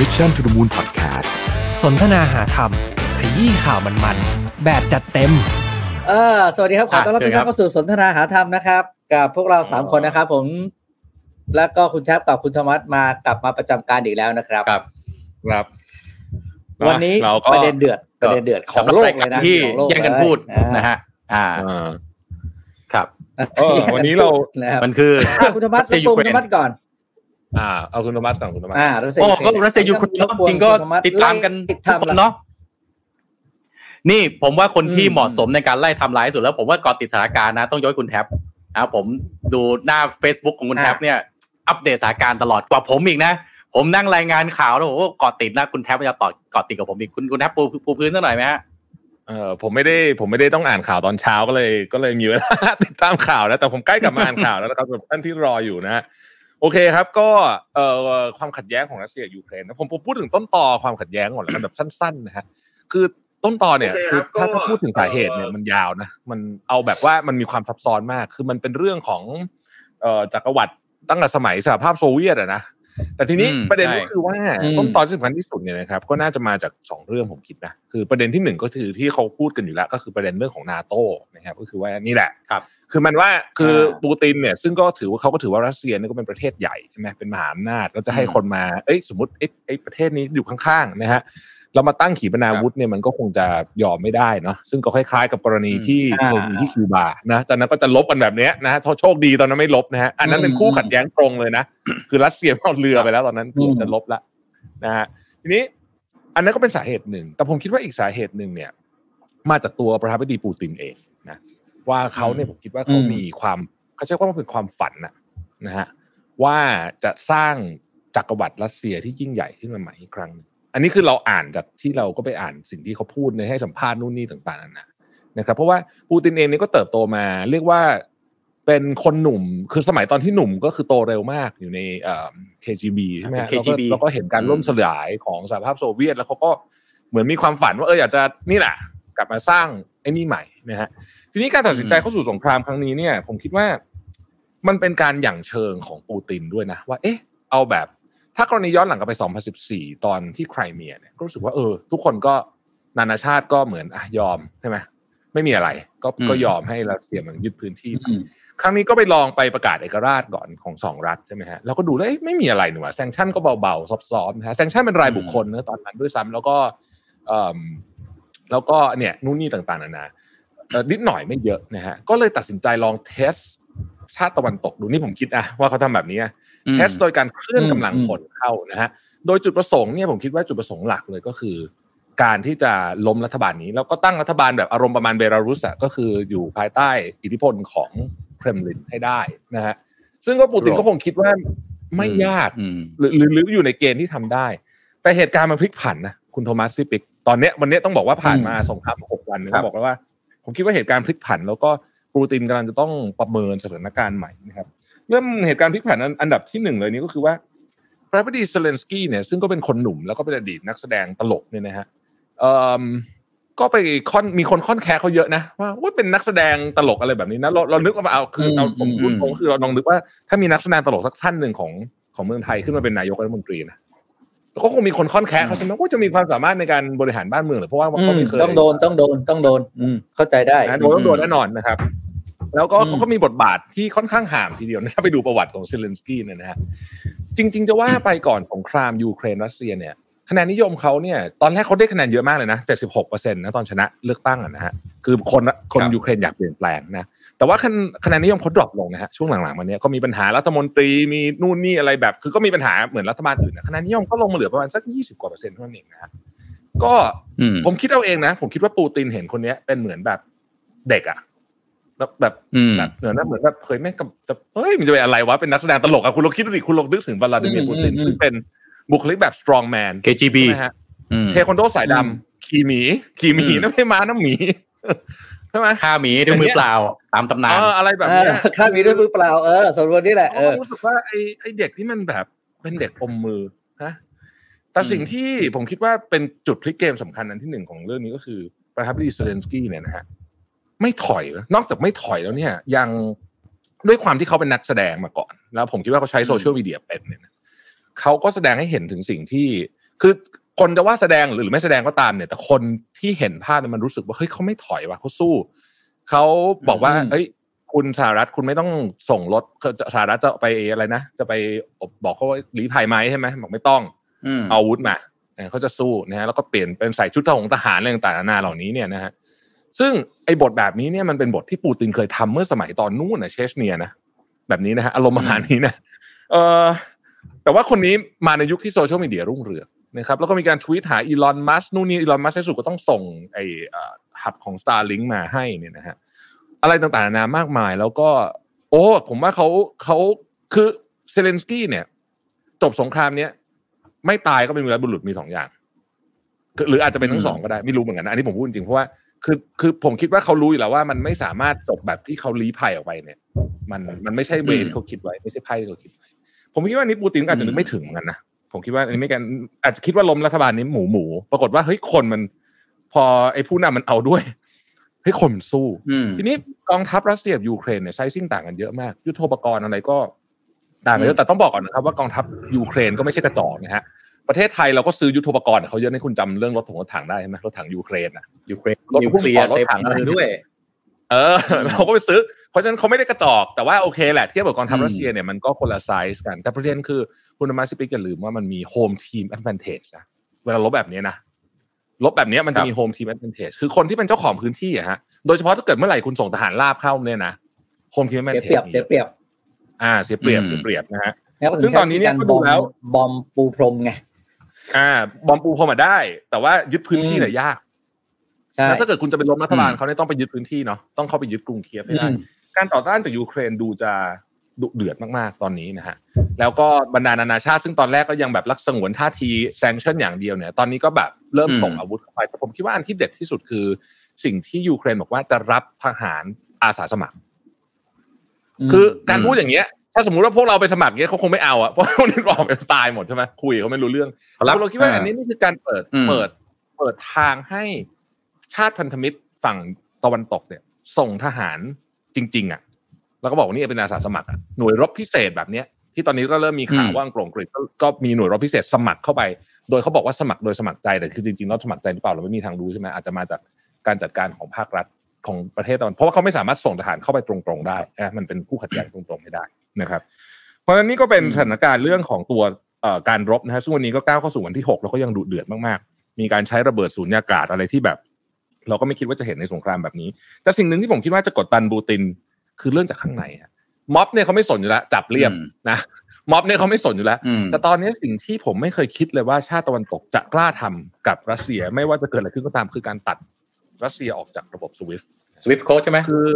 Mission to the Moon Podcast สนทนาหาธรรม ขยี้ข่าวมันๆ แบบจัดเต็ม เออ สวัสดีครับขอต้อนรับอะทุกท่านเข้าสู่สนทนาหาธรรมนะครับ กับพวกเราสามคนนะครับ ผม แล้วก็คุณแทบกับคุณธรรมัสมากลับมาประจำการอีกแล้วนะครับ ครับ ครับ วันนี้เราก็ประเด็นเดือดประเด็นเดือดของโลกเลยนะที่ของโลกแย่งกันพูดเลยนะฮะ อ่าอ่าครับเออวันนี้เรานะครับมันคืออะคุณธรรมัสรัสเซียรบกวนยูคุณเครนธรรมัสก่อน อ่าเอาคุณธรรมัสก่อนคุณธรรมัสอ่ารัสเซียโอ้ยูเครก็นรัสเซียยูเครนเนาะจริงก็ติดตามกันติดทุกตามคนเนาะนี่ผมว่าคนที่เหมาะสมในการไล่ทำร้ายสุดแล้ว ผมว่าก่อนติดสถานการณ์นะ ต้องย้อยคุณแท็บนะผมดูหน้า Facebook ของคุณแท็บเนี่ย อัปเดตสถานการณ์ตลอดกว่าผมอีกนะ ผมนั่งรายงานข่าวแล้วผมก็เกาะติดนะคุณแท็บมันจะต่อเกาะติดกับผมอีกคุณคุณแท็บปูปูพื้นสักหน่อยไหมฮะเออผมไม่ได้ผมไม่ได้ต้องอ่านข่าวตอนเช้าก็เลย ก็เลยมีเวลาติดตามข่าวแล้วแต่ผมใกล้กลับมาอ่านข่าวแล้วนะครับสำหรับท่านที่รออยู่นะฮะโอเคครับ ก็เอ่อความขัดแย้งของรัสเซียกับยูเครนนะผมผมพูดถึงต้นตอความขัดแย้งก่อนแล้วกันแบบสั้นๆนะฮะคือต้นตอเนี่ยคือถ้าถ้าพูดถึงสาเหตุเนี่ยมันยาวนะมันเอาแบบว่ามันมีความซับซ้อนมาก คือมันเป็นเรื่องของเอ่อจักรวรรดิตั้งแต่สมัยสหภาพโซเวียตอะนะ แต่ทีนี้อืมประเด็นใช่ก็คือว่าต้นตอที่สำคัญที่สุดเนี่ยนะครับก็น่าจะมาจากสองเรื่องผมคิดนะคือประเด็นที่หนึ่งก็คือที่เขาพูดกันอยู่แล้ว ก็คือประเด็นเรื่องของนาโตนะครับก็คือว่านี่แหละครับ คือมันว่าคือปูตินเนี่ยซึ่งก็ถือว่าเขาก็ถือว่ารัสเซียเนี่ยก็เป็นประเทศใหญ่ใช่ไหมเป็นมหาอำนาจแล้วจะให้คนมาเอ้ยสมมติไอ้ไอ้ประเทศนี้อยู่ข้างๆนะฮะ เรามาตั้งขีปนาวุธเนี่ยมันก็คงจะยอมไม่ได้เนาะซึ่งก็คล้าย ๆ กับกรณีที่อ่าเคยมีที่คิวบานะจากนั้นก็จะลบกันแบบเนี้ยนะฮะโชคดีตอนนั้นไม่ลบนะฮะอันนั้นเป็นคู่ขัดแย้งตรงเลยนะ คือรัสเซียเอาเรือไปแล้วตอนนั้นเกือบจะลบละนะฮะทีนี้อันนั้นก็เป็นสาเหตุหนึ่ง แต่ผมคิดว่าอีกสาเหตุหนึ่งเนี่ย มาจากตัวประธานาธิบดีปูตินเองนะว่าเขาเนี่ยผมคิดว่าเขามีความเขาใช้ว่ามันเป็นความฝันนะนะฮะว่าจะสร้างจักรวรรดิรัสเซียที่ยิ่งใหญ่ขึ้นมาใหม่อีกครั้งหนึ่ง อันนี้คือเราอ่านจากที่เราก็ไปอ่านสิ่งที่เขาพูดในให้สัมภาษณ์นู่นนี่ต่างๆนานานะครับ เพราะว่าปูตินเองเนี่ยก็เติบโตมา เรียกว่าเป็นคนหนุ่มคือสมัยตอนที่หนุ่มก็คือโตเร็วมากอยู่ในเอ่อ KGB ใช่ไหมฮะเป็น KGB แล้วก็แล้วก็เห็นการล่มสลายของสหภาพโซเวียต แล้วเขาก็เหมือนมีความฝันว่าเอออยากจะนี่แหละ กลับมาสร้างไอ้นี่ใหม่นะฮะทีนี้การตัดสินใจเข้าสู่สงครามครั้งนี้เนี่ย ผมคิดว่ามันเป็นการหยั่งเชิงของปูตินด้วยนะว่า เอ๊ะ เอาแบบ ถ้ากรณีย้อนหลังกลับไป 2014 ตอนที่ไครเมียเนี่ยก็รู้สึกว่าเออ ทุกคนก็นานาชาติก็เหมือนอะยอมใช่ไหมไม่มีอะไร ก็อืมก็ยอมให้รัสเซียมันยึดพื้นที่อืมครั้งนี้ก็ไปลองไปประกาศเอกราชก่อนของสองรัฐใช่ไหมฮะแล้วก็ดูแล้วเอ๊ะไม่มีอะไรนี่หว่าแซงชั่นก็เบาๆซอฟๆนะฮะแซงชั่นเป็นรายบุคคลนะตอนนั้นด้วยซ้ำแล้วก็เอ่อแล้วก็เนี่ยนู่นนี่ต่างๆนานาเอ่อนิดหน่อยไม่เยอะนะฮะก็เลยตัดสินใจลองเทสชาติตะวันตกดูนี่ผมคิดอะว่าเขาทำแบบนี้อะอืม เทสโดยการเคลื่อนอืมกำลังพลเข้านะฮะโดยจุดประสงค์เนี่ยผมคิดว่าจุดประสงค์หลักเลยก็คือ การที่จะล้มรัฐบาลนี้ แล้วก็ตั้งรัฐบาลแบบอารมณ์ประมาณเบลารุสอะก็คืออยู่ภายใต้อิทธิพลของเครมลินให้ได้นะฮะซึ่งก็ปูตินก็คงคิดว่าไม่ยากอืมหรือหรือหรืออยู่ในเกณฑ์ที่ทำได้ แต่เหตุการณ์มันพลิกผันนะคุณโทมัสพี่ปิ๊กตอนเนี้ยวันเนี้ยต้องบอกว่าผ่านมาสงครามหกวันเนี่ยครับต้องบอกแล้วว่า ผมคิดว่าเหตุการณ์พลิกผัน แล้วก็ปูตินกำลังจะต้องประเมินสถานการณ์ใหม่นะครับ เริ่มเหตุการณ์พลิกผันอันอันดับที่หนึ่งเลยนี้ก็คือว่าประธานาธิบดีเซเลนสกี้เนี่ยซึ่งก็เป็นคนหนุ่มแล้วก็เป็นอดีตนักแสดงตลกเนี่ยนะฮะเอ่อก็ไปค่อนมีคนค่อนแคะเขาเยอะนะว่าว่าเป็นนักแสดงตลกอะไรแบบนี้นะเราเรานึกว่าเอาคือเราผมพูดตรงก็คือเราลองนึกว่าถ้ามีนักแสดงตลกสักท่านหนึ่งของของเมืองไทยขึ้นมาเป็นนายกรัฐมนตรีนะแล้วก็คงมีคนค่อนแคะเขาใช่ไหมว่าจะมีความสามารถในการบริหารบ้านเมืองหรือเพราะว่าอืเขาไม่เคยต้องโดนต้องโดนต้องโดน อืมเข้าใจได้นะโดนต้องโดนแน่นอนนะครับ แล้วก็อืมเขาก็มีบทบาทที่ค่อนข้างห่ามทีเดียวนะถ้าไปดูประวัติของเซเลนสกี้เนี่ยนะฮะจริง ๆ จะว่าไปก่อนสงครามยูเครนรัสเซียเนี่ยคะแนนนิยมเขาเนี่ยตอนแรกเขาได้คะแนนเยอะมากเลยนะ 76เปอร์เซ็นต์นะตอนชนะเลือกตั้งอะนะฮะคือคนคนครับยูเครนอยากเปลี่ยนแปลงนะแต่ว่าคะแนนคะแนนนิยมเขา drop ลงนะฮะช่วงหลังๆมาเนี้ยก็มีปัญหารัฐมนตรีมีนู่นนี่อะไรแบบ คือก็มีปัญหาเหมือนรัฐบาลอื่นนะคะแนนนิยมก็ลงมาเหลือประมาณสัก 20 กว่าเปอร์เซ็นต์เท่านั้นเองนะฮะก็อืมผมคิดเอาเองนะ ผมคิดว่าปูตินเห็นคนเนี้ยเป็นเหมือนแบบเด็กอะ แบบแบบอืมแบบเหมือนแบบเหมือนแบบเคยแม่งกับจะเฮ้ยมันจะเป็นอะไรวะเป็นนักแสดงตลกอะคุณลองคิดดูดิคุณลองนึกถึงวลาดิเมียร์ปูตินซึ่งเป็นบุคลิกแบบ strong man KGB ใช่ไหมฮะอืมเทควันโดสายดำขี่หมีขี่หมีอืมนะไม่ม้าน้ำหมีใช่ไหมฆ่าหมีด้วยมือเปล่าตามตำนานเอออะไรแบบเอเนี้อยข้ามมีด้วยมือเปล่าเออสมรวจนี่แหละเอเขาอก็รู้สึกว่าไอ้ไอ้เด็กที่มันแบบเป็นเด็กอมมือนะแต่สิ่งที่ผมคิดว่าเป็นจุดพลิกเกมสำคัญอันที่หนึ่งของเรื่องนี้ก็คือประธานาธิบดีเซเลนสกี้เนี่ยนะฮะ ไม่ถอยนะนอกจากไม่ถอยแล้วเนี่ย ยังด้วยความที่เขาเป็นนักแสดงมาก่อน แล้วผมคิดว่าเขาใช้โซเชียลมีเดียเป็นเนี่ยนะเขาก็แสดงให้เห็นถึงสิ่งที่ คือคนจะว่าแสดงหรือไม่แสดงก็ตามเนี่ย แต่คนที่เห็นภาพเนี่ยมันรู้สึกว่าเฮ้ยเขาไม่ถอยว่ะเขาสู้เขาบอกว่าอืมเอ้ยคุณสหรัฐคุณไม่ต้องส่งรถเขาจะสหรัฐจะไปอะไรนะจะไปบอกเขาว่าลี้ภัยไหมใช่ไหมบอกไม่ต้องอืมเอาอาวุธมาเออเขาจะสู้นะฮะแล้วก็เปลี่ยนเป็นใส่ชุดทหารทหารอะไรต่างๆนานาเหล่านี้เนี่ยนะฮะ ซึ่งไอ้บทแบบนี้เนี่ยมันเป็นบทที่ปูตินเคยทำเมื่อสมัยตอนนู้นนะเชชเนียนะแบบนี้นะฮะอารมณ์ประมาณนี้นะเออแต่ว่าคนนี้มาในยุคที่โซเชียลมีเดียรุ่งเรืองนะครับแล้วก็มีการทวีตหาอีลอนมัสนู่นนี่อีลอนมัสในที่สุดก็ต้องส่งไอ้หับของ Starlink มาให้เนี่ยนะฮะอะไรต่างๆนานามากมาย แล้วก็ โอ้ผมว่าเขาเขาคือเซเลนสกี้เนี่ย จบสงครามเนี้ยไม่ตายก็เป็นวีรบุรุษมีสองอย่างคือหรืออาจจะเป็นทั้งสองก็ได้ไม่รู้เหมือนกันนะอันนี้ผมพูดจริงเพราะว่า คือคือผมคิดว่าเขารู้อยู่แล้วว่ามันไม่สามารถจบแบบที่เขาลี้ภัยออกไปเนี่ย มันมันไม่ใช่ way ที่เขาคิดไว้ ไม่ใช่ไพ่ที่เขาคิดไว้ ผมคิดว่านี่ปูตินอาจจะนึกไม่ถึงเหมือนกันนะผมคิดว่าอันนี้ไม่กันอาจจะคิดว่าล้มรัฐบาลนี้หมูหมูปรากฏว่าเฮ้ยคนมัน พอไอ้ผู้นำมันเอาด้วยเฮ้ยคนมันสู้อืมทีนี้กองทัพรัสเซียกับยูเครนเนี่ย sizing ต่างกันเยอะมากยุทโธปกรณ์อะไรก็ต่างกันเยอะแต่ต้องบอกก่อนนะครับว่ากองทัพยูเครนก็ไม่ใช่กระจอกนะฮะ ประเทศไทยเราก็ซื้อยุทโธปกรณ์เขาเยอะในะคุณจำเรื่องรถถงรถถังได้ใช่ไหมรถถังยูเครนอะยูเครนรถนิวเคลียร์รถเต็มถังอะไรมือด้วย เออ เราก็ไปซื้อ เพราะฉะนั้นเขาไม่ได้กระจอก แต่ว่าโอเคแหละเทียบกับกองทัพอืมรัสเซียเนี่ยมันก็คนละไซส์กัน แต่ประเด็นคือคุณมาซิปิกอย่าลืมว่ามันมีโฮมทีมแอด a n นเทจนะเวลาลบแบบนี้นะลบแบบนี้มันจะมีโฮมทีมแอด a n นเทจคือคนที่เป็นเจ้าของพื้นที่อะฮะโดยเฉพาะถ้าเกิดเมื่อไหร่คุณส่งทหารราบเข้าเนี่ยนะโฮมทีมแอด a n เสียเทเปรียจบเสียเปรียบ อ่าเสียเปรียบอืมเสียเปรียบนะฮะแล้วก็ถึซึ่งตอนนี้เนี่ยใช้ก็ดูแล้วบอมปูพรมไง อ่า บอมปูพอมาได้ แต่ว่ายึดพื้นที่อืมเนี่ยยากใช่แล้วถ้าเกิดคุณจะไปล้มรัฐบาลอืมเขาเนี่ยต้องไปยึดพื้นที่เนาะต้องเข้าไปยึดกรุงเคียฟให้ได้อืมการต่อต้านจากยูเครนดูจะดุเดือดมากๆตอนนี้นะฮะแล้วก็บรรดานานาชาติ ซึ่งตอนแรกก็ยังแบบรักสงวนท่าทีแซงชั่นอย่างเดียวเนี่ย ตอนนี้ก็แบบเริ่มอืมส่งอาวุธเข้าไปแต่ผมคิดว่าอันที่เด็ดที่สุดคือ สิ่งที่ยูเครนบอกว่าจะรับทหารอาสาสมัคร คือการพูดอย่างเงี้ย ถ้าสมมุติว่าพวกเราไปสมัครเงี้ยเขาคงไม่เอาอะเพราะพวกนี้รอไปตายหมดใช่ไหมคุยเขาไม่รู้เรื่องรับเราคิดว่าอันนี้นี่คือการเปิดอืมเปิด เปิดทางให้ชาติพันธมิตรฝั่งตะวันตกเนี่ย ส่งทหารจริง ๆ อะ แล้วก็บอกว่านี่เป็นอาสาสมัครอะหน่วยรบพิเศษแบบเนี้ยที่ตอนนี้ก็เริ่มมีข่าวอืมว่าอังกฤษอังกฤษก็ก็มีหน่วยรบพิเศษสมัครเข้าไป โดยเขาบอกว่าสมัครโดยสมัครใจแต่คือจริงๆแล้วสมัครใจหรือเปล่าเราไม่มีทางรู้ใช่ไหมอาจจะมาจากการจัดการของภาครัฐของประเทศตะวันเพราะว่าเขาไม่สามารถส่งทหารเข้าไปตรงๆได้นะมันเป็นคู่ขัดแย้งตรงๆไม่ได้ นะครับ เพราะฉะนั้นนี่ก็เป็นอืมสถานการณ์เรื่องของตัวเอ่อการรบนะฮะซึ่งวันนี้ก็ก้าวเข้าสู่วันที่หกแล้วก็ยังดุเดือดมากๆ มีการใช้ระเบิดสูญญากาศอะไรที่แบบ เราก็ไม่คิดว่าจะเห็นในสงครามแบบนี้ แต่สิ่งหนึ่งที่ผมคิดว่าจะกดดันบูตินคือเรื่องจากข้างในฮะม็อบเนี่ยเขาไม่สนอยู่แล้วจับเรียบอืมนะม็อบเนี่ยเขาไม่สนอยู่แล้วอืมแต่ตอนนี้สิ่งที่ผมไม่เคยคิดเลยว่าชาติตะวันตกจะกล้าทำกับรัสเซียไม่ว่าจะเกิดอะไรขึ้นก็ตามคือการตัดรัสเซียออกจากระบบสวิฟSwift Code ใช่ไหมคือ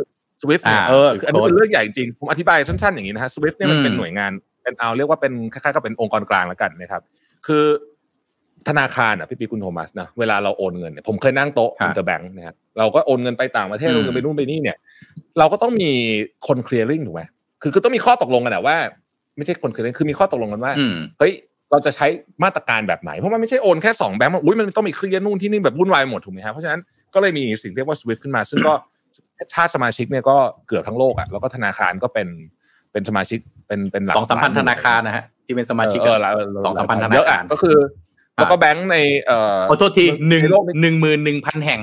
Swift เนี่ยอ่าเออ Swift คืออันนี้เป็น Code เรื่องใหญ่จริง ผมอธิบายสั้นๆอย่างนี้นะฮะ Swift เนี่ยมันเป็นอืมหน่วยงานเป็นเอาเรียกว่าเป็นคล้ายๆกับเป็นองค์กรกลางแล้วกันนะครับ คือธนาคารอะพี่ปีคุณโทมัสนะเวลาเราโอนเงินเนี่ยผมเคยนั่งโต๊ะครับ interbank นะฮะเราก็โอนเงินไปต่างประเทศอืมโอนเงินไปนู่นไปนี่เนี่ย เราก็ต้องมีคน clearing ถูกไหมคือคือต้องมีข้อตกลงกันอะว่า ไม่ใช่คน clearing คือมีข้อตกลงกันว่าอืมเฮ้ยเราจะใช้มาตรการแบบไหน เพราะมันไม่ใช่โอนแค่สองแบงก์มันอุ้ยมันต้องมี clear นู่นที่นี่แบบวุ่นวายหมดถูกไหมครับเพราะฉะนั้นก็เลยมีสิ่งเรียกว่า SWIFT ขึ้นมา ซึ่งก็ ชาติสมาชิกเนี่ยก็เกือบทั้งโลกอะแล้วก็ธนาคารก็เป็นเป็นสมาชิกเป็นเป็นหลักสองสามพันธนาคารนะฮะที่เป็นสมาชิกเออเออสองสามพันธนาเยอะคาอะรก็คือ แล้วก็แบงก์ในเอ่อขอโทษทีหนึ่งในโลกนี้หนึ่งหมื่นหนึ่งพันแห่ง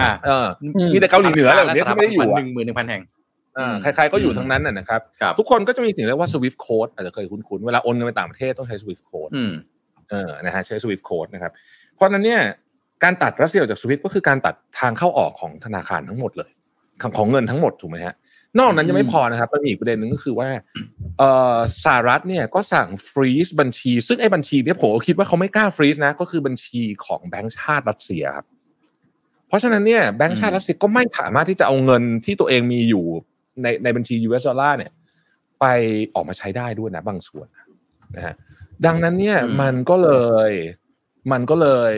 อ่าเออมีแต่เกาหลีเหนืออะไรแบบนี้ที่ไม่ได้อยู่หอะนึ่งหมื่นหนึ่งพันแห่งอ่าอืมใครๆก็อยู่ทั้งนั้นน่ะนะครับครับ ทุกคนก็จะมีสิ่งเรียกว่า SWIFT code อาจจะเคยคุ้นๆ เวลาโอนเงินไปต่างประเทศต้องใช้ SWIFT code อืมเออนะฮะใช้ Swift Code นะครับ เพราะฉะนั้นเนี่ยการตัดรัสเซียออกจาก Swift ก็คือการตัดทางเข้าออกของธนาคารทั้งหมดเลย ของของเงินทั้งหมดถูกไหมฮะนอกนั้นยังไม่พอนะครับมันมีอีกประเด็นหนึ่งก็คือว่าเอ่อสหรัฐเนี่ยก็สั่ง freeze บัญชี ซึ่งไอ้บัญชีเนี่ยผมก็คิดว่าเขาไม่กล้า freeze นะ ก็คือบัญชีของแบงก์ชาติรัสเซียครับเพราะฉะนั้นเนี่ยแบงก์ชาติรัสเซียก็ไม่สามารถที่จะเอาเงินที่ตัวเองมีอยู่ในในบัญชี US ดอลลาร์เนี่ย ไปออกมาใช้ได้ด้วยนะบางส่วนนะฮะดังนั้นเนี่ยอืมมันก็เลยมันก็เลย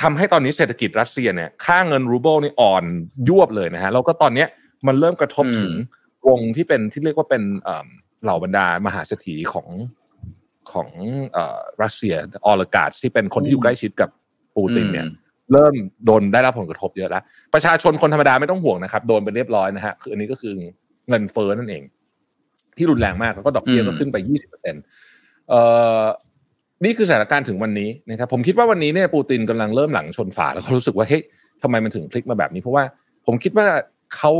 ทำให้ตอนนี้เศรษฐกิจรัสเซียเนี่ยค่าเงินรูเบิลนี่อ่อนยวบเลยนะฮะแล้วก็ตอนเนี้ยมันเริ่มกระทบถึงวงที่เป็นที่เรียกว่าเป็นเอิ่มเหล่าบรรดามหาเศรษฐีของของเอ่อรัสเซียออลกาศที่เป็นคนที่อยู่ใกล้ชิดกับปูตินเนี่ยเริ่มโดนได้รับผลกระทบเยอะแล้ว ประชาชนคนธรรมดาไม่ต้องห่วงนะครับ โดนไปเรียบร้อยนะฮะคืออันนี้ก็คือเงินเฟ้อนั่นเอง ที่รุนแรงมากแล้วก็ดอกเบี้ยอืมก็ขึ้นไปยี่สิบเปอร์เซ็นเอ่อ นี่คือสถานการณ์ถึงวันนี้นะครับผมคิดว่าวันนี้เนี่ยปูตินกำลังเริ่มหลังชนฝาแล้วเขารู้สึกว่าเฮ้ยทำไมมันถึงพลิกมาแบบนี้ เพราะว่าผมคิดว่าเขา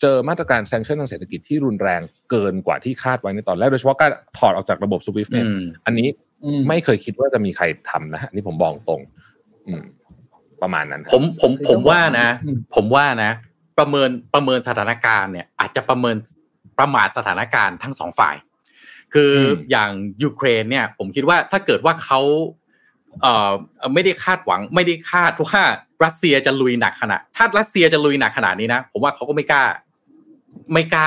เจอมาตรการแซงชั่นทางเศรษฐกิจที่รุนแรงเกินกว่าที่คาดไว้ในตอนแรกโดยเฉพาะการถอดออกจากระบบสวิฟต์เนี่ยอืมอันนี้อืมไม่เคยคิดว่าจะมีใครทำนะฮะนี่ผมบอกตรง อืมประมาณนั้นครับผมผมผมว่านะอืมผมว่านะ ประเมินประเมินสถานการณ์เนี่ย อาจจะประเมินประมาทสถานการณ์ทั้งสองฝ่าย คืออมอย่างยูเครนเนี่ย ผมคิดว่าถ้าเกิดว่าเขาเอ่อไม่ได้คาดหวัง ไม่ได้คาดว่ารัสเซียจะลุยหนักขนาด ถ้ารัสเซียจะลุยหนักขนาดนี้นะผมว่าเขาก็ไม่กล้า ไม่กล้า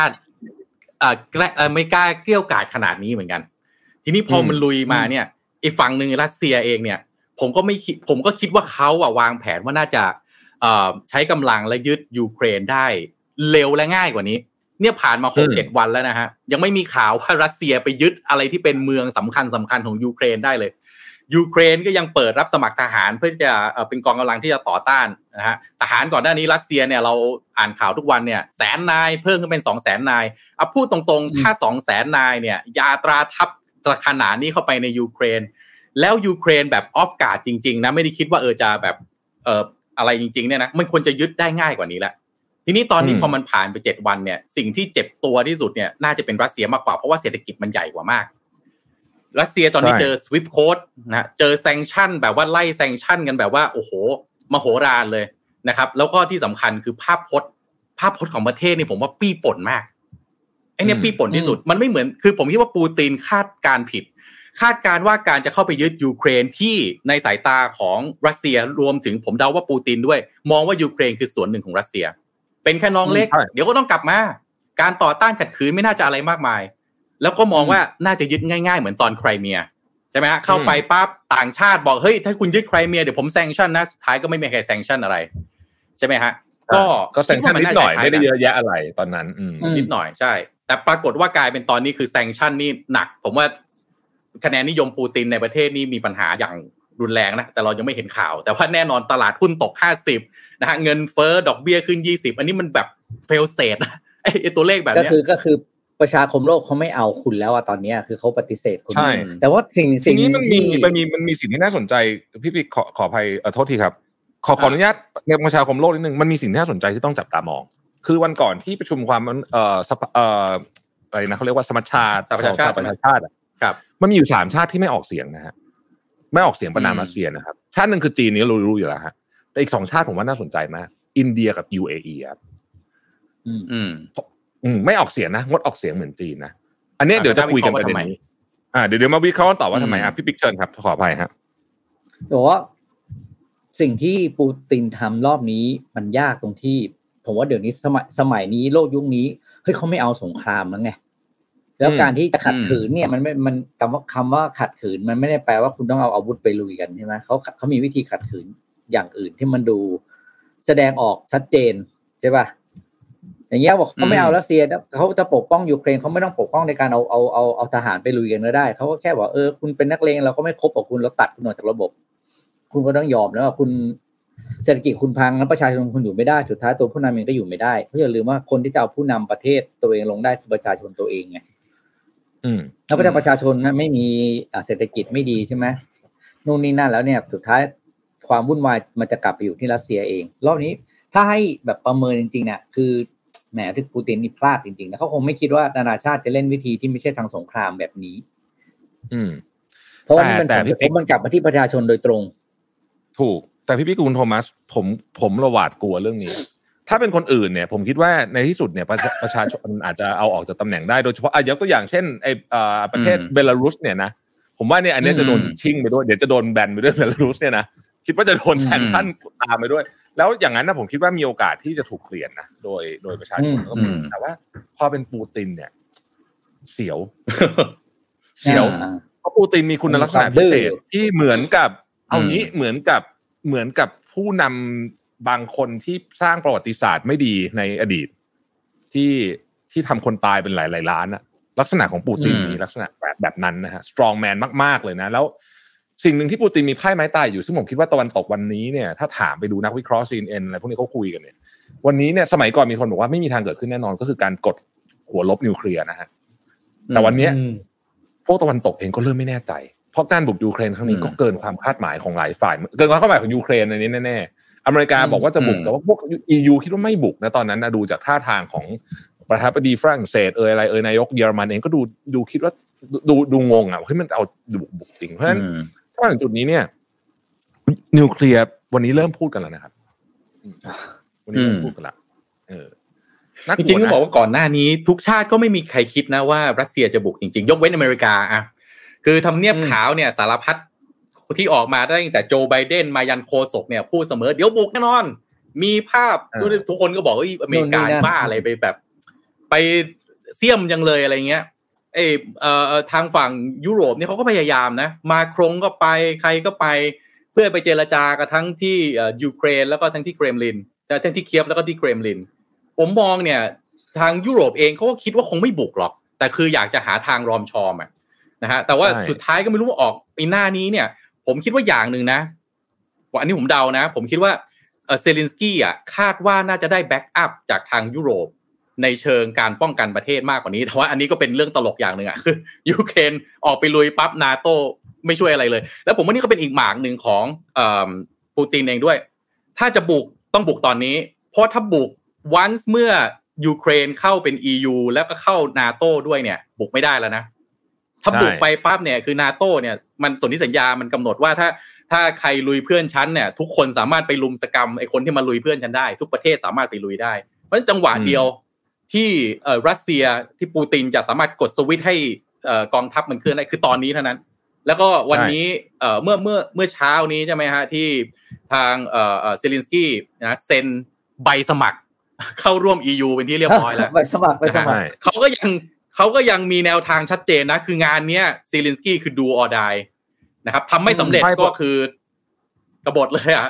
เอ่อแกล้เอ่อไม่กล้าเกลี้ยวกล่อมขนาดนี้เหมือนกัน ทีนี้พอมันลุยมาเนี่ยอีกฝั่งหนึ่งรัสเซียเองเนี่ย ผมก็ไม่คิดผมก็คิดว่าเขาอะวางแผนว่าน่าจะเอ่อใช้กำลังและยึดยูเครนได้เร็วและง่ายกว่านี้ เนี่ยผ่านมาหกอืมเจ็ดวันแล้วนะฮะ ยังไม่มีข่าวว่ารัสเซียไปยึดอะไรที่เป็นเมืองสำคัญสำคัญของยูเครนได้เลยยูเครนก็ยังเปิดรับสมัครทหารเพื่อจะเอ่อเป็นกองกำลังที่จะต่อต้านนะฮะทหารก่อนหน้านี้รัสเซียเนี่ยเราอ่านข่าวทุกวันเนี่ยแสนนายเพิ่มขึ้นเป็นสองแสนนายเอาพูดตรงๆ ถ้าสองแสนนายเนี่ยยาตราทัพขนาดนี้เข้าไปในยูเครน แล้วยูเครนแบบ off guard จริงๆนะไม่ได้คิดว่าเออจะแบบเอ่ออะไรจริงๆเนี่ยนะมันควรจะยึดได้ง่ายกว่านี้แหละ ทีนี้ตอนนี้อืมพอมันผ่านไปเจ็ดวันเนี่ย สิ่งที่เจ็บตัวที่สุดเนี่ยน่าจะเป็นรัสเซียมากกว่าเพราะว่าเศรษฐกิจมันใหญ่กว่ามาก รัสเซียตอนนี้ใช่เจอ SWIFT code นะเจอ sanction แบบว่าไล่ sanction กันแบบว่าโอ้โหมโหฬารเลยนะครับ แล้วก็ที่สำคัญคือภาพพจน์ ภาพพจน์ของประเทศนี่ผมว่าปี้ป่นมากไอเนี่ยอืมปี้ป่นที่สุดมันไม่เหมือนคือผมคิดว่าปูตินคาดการณ์ผิด คาดการณ์ว่าการจะเข้าไปยึดยูเครนที่ในสายตาของรัสเซียรวมถึงผมเดาว่าปูตินด้วย มองว่ายูเครนคือส่วนหนึ่งของรัสเซีย เป็นแค่น้องเล็กใช่เดี๋ยวก็ต้องกลับมา การต่อต้านขัดขืนไม่น่าจะอะไรมากมาย แล้วก็มองว่าน่าจะยึดง่าย ๆ เหมือนตอนไครเมียใช่ไหมฮะเข้าไปปั๊บต่างชาติบอกเฮ้ยถ้าคุณยึดไครเมียเดี๋ยวผม sanction นะสุดท้ายก็ไม่มีใคร sanction อะไร ใช่ไหมฮะก็ก็ sanction นิดหน่อยถือว่าไม่ได้เยอะแยะอะไรตอนนั้น อืมอืมนิดหน่อยใช่ แต่ปรากฏว่ากลายเป็นตอนนี้คือ sanction นี่หนัก ผมว่าคะแนนนิยมปูตินในประเทศนี่มีปัญหาอย่างรุนแรงนะแต่เรายังไม่เห็นข่าว แต่ว่าแน่นอนตลาดหุ้นตก 50 นะฮะเงินเฟ้อดอกเบี้ยขึ้น 20 อันนี้มันแบบ fail state นะไอ้ไอ้ตัวเลขแบบก็เนี้ยคือกก็คือประชาคมโลกเขาไม่เอาคุณแล้วอะตอนเนี้ยคือเขาปฏิเสธคุณใช่แต่ว่าสิ่งทีสิ่งนี้มันมีที่มันมีมันมีสิ่งที่น่าสนใจพี่ปิ๊กขอขออภัยเอ่อโทษทีครับ ขอขออนุญาตในประชาคมโลกนิดนึงมันมีสิ่งที่น่าสนใจที่ต้องจับตามอง คือวันก่อนที่ประชุมความเอ่อสภาเอ่ออะไรนะเขาเรียกว่าสมัชชาสหประชาชาติสหประชาชาติอะครับ มันมีอยู่สามชาติที่ไม่ออกเสียงนะฮะไม่ออกเสียงประนามอืมรัสเซียนะครับ ชาติหนึ่งคือจีนนี่เรารู้อยู่แล้วฮะ แต่อีกสองชาติผมว่าน่าสนใจมาก อินเดียกับ UAE ครับอืม อืมอืมไม่ออกเสียงนะ งดออกเสียงเหมือนจีนนะ อันเนี้ยอะเดี๋ยวจะคุยกันประแล้วเด็นวิเคราะห์ว่าทำไมนี้ อ่า เดี๋ยวเดี๋ยวมาวิเคราะห์กันต่อว่าทำไมอืมอะพี่ปิ๊กเชิญครับ ขออภัยฮะแต่ว่าสิ่งที่ปูตินทำรอบนี้มันยากตรงที่ ผมว่าเดี๋ยวนี้สมัยสมัยนี้โลกยุคนี้ เฮ้ยเขาไม่เอาสงครามแล้วไงแล้วอืมการที่จะขัดขืนเนี่ยมันไม่มันคำว่าคำว่าขัดขืน มันไม่ได้แปลว่าคุณต้องเอาอาวุธไปลุยกันใช่ไหมเขาเขามีวิธีขัดขืน อย่างอื่นที่มันดูแสดงออกชัดเจนใช่ป่ะอย่างเงี้ยบอกเขาไม่เอารัสเซียเขาจะปกป้องยูเครนเขาไม่ต้องปกป้องในการเอาเอาเอาเอาทหารไปลุยกันก็ได้เขาก็แค่บอกเออคุณเป็นนักเลงเราก็ไม่คบกับคุณเราตัดคุณออกจากระบบ คุณก็ต้องยอมแล้วว่าคุณเศรษฐกิจคุณพังแล้วประชาชนคุณอยู่ไม่ได้สุดท้ายตัวผู้นำเองก็อยู่ไม่ได้เพราะอย่าลืมว่าคนที่จะเอาผู้นำประเทศตัวเองลงได้คือประชาชนตัวเองไงอืมแล้วก็ถ้าประชาชนนะไม่มีอ่าเศรษฐกิจไม่ดีใช่ไหมนู่นนี่นั่นแล้วเนี่ย สุดท้าย ความวุ่นวายมันจะกลับไปอยู่ที่รัสเซียเอง รอบนี้ถ้าให้แบบประเมินจริงๆเนี่ยคือแหมที่ปูตินนี่พลาดจริงๆนะเขาคงไม่คิดว่านานาชาติจะเล่นวิธีที่ไม่ใช่ทางสงครามแบบนี้ อืม เพราะว่านี่มันแต่ผลพี่กระทปิ๊บกมันกลับมาที่ประชาชนโดยตรง ถูก แต่พี่พี่กุลโทมัส ผมผมระหวาดกลัวเรื่องนี้ ถ้าเป็นคนอื่นเนี่ย ผมคิดว่าในที่สุดเนี่ย ประชาประชาชนอาจจะเอาออกจากตำแหน่งได้โดยเฉพาะอะยกตัวอย่างเช่นไอเอ่อประเทศอืมเบลารุสเนี่ยนะผมว่าเนี่ยอันเนี้ยจะโดนอืมชิ่งไปด้วยเดี๋ยวจะโดนแบนไปด้วยเบลารุสเนี่ยนะ คิดว่าจะโดนแซงชั่นตามไปด้วย แล้วอย่างนั้นนะผมคิดว่ามีโอกาสที่จะถูกเปลี่ยนนะโดยโดยประชาชนอืมก็มีอืมแต่ว่า พอเป็นปูตินเนี่ย เสียว เสียวอ่าเพราะปูตินมีคุณลักษณะพิเศษที่เหมือนกับ เอาอืมงี้เหมือนกับเหมือนกับผู้นำบางคนที่สร้างประวัติศาสตร์ไม่ดีในอดีต ที่ที่ทำคนตายเป็นหลายหลายๆล้านอะลักษณะของปูตินอืมมีลักษณะแบบแบบนั้นนะฮะ strong man มาก ๆ เลยนะ แล้ว สิ่งหนึ่งที่ปูตินมีไพ่ไม้ตายอยู่ซึ่งผมคิดว่าตะวันตกวันนี้เนี่ยถ้าถามไปดูนักวิเคราะห์ CNN อะไรพวกนี้เขาคุยกันเนี่ยวันนี้เนี่ยสมัยก่อนมีคนบอกว่าไม่มีทางเกิดขึ้นแน่นอนก็คือการกดหัวรบนิวเคลียร์นะฮะแต่วันเนี้ยอืมพวกตะวันตกเองก็เริ่มไม่แน่ใจ เพราะการบุกยูเครนครั้งนี้อืมก็เกินความคาดหมายของหลายฝ่าย เกินความคาดหมายของยูเครนในนี้แน่ๆอเมริกาบอกว่าจะบุกอืมแต่ว่าพวก EU คิดว่าไม่บุกนะตอนนั้นนะดูจากท่าทางของประธานาธิบดีฝรั่งเศสเอยอะไรเอยนายกเยอรมันเองก็ดูดูคิดว่าดูดูดูงงอะเฮ้ยมันเอาบุกบุกจริงเพราะฉะนั้นอื มถ้าถึงจุดนี้เนี่ย นิวเคลียร์วันนี้เริ่มพูดกันแล้วนะครับอืมวันนี้เริ่มอืมพูดกันละเออน่ากจลัวริงๆต้องนะบอกว่าก่อนหน้านี้ ทุกชาติก็ไม่มีใครคิดนะว่ารัสเซียจะบุกจริงๆ ยกเว้นอเมริกาอะคือทำเนียบขาวเนี่ย สารพัดที่ออกมาได้ตั้งแต่โจไบเดนมายันโคศกเนี่ยพูดเสมอ เดี๋ยวบุกแน่นอน มีภาพเออทุกคนก็บอกว่าอเมริกานู่นนี่นั่นบ้าอะไรไปแบบ ไปเสี่ยมยังเลยอะไรเงี้ย เออเอ่อทางฝั่งยุโรปเนี่ยเขาก็พยายามนะ มาครงก็ไปใครก็ไปเพื่อไปเจรจากับทั้งที่เอ่อยูเครนแล้วก็ทั้งที่เครมลินทั้งที่เคียฟแล้วก็ที่เครมลิน ผมมองเนี่ย ทางยุโรปเองเขาก็คิดว่าคงไม่บุกหรอก แต่คืออยากจะหาทางรอมชอมอะนะฮะแต่ว่าใช่สุดท้ายก็ไม่รู้ว่าออกปีหน้านี้เนี่ย ผมคิดว่าอย่างหนึ่งนะว่าอันนี้ผมเดานะ ผมคิดว่าเอ่อเซเลนสกี้อะคาดว่าน่าจะได้ backup จากทางยุโรป ในเชิงการป้องกันประเทศมากกว่านี้ แต่ว่าอันนี้ก็เป็นเรื่องตลกอย่างหนึ่งอะคือยูเครนออกไปลุยปั๊บนาโตไม่ช่วยอะไรเลย แล้วผมว่านี่ก็เป็นอีกหมากหนึ่งของปูตินเองด้วย ถ้าจะบุกต้องบุกตอนนี้ เพราะถ้าบุก once เมื่อยูเครนเข้าเป็น EU แล้วก็เข้านาโตด้วยเนี่ย บุกไม่ได้แล้วนะ ถ้าบุกไปปั๊บเนี่ยคือนาโตเนี่ยมันสนธิสัญญามันกำหนดว่าถ้าถ้าใครลุยเพื่อนฉันเนี่ย ทุกคนสามารถไปลุมสกรรมไอ้คนที่มาลุยเพื่อนฉันได้ ทุกประเทศสามารถไปลุยได้ เพราะฉะนั้นจังหวะเดียว ที่เอ่อรัสเซียที่ปูตินจะสามารถกดสวิตช์ให้เอ่อกองทัพมันเคลื่อนได้คือตอนนี้เท่านั้น แล้วก็วันนี้เอ่อเมื่อเมื่อเมื่อเช้านี้ใช่ไหมฮะที่ทางเอ่อเอ่อเซเลนสกี้นะเซ็นใบสมัครเข้าร่วม EU เป็นที่เรียบร้อยแล้วไปสมัครไปสมัครใช่เขาก็ยังเขาก็ยังมีแนวทางชัดเจนนะ คืองานเนี้ยซีลินสกี้คือดูออดายนะครับทำไม่สำเร็จไม่ก็คือกบฏเลยอะ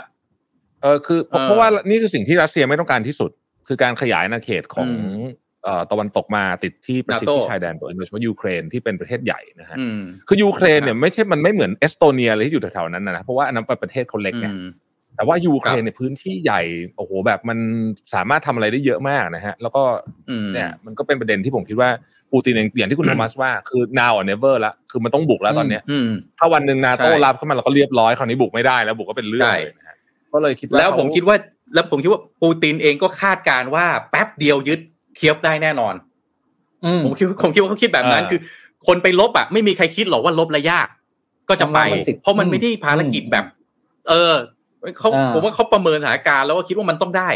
เออคือเพราะเออเพราะว่านี่คือสิ่งที่รัสเซียไม่ต้องการที่สุด คือการขยายอาณาเขตของอืมเอ่อตะวันตกมาติดที่ประชิด NATO ที่ชายแดนตัวเองโดยเฉพาะยูเครนที่เป็นประเทศใหญ่นะฮะอืมคือยูเครนเนี่ยไม่ใช่มันไม่เหมือนเอสโตเนียเลยที่อยู่แถวๆนั้นนะนะเพราะว่าอันนั้นเป็นประเทศเขาเล็กไงอืมแต่ว่ายูเครนครับในยพื้นที่ใหญ่โอ้โหแบบมันสามารถทำอะไรได้เยอะมากนะฮะ แล้วก็อืมเนี่ยมันก็เป็นประเด็นที่ผมคิดว่าปูตินเองอย่างที่คุณโทมัสว่าคือ now or never ละคือมันต้องบุกแล้วตอนเนี้ยอืมถ้าวันหนึ่งนาโต้ใช่รับเข้ามาเราก็เรียบร้อยคราวนี้บุกไม่ได้แล้วบุกก็เป็นเรื่องใช่เลยนะฮะก็เลยคิดว่าแล้วผมเขาคิดว่า แล้วผมคิดว่าปูตินเองก็คาดการณ์ว่าแป๊บเดียวยึดเคียฟได้แน่นอนอืมผมคิดผมคิดว่าเขาคิดแบบนั้นอ่าคือ คนไปลบอะไม่มีใครคิดหรอกว่าลบระยากก็จะไปประมาณสิบเพราะมันไม่ได้ภารกิจแบบ เออเขาอ่าผมว่าเขาประเมินสถานการณ์แล้วก็คิดว่ามันต้องได้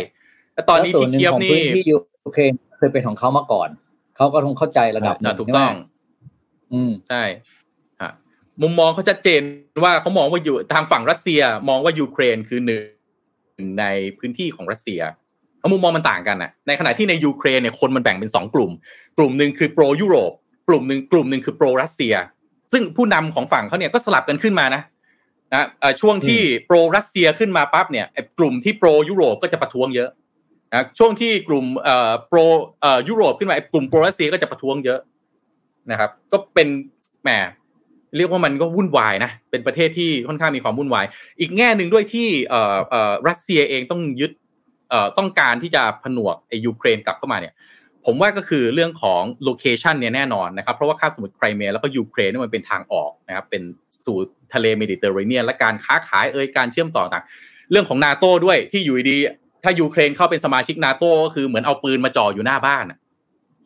แต่ตอนนี้แล้วส่วที่หงเคียฟของนี่พื้นที่ยูเครนเคยเป็นของเขามาก่อนเขาก็คงเข้าใจระดับหนึ่อ่างถูกใช่ไหมต้อง อืมใช่ฮะมุมมองเขาชัดเจนว่าเขามองว่าอยู่ทางฝั่งรัสเซีย มองว่ายูเครนคือหนึ่ง ในพื้นที่ของรัสเซียแล้วมุมมองมันต่างกันนะในขณะที่ในยูเครนเนี่ยคนมันแบ่งเป็นสองกลุ่ม กลุ่มหนึ่งคือโปรยุโรป กลุ่มหนึ่งกลุ่มหนึ่งคือโปรรัสเซีย ซึ่งผู้นำของฝั่งเขาเนี่ยก็สลับกันขึ้นมานะนะเอ่อช่วงที่โปรรัสเซียขึ้นมาปั๊บเนี่ยไอ้กลุ่มที่โปรยุโรปก็จะประท้วงเยอะนะช่วงที่กลุ่มเอ่อโปรเอ่อยุโรปขึ้นมาไอ้กลุ่มโปรรัสเซียก็จะประท้วงเยอะนะครับ ก็เป็นแหม เรียกว่ามันก็วุ่นวายนะ เป็นประเทศที่ค่อนข้างมีความวุ่นวาย อีกแง่หนึ่งด้วยที่เอ่อเอ่อรัสเซียเองต้องยึดเอ่อต้องการที่จะผนวกไอ้ยูเครนกลับเข้ามาเนี่ย ผมว่าก็คือเรื่องของ location เนี่ยแน่นอนนะครับ เพราะว่าคาบสมุทรไครเมียแล้วก็ยูเครนเนี่ยมันเป็นทางออกนะครับ เป็นสู่ทะเลเมดิเตอร์เรเนียนและการค้าขายเอ่ยการเชื่อมต่อต่าง เรื่องของนาโต้ด้วยที่อยู่ดีๆถ้ายูเครนเข้าเป็นสมาชิกนาโต้ก็คือเหมือนเอาปืนมาจ่ออยู่หน้าบ้านอะ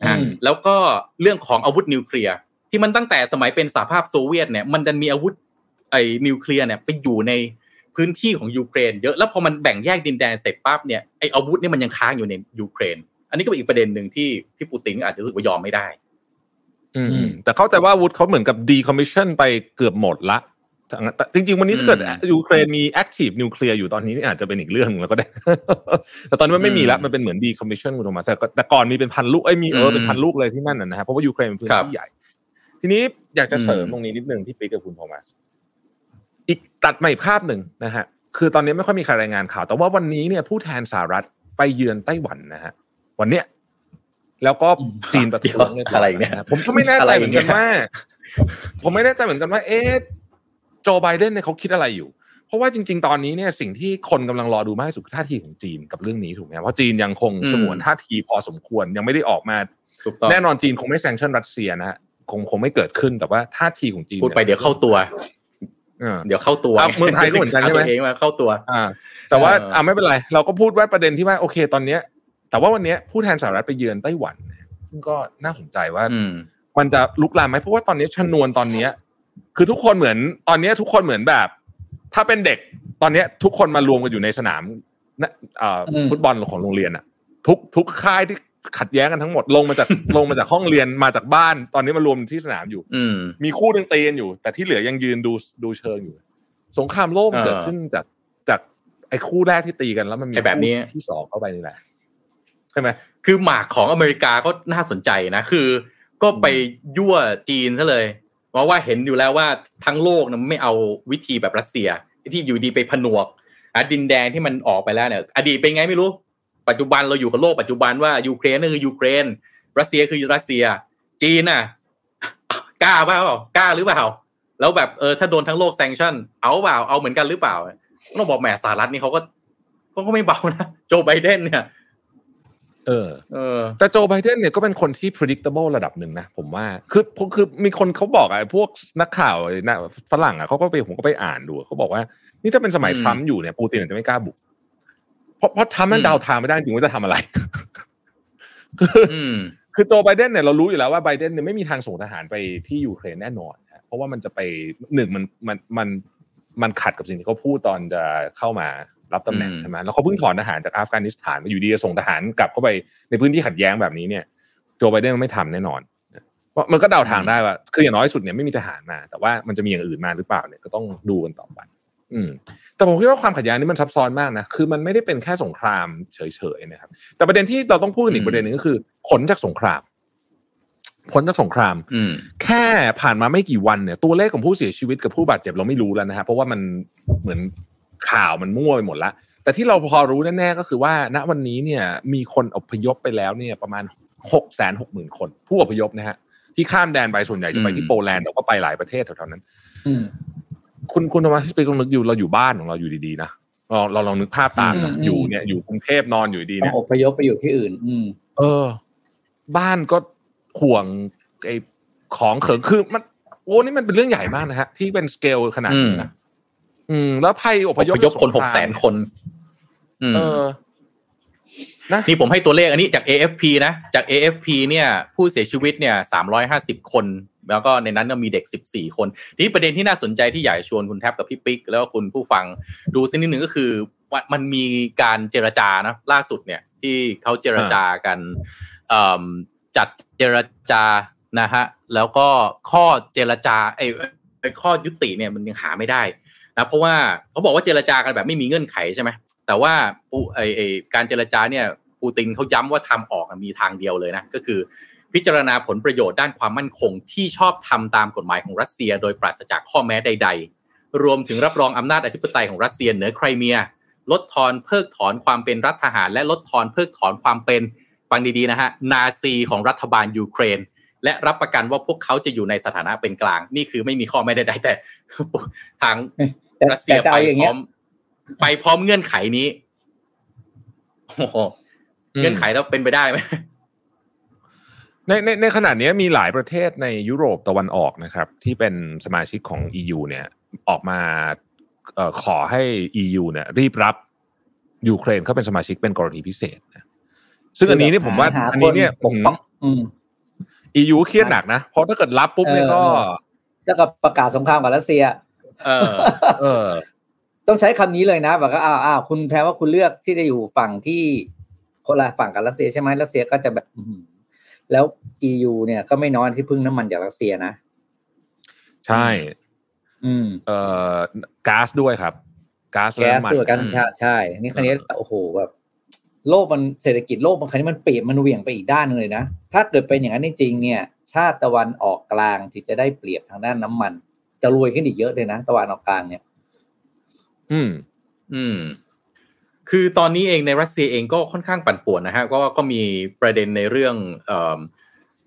นะฮะอืมแล้วก็เรื่องของอาวุธนิวเคลียร์ ที่มันตั้งแต่สมัยเป็นสหภาพโซเวียตเนี่ยมันดันมีอาวุธไอ้นิวเคลียร์เนี่ยไปอยู่ในพื้นที่ของยูเครนเยอะแล้วพอมันแบ่งแยกดินแดนเสร็จปั๊บเนี่ยไอ้อาวุธเนี่ยมันยังค้างอยู่ในยูเครน อันนี้ก็เป็นอีกประเด็นหนึ่งที่ที่ปูตินอาจจะรู้สึกว่ายอมไม่ได้ อืมอืมแต่เข้าใจว่าอาวุธเขาเหมือนกับ decommission ไปเกือบหมดละแต่จริง ๆ วันนี้ถ้าเกิดอืมยูเครนมี active นิวเคลียร์อยู่ตอนนี้นี่อาจจะเป็นอีกเรื่องแล้วก็ได้ แต่ตอนนี้มันไม่มีละอืมมันเป็นเหมือน decommission คุณโทมัสแต่ก็แต่ก่อนมีเป็นพันลูกไอ้ยมีเอออืมเป็นพันลูกเลยที่นั่นนะนะครับเพราะว่ายูเครนเป็นพื้นครับที่ใหญ่ ทีนี้อยากจะเสริมอืมตรงนี้นิดนึงพี่ปิ๊กกับคุณโทมัสอีกตัดใหม่ภาพหนึ่งนะฮะคือตอนนี้ไม่ค่อยมีใครรายงานข่าว แต่ว่าวันนี้เนี่ยผู้แทนสหรัฐไปเยือนไต้หวันนะฮะวันเนี้ยแล้วก็จีนประท้วงเรียบร้อะไรอยอีกเนี่ยนะฮะผมก็ไม่แน่ใจเหมือนกันอะไรอีกเนี่ยว่า ผมไม่แน่ใจเหมือนกันว่า เอ๊ะโจไบเดนเนี่ยเขาคิดอะไรอยู่ เพราะว่าจริง ๆ ตอนนี้เนี่ยสิ่งที่คนกำลังรอดูมากที่สุดคือท่าทีของจีนกับเรื่องนี้ถูกไหมเพราะจีนยังคงอืมสงวนท่าทีพอสมควรยังไม่ได้ออกมาถูกต้องแน่นอนจีนคงไม่แซงชั่นรัสเซียนะฮะ คงคงไม่เกิดขึ้นแต่ว่าท่าทีของจีนพูดไปเดี๋ยวเข้าตัวเออเดี๋ยวเข้าตัวอะเมืองไทยก็เหมือนกันใช่ไหมตัวเองมาเข้าตัว อ่า แต่ว่าเอออ่อ่าไม่เป็นไร เราก็พูดว่าประเด็นที่ว่าโอเคตอนเนี้ย แต่ว่าวันเนี้ยผู้แทนสหรัฐไปเยือนไต้หวันเนี่ยซึ่งก็น่าสนใจว่าอืมมันจะลุกลามไหมเพราะว่าตอนนี้ชนวนตอนเนี้ย คือทุกคนเหมือน ตอนเนี้ยทุกคนเหมือนแบบ ถ้าเป็นเด็กตอนเนี้ย ทุกคนมารวมกันอยู่ในสนามนะเอ่ออมฟุตบอลของโรงเรียนอะทุกทุกค่ายที่ ขัดแย้งกันทั้งหมดลงมาจากลงมาจากห้องเรียนมาจากบ้าน ตอนนี้มารวมที่สนามอยู่ อืมมีคู่หนึ่งตีกันอยู่ แต่ที่เหลือยังยืนดูดูเชิงอยู่ สงครามโลกมันเออเกิดขึ้นจากจากไอ้คู่แรกที่ตีกันแล้วมันมีไอ้แบบนี้คู่ที่สองเข้าไปนี่แหละใช่ไหมคือหมากของอเมริกาก็น่าสนใจนะคือ ก็ไปยั่วจีนซะเลยเพราะว่าเห็นอยู่แล้วว่าทั้งโลกนะไม่เอาวิธีแบบรัสเซียที่อยู่ดีไปผนวกอะดินแดนที่มันออกไปแล้วเนี่ย อดีตเป็นไงไม่รู้ ปัจจุบันเราอยู่กับโลกปัจจุบันว่ายูเครนนั่นคือยูเครน รัสเซียคือรัสเซีย จีนน่ะกล้าเปล่ากล้าหรือเปล่า แล้วแบบเออถ้าโดนทั้งโลก sanction เอาเปล่าเอาเหมือนกันหรือเปล่าต้องบอกแหมสหรัฐนี่เขาก็เขาก็ไม่เบานะโจไบเดนเนี่ยเออเออ แต่โจไบเดนเนี่ยก็เป็นคนที่ predictable ระดับหนึ่งนะ ผมว่า คือคือคือมีคนเขาบอกอะพวกนักข่าวนะฝรั่งอะเขาก็ไปผมก็ไปอ่านดูเขาบอกว่า นี่ถ้าเป็นสมัยอืมทรัมป์อยู่เนี่ยปูตินอาจจะไม่กล้าบุก เพราะเพราะทรัมป์มันอืมเดาทางไม่ได้จริงว่าจะทำอะไรคืออืมคือโจไบเดนเนี่ยเรารู้อยู่แล้วว่าไบเดนเนี่ยไม่มีทางส่งทหารไปที่ยูเครนแน่นอนนะเพราะว่ามันจะไปหนึ่งมันมันมันมันขัดกับสิ่งที่เขาพูดตอนจะเข้ามารับตำแหน่งอืมใช่ไหมแล้วเขาเพิ่งถอนทหารจากอัฟกานิสถานมาอยู่ดีจะส่งทหารกลับเข้าไปในพื้นที่ขัดแย้งแบบนี้เนี่ยโจไบเดนไม่ทำแน่นอนเพราะมันก็เดาทางได้ว่าคืออย่างน้อยสุดเนี่ยไม่มีทหารมา แต่ว่ามันจะมีอย่างอื่นมาหรือเปล่าเนี่ยก็ต้องดูกันต่อไป อืมแต่ผมคิดว่าความขัดแย้งนี้มันซับซ้อนมากนะคือมันไม่ได้เป็นแค่สงครามเฉยๆนะครับ แต่ประเด็นที่เราต้องพูดกันอีอืกมประเด็นหนึ่งก็คือผลจากสงครามผลจากสงครามอืมแค่ผ่านมาไม่กี่วันเนี่ย ตัวเลขของผู้เสียชีวิตกับผู้บาดเจ็บเราไม่รู้แล้วนะฮะเพราะว่ามันเหมือนข่าวมันมั่วไปหมดละแต่ที่เราพอรู้แน่ๆก็คือว่า ณวันนี้เนี่ย มีคนอพยพไปแล้วเนี่ย ประมาณหกแสนหกหมื่นคน ผู้อพยพนะฮะที่ข้ามแดนไปส่วนใหญ่จะไปที่อืมโปแลนด์แต่ก็ไปหลายประเทศแถวๆนั้นอืม คุณคุณธรรมะที่ไปลองนึกอยู่เราอยู่บ้านของเราอยู่ดีๆนะเราเราลองนึกภาพตามนะอืมอยู่เนี่ยอยู่กรุงเทพนอนอยู่ดีต้อเนี่งยอพยพไปอยู่ที่อื่น อืม เออ บ้านก็ห่วงไอ้ของเขิงคือมันโอ้นี่มันเป็นเรื่องใหญ่มากนะฮะ ที่เป็นสเกลขนาดนี้นะอืม แล้วภัยออพยพพยพคนจากหงกรามแสนคนอืมเออ นะนี่ผมให้ตัวเลขอันนี้จาก AFP นะจาก AFP เนี่ยผู้เสียชีวิตเนี่ยสามร้อยห้าสิบคน แล้วก็ในนั้นก็มีเด็กสิบสี่คน ทีนี้ประเด็นที่น่าสนใจที่อยากชวนคุณแท็บกับพี่ปิ๊ก แล้วก็คุณผู้ฟังดูสักนิดหนึ่งก็คือว่ามันมีการเจรจานะล่าสุดเนี่ยที่เขาเจรจากันจัดเจรจานะฮะแล้วก็ข้อเจรจาไอ้ไอ้ข้อยุติเนี่ยมันยังหาไม่ได้นะเพราะว่าเขาบอกว่าเจรจากันแบบไม่มีเงื่อนไขใช่ไหม แต่ว่าปูไอไอการเจรจาเนี่ยปูตินเขาย้ำว่าทำออกมีทางเดียวเลยนะก็คือ พิจารณาผลประโยชน์ด้านความมั่นคง ที่ชอบทำตามกฎหมายของรัสเซีย โดยปราศจากข้อแม้ใด ๆ รวมถึงรับรองอำนาจอธิปไตยของรัสเซียเหนือไครเมีย ลดทอนเพิกถอนความเป็นรัฐทหาร และลดทอนเพิกถอนความเป็นฟังดีๆนะฮะนาซีของรัฐบาลยูเครนและรับประกันว่าพวกเขาจะอยู่ในสถานะเป็นกลาง นี่คือไม่มีข้อแม้ใดๆแต่ทางแต่รัสเซียแต่จะไปเอาอย่างพเงี้ร้อยม ไปพร้อมเงื่อนไขนี้โอ้โหเงื่อนไขแล้วเป็นไปได้ไหมในในในขณะนี้มีหลายประเทศในยุโรปตะวันออกนะครับ ที่เป็นสมาชิกของ EU เนี่ยออกมาเอ่อขอให้ EU เนี่ยรีบรับยูเครนเข้าเป็นสมาชิกเป็นกรณีพิเศษนะซึ่งอันนี้เนี่ยผมว่าหาอันนี้เนี่ยคนปกป้องอืม EU เครียดหนักนะ เพราะถ้าเกิดรับปุ๊บเนี่ยก็เออแล้วก็ประกาศสงครามกับรัสเซีย เออ เออ ต้องใช้คำนี้เลยนะแบบว่าอ้าวอ้าวคุณแปลว่าคุณเลือกที่จะอยู่ฝั่งที่คนละฝั่งกับรัสเซียใช่ไหมรัสเซียก็จะแบบอื้อหือแล้ว EU เนี่ยก็ไม่น้อยที่พึ่งน้ำมันจากรัสเซียนะ ใช่ อืม เอ่อก๊าซด้วยครับก๊าซและแก๊สน้ำมันด้วยกันอืมใช่ใช่ นี่ครั้นี้โอ้โหแบบโลกมันเศรษฐกิจโลกมันครั้นี้มันเปลี่ยนมันเหวี่ยงไปอีกด้านหนึงเลยนะ ถ้าเกิดเป็นอย่างนั้นจริงๆเนี่ย ชาติตะวันออกกลางที่จะได้เปรียบทางด้านน้ำมัน จะรวยขึ้นอีกเยอะเลยนะ ตะวันออกกลางเนี่ย อืม อืม คือตอนนี้เองในรัสเซียเองก็ค่อนข้างปั่นป่วนนะฮะก็ก็มีประเด็นในเรื่องเอ่อ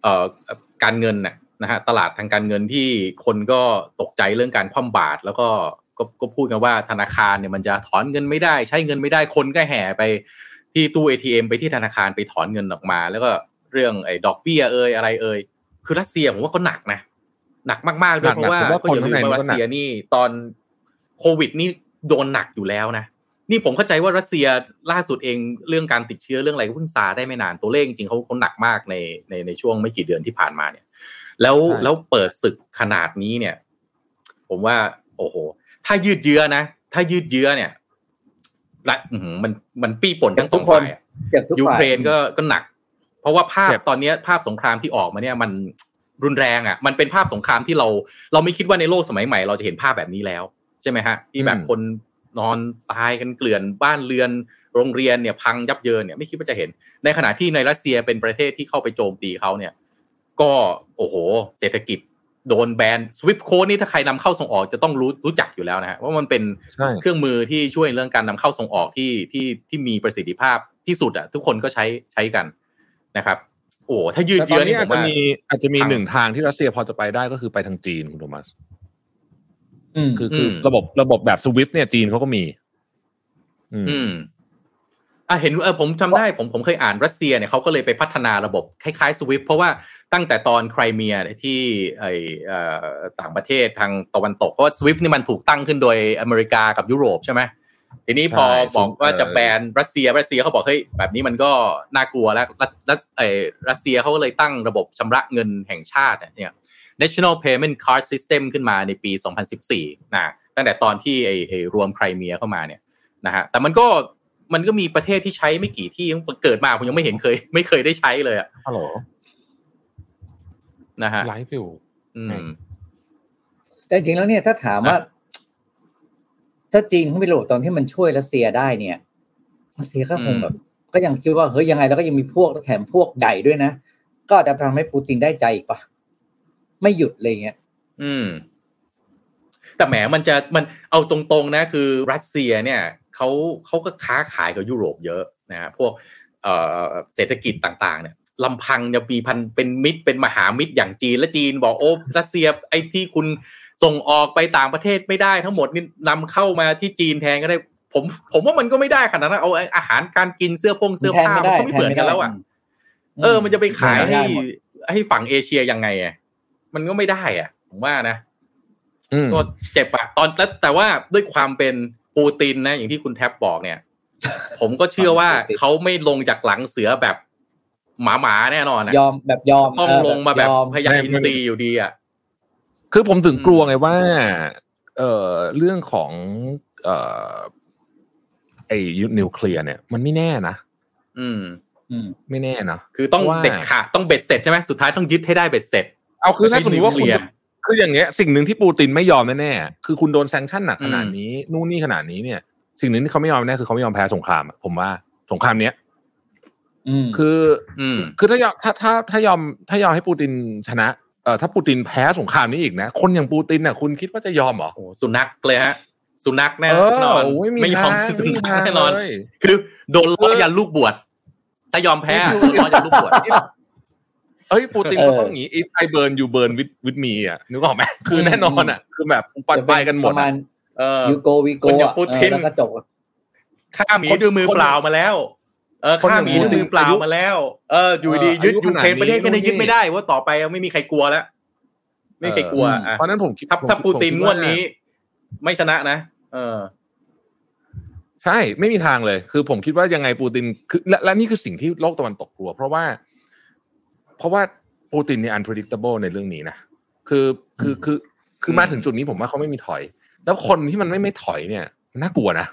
เอ่อการเงินน่ะนะฮะตลาดทางการเงินที่คนก็ตกใจเรื่องการคว่ำบาตรแล้วก็ก็ก็พูดกันว่าธนาคารเนี่ยมันจะถอนเงินไม่ได้ ใช้เงินไม่ได้คนก็แห่ไปที่ตู้ ATM ไปที่ธนาคารไปถอนเงินออกมา แล้วก็เรื่องไอ้ดอกเบี้ยเอ่ยอะไรเอ่ยคือรัสเซียผมว่าก็หนักนะหนักมากๆด้วยหนักเพราะว่าผมว่าก็อย่าลืมคนข้างในว่ามันก็รัสหนักเซียนี่ตอนโควิดนี่ โดนหนักอยู่แล้วนะนี่ผมเข้าใจว่ารัสเซียล่าสุดเองเรื่องการติดเชื้อเรื่องอะไรก็เพิ่งซาได้ไม่นานตัวเลขจริงๆเขาเขาหนักมากในในในช่วงไม่กี่เดือนที่ผ่านมาเนี่ย แล้วแล้วเปิดศึกขนาดนี้เนี่ย ผมว่า โอ้โห ถ้ายืดเยื้อนะถ้ายืดเยื้อเนี่ยละอื้อหือมันมันปี้ป่นทั้งสองฝ่ายอะเจ็บทุกยูฝ่ายเครนก็ก็หนัก เพราะว่าภาพเจ็บตอนเนี้ยภาพสงครามที่ออกมาเนี่ยมันรุนแรงอะ มันเป็นภาพสงครามที่เรา เราไม่คิดว่าในโลกสมัยใหม่ เราจะเห็นภาพแบบนี้แล้ว ใช่ไหมฮะที่แบบคนนอนตายกันเกลื่อนบ้านเรือน โรงเรียนเนี่ยพังยับเยินเนี่ยไม่คิดว่าจะเห็น ในขณะที่ในรัสเซียเป็นประเทศที่เข้าไปโจมตีเขาเนี่ย ก็โอ้โห เศรษฐกิจโดนแบนสวิฟโค้ดนี่ถ้าใครนำเข้าส่งออกจะต้องรู้รู้จักอยู่แล้วนะฮะว่ามันเป็นใช่เครื่องมือที่ช่วยเรื่องการนำเข้าส่งออกที่ที่ที่มีประสิทธิภาพที่สุดอะทุกคนก็ใช้ใช้กันนะครับ โอ้ถ้ายืดแต่ตเยื้ออนนี้นี่ผอาจมจะว่ามีอาจจะมีพังหนึ่งทางที่รัสเซียพอจะไปได้ก็คือไปทางจีนคุณโทมัสอืม คือคืออมระบบระบบแบบสวิฟเนี่ยจีนเขาก็มี อืมอืมอะเห็นเออผมจำได้ผมผมเคยอ่านรัสเซียเนี่ยเขาก็เลยไปพัฒนาระบบคล้ายๆสวิฟเพราะว่าตั้งแต่ตอนไครเมียที่ไอเอ่อต่างประเทศทางตะวันตกเพราะว่าสวิฟนี่มันถูกตั้งขึ้นโดยอเมริกากับยุโรปใช่ไหมทีนี้พอใช่บอกว่าเออจะแบนรัสเซียรัสเซียเขาบอกเฮ้ยแบบนี้มันก็น่ากลัวแล้วรัสรัสไอรัสเซียเขาก็เลยตั้งระบบชำระเงินแห่งชาติเนี่ย National Payment Card System ขึ้นมาในปี 2014นะตั้งแต่ตอนที่ไอไอรวมไครเมียเข้ามาเนี่ยนะฮะแต่มันก็มันก็มีประเทศที่ใช้ไม่กี่ที่เกิดมาผมยังไม่เห็นเคย ไม่เคยได้ใช้เลยอะฮัลโหลนะฮะไลฟ์อยู่อืมแต่จริงๆแล้วเนี่ยถ้าถามว่า ถ้าจีนเขาไปโหลดตอนที่มันช่วยรัสเซียได้เนี่ยรัสเซียก็คงอืมแบบก็ยังคิดว่าเฮ้ยยังไงแล้วก็ยังมีพวกแล้วแถมพวกใหญ่ด้วยนะ ก็อาจจะทำให้ปูตินได้ใจอีกปะ ไม่หยุดอะไรเงี้ย อืม แต่แหมมันจะมันเอาตรงๆนะ คือรัสเซียเนี่ยเขาเขาก็ค้าขายกับยุโรปเยอะนะฮะพวกเอ่อเศรษฐกิจต่างๆ เนี่ยลำพังจะมีพันเป็นมิตรเป็นมหามิตรอย่างจีนและจีนบอกโอ้รัสเซียไอ้ที่คุณส่งออกไปต่างประเทศไม่ได้ทั้งหมดนี่นำเข้ามาที่จีนแทนก็ได้ผมผมว่ามันก็ไม่ได้ขนาดนั้นเอาอาหารการกินเสื้อพงเสื้อผ้ามันก็ไม่เหมือนกันแล้วอะเออ มันจะไปขายให้ไม่ได้หมดให้ฝั่งเอเชียยังไงอะ มันก็ไม่ได้อะ ผมว่านะอืมก็เจ็บอะตอนแต่แต่ว่าด้วยความเป็นปูตินนะ อย่างที่คุณแท็บบอกเนี่ย ผมก็เชื่อว่าเขาไม่ลงจากหลังเสือแบบหมาหมาๆแน่นอนนะยอมแบบยอมต้องเลงมาแบบยอมพยาอินทรีย์อยู่ดีอะคือผมถึงอืมกลัวไงว่า เอ่อเรื่องของ เอ่อไอ้ยุทธนิวเคลียร์เนี่ย มันไม่แน่นะอืม อืม ไม่แน่นะคือต้องว่าเด็ดขาดต้องเบ็ดเสร็จใช่ไหมสุดท้ายต้องยึดให้ได้เบ็ดเสร็จ เอาคือถ้าสมมติว่าคุณนิวเคลียร์คืออย่างเงี้ยสิ่งหนึ่งที่ปูตินไม่ยอมแน่ๆคือคุณโดนแซงชั่นหนักขนาดนี้นู่นนี่ขนาดนี้เนี่ย สิ่งหนึ่งที่เขาไม่ยอมแน่คือเขาไม่ยอมแพ้สงครามอะผมว่าสงครามเนี้ยอืมคือ อืมคือถ้ายอมถ้าถ้าถ้ายอมถ้ายอมให้ปูตินชนะเอ่อถ้าปูตินแพ้สงครามนี้อีกนะ คนอย่างปูตินน่ะคุณคิดว่าจะยอมเหรอโอ้สุนัขเลยฮะ สุนัขแน่เออนอนโอ้ยไม่ยอมทางสุนัขไม่มีทางแน่นอนเลยคือ โดนล้อยันลูกบวชถ้ายอมแพ้โดนล้อยันลูกบวช เอ้ยปูตินเออก็ต้องอย่างนี้ if I burn you burn with with me อะนึกออกไหมคือแน่นอนอะ คือแบบปัดไปกันหมดประมาอะณเออยูโกวีโกคนอย่างปูตินแล้วก็จบฆ่าหมีด้วยมือเปล่ามาแล้ว เออคนอฆ่าย่างหมีพูด้ดวยมือเปล่าอายุมาแล้ว เอออยู่ดีเออยึดอายุยูเครนขนาดนี้ประเทศแค่นี้นู่นนี่ยึดไม่ได้ว่าต่อไปไม่มีใครกลัวแล้วไม่มีใครกลัวอะเพราะฉะนั้นผมคิดถ้าผมถ้าปูตินผมงคิดวดนี้ ไม่ชนะนะ เออใช่ไม่มีทางเลย คือผมคิดว่ายังไงปูตินคือและและนี่คือสิ่งที่โลกตะวันตกกลัว เพราะว่า เพราะว่าปูตินเนี่ย unpredictable ในเรื่องนี้นะคือคือคือคือมาถึงจุดนี้ผมว่าเขาไม่มีถอย แล้วคนที่มันไม่ไม่ถอยเนี่ยมันน่ากลัวนะ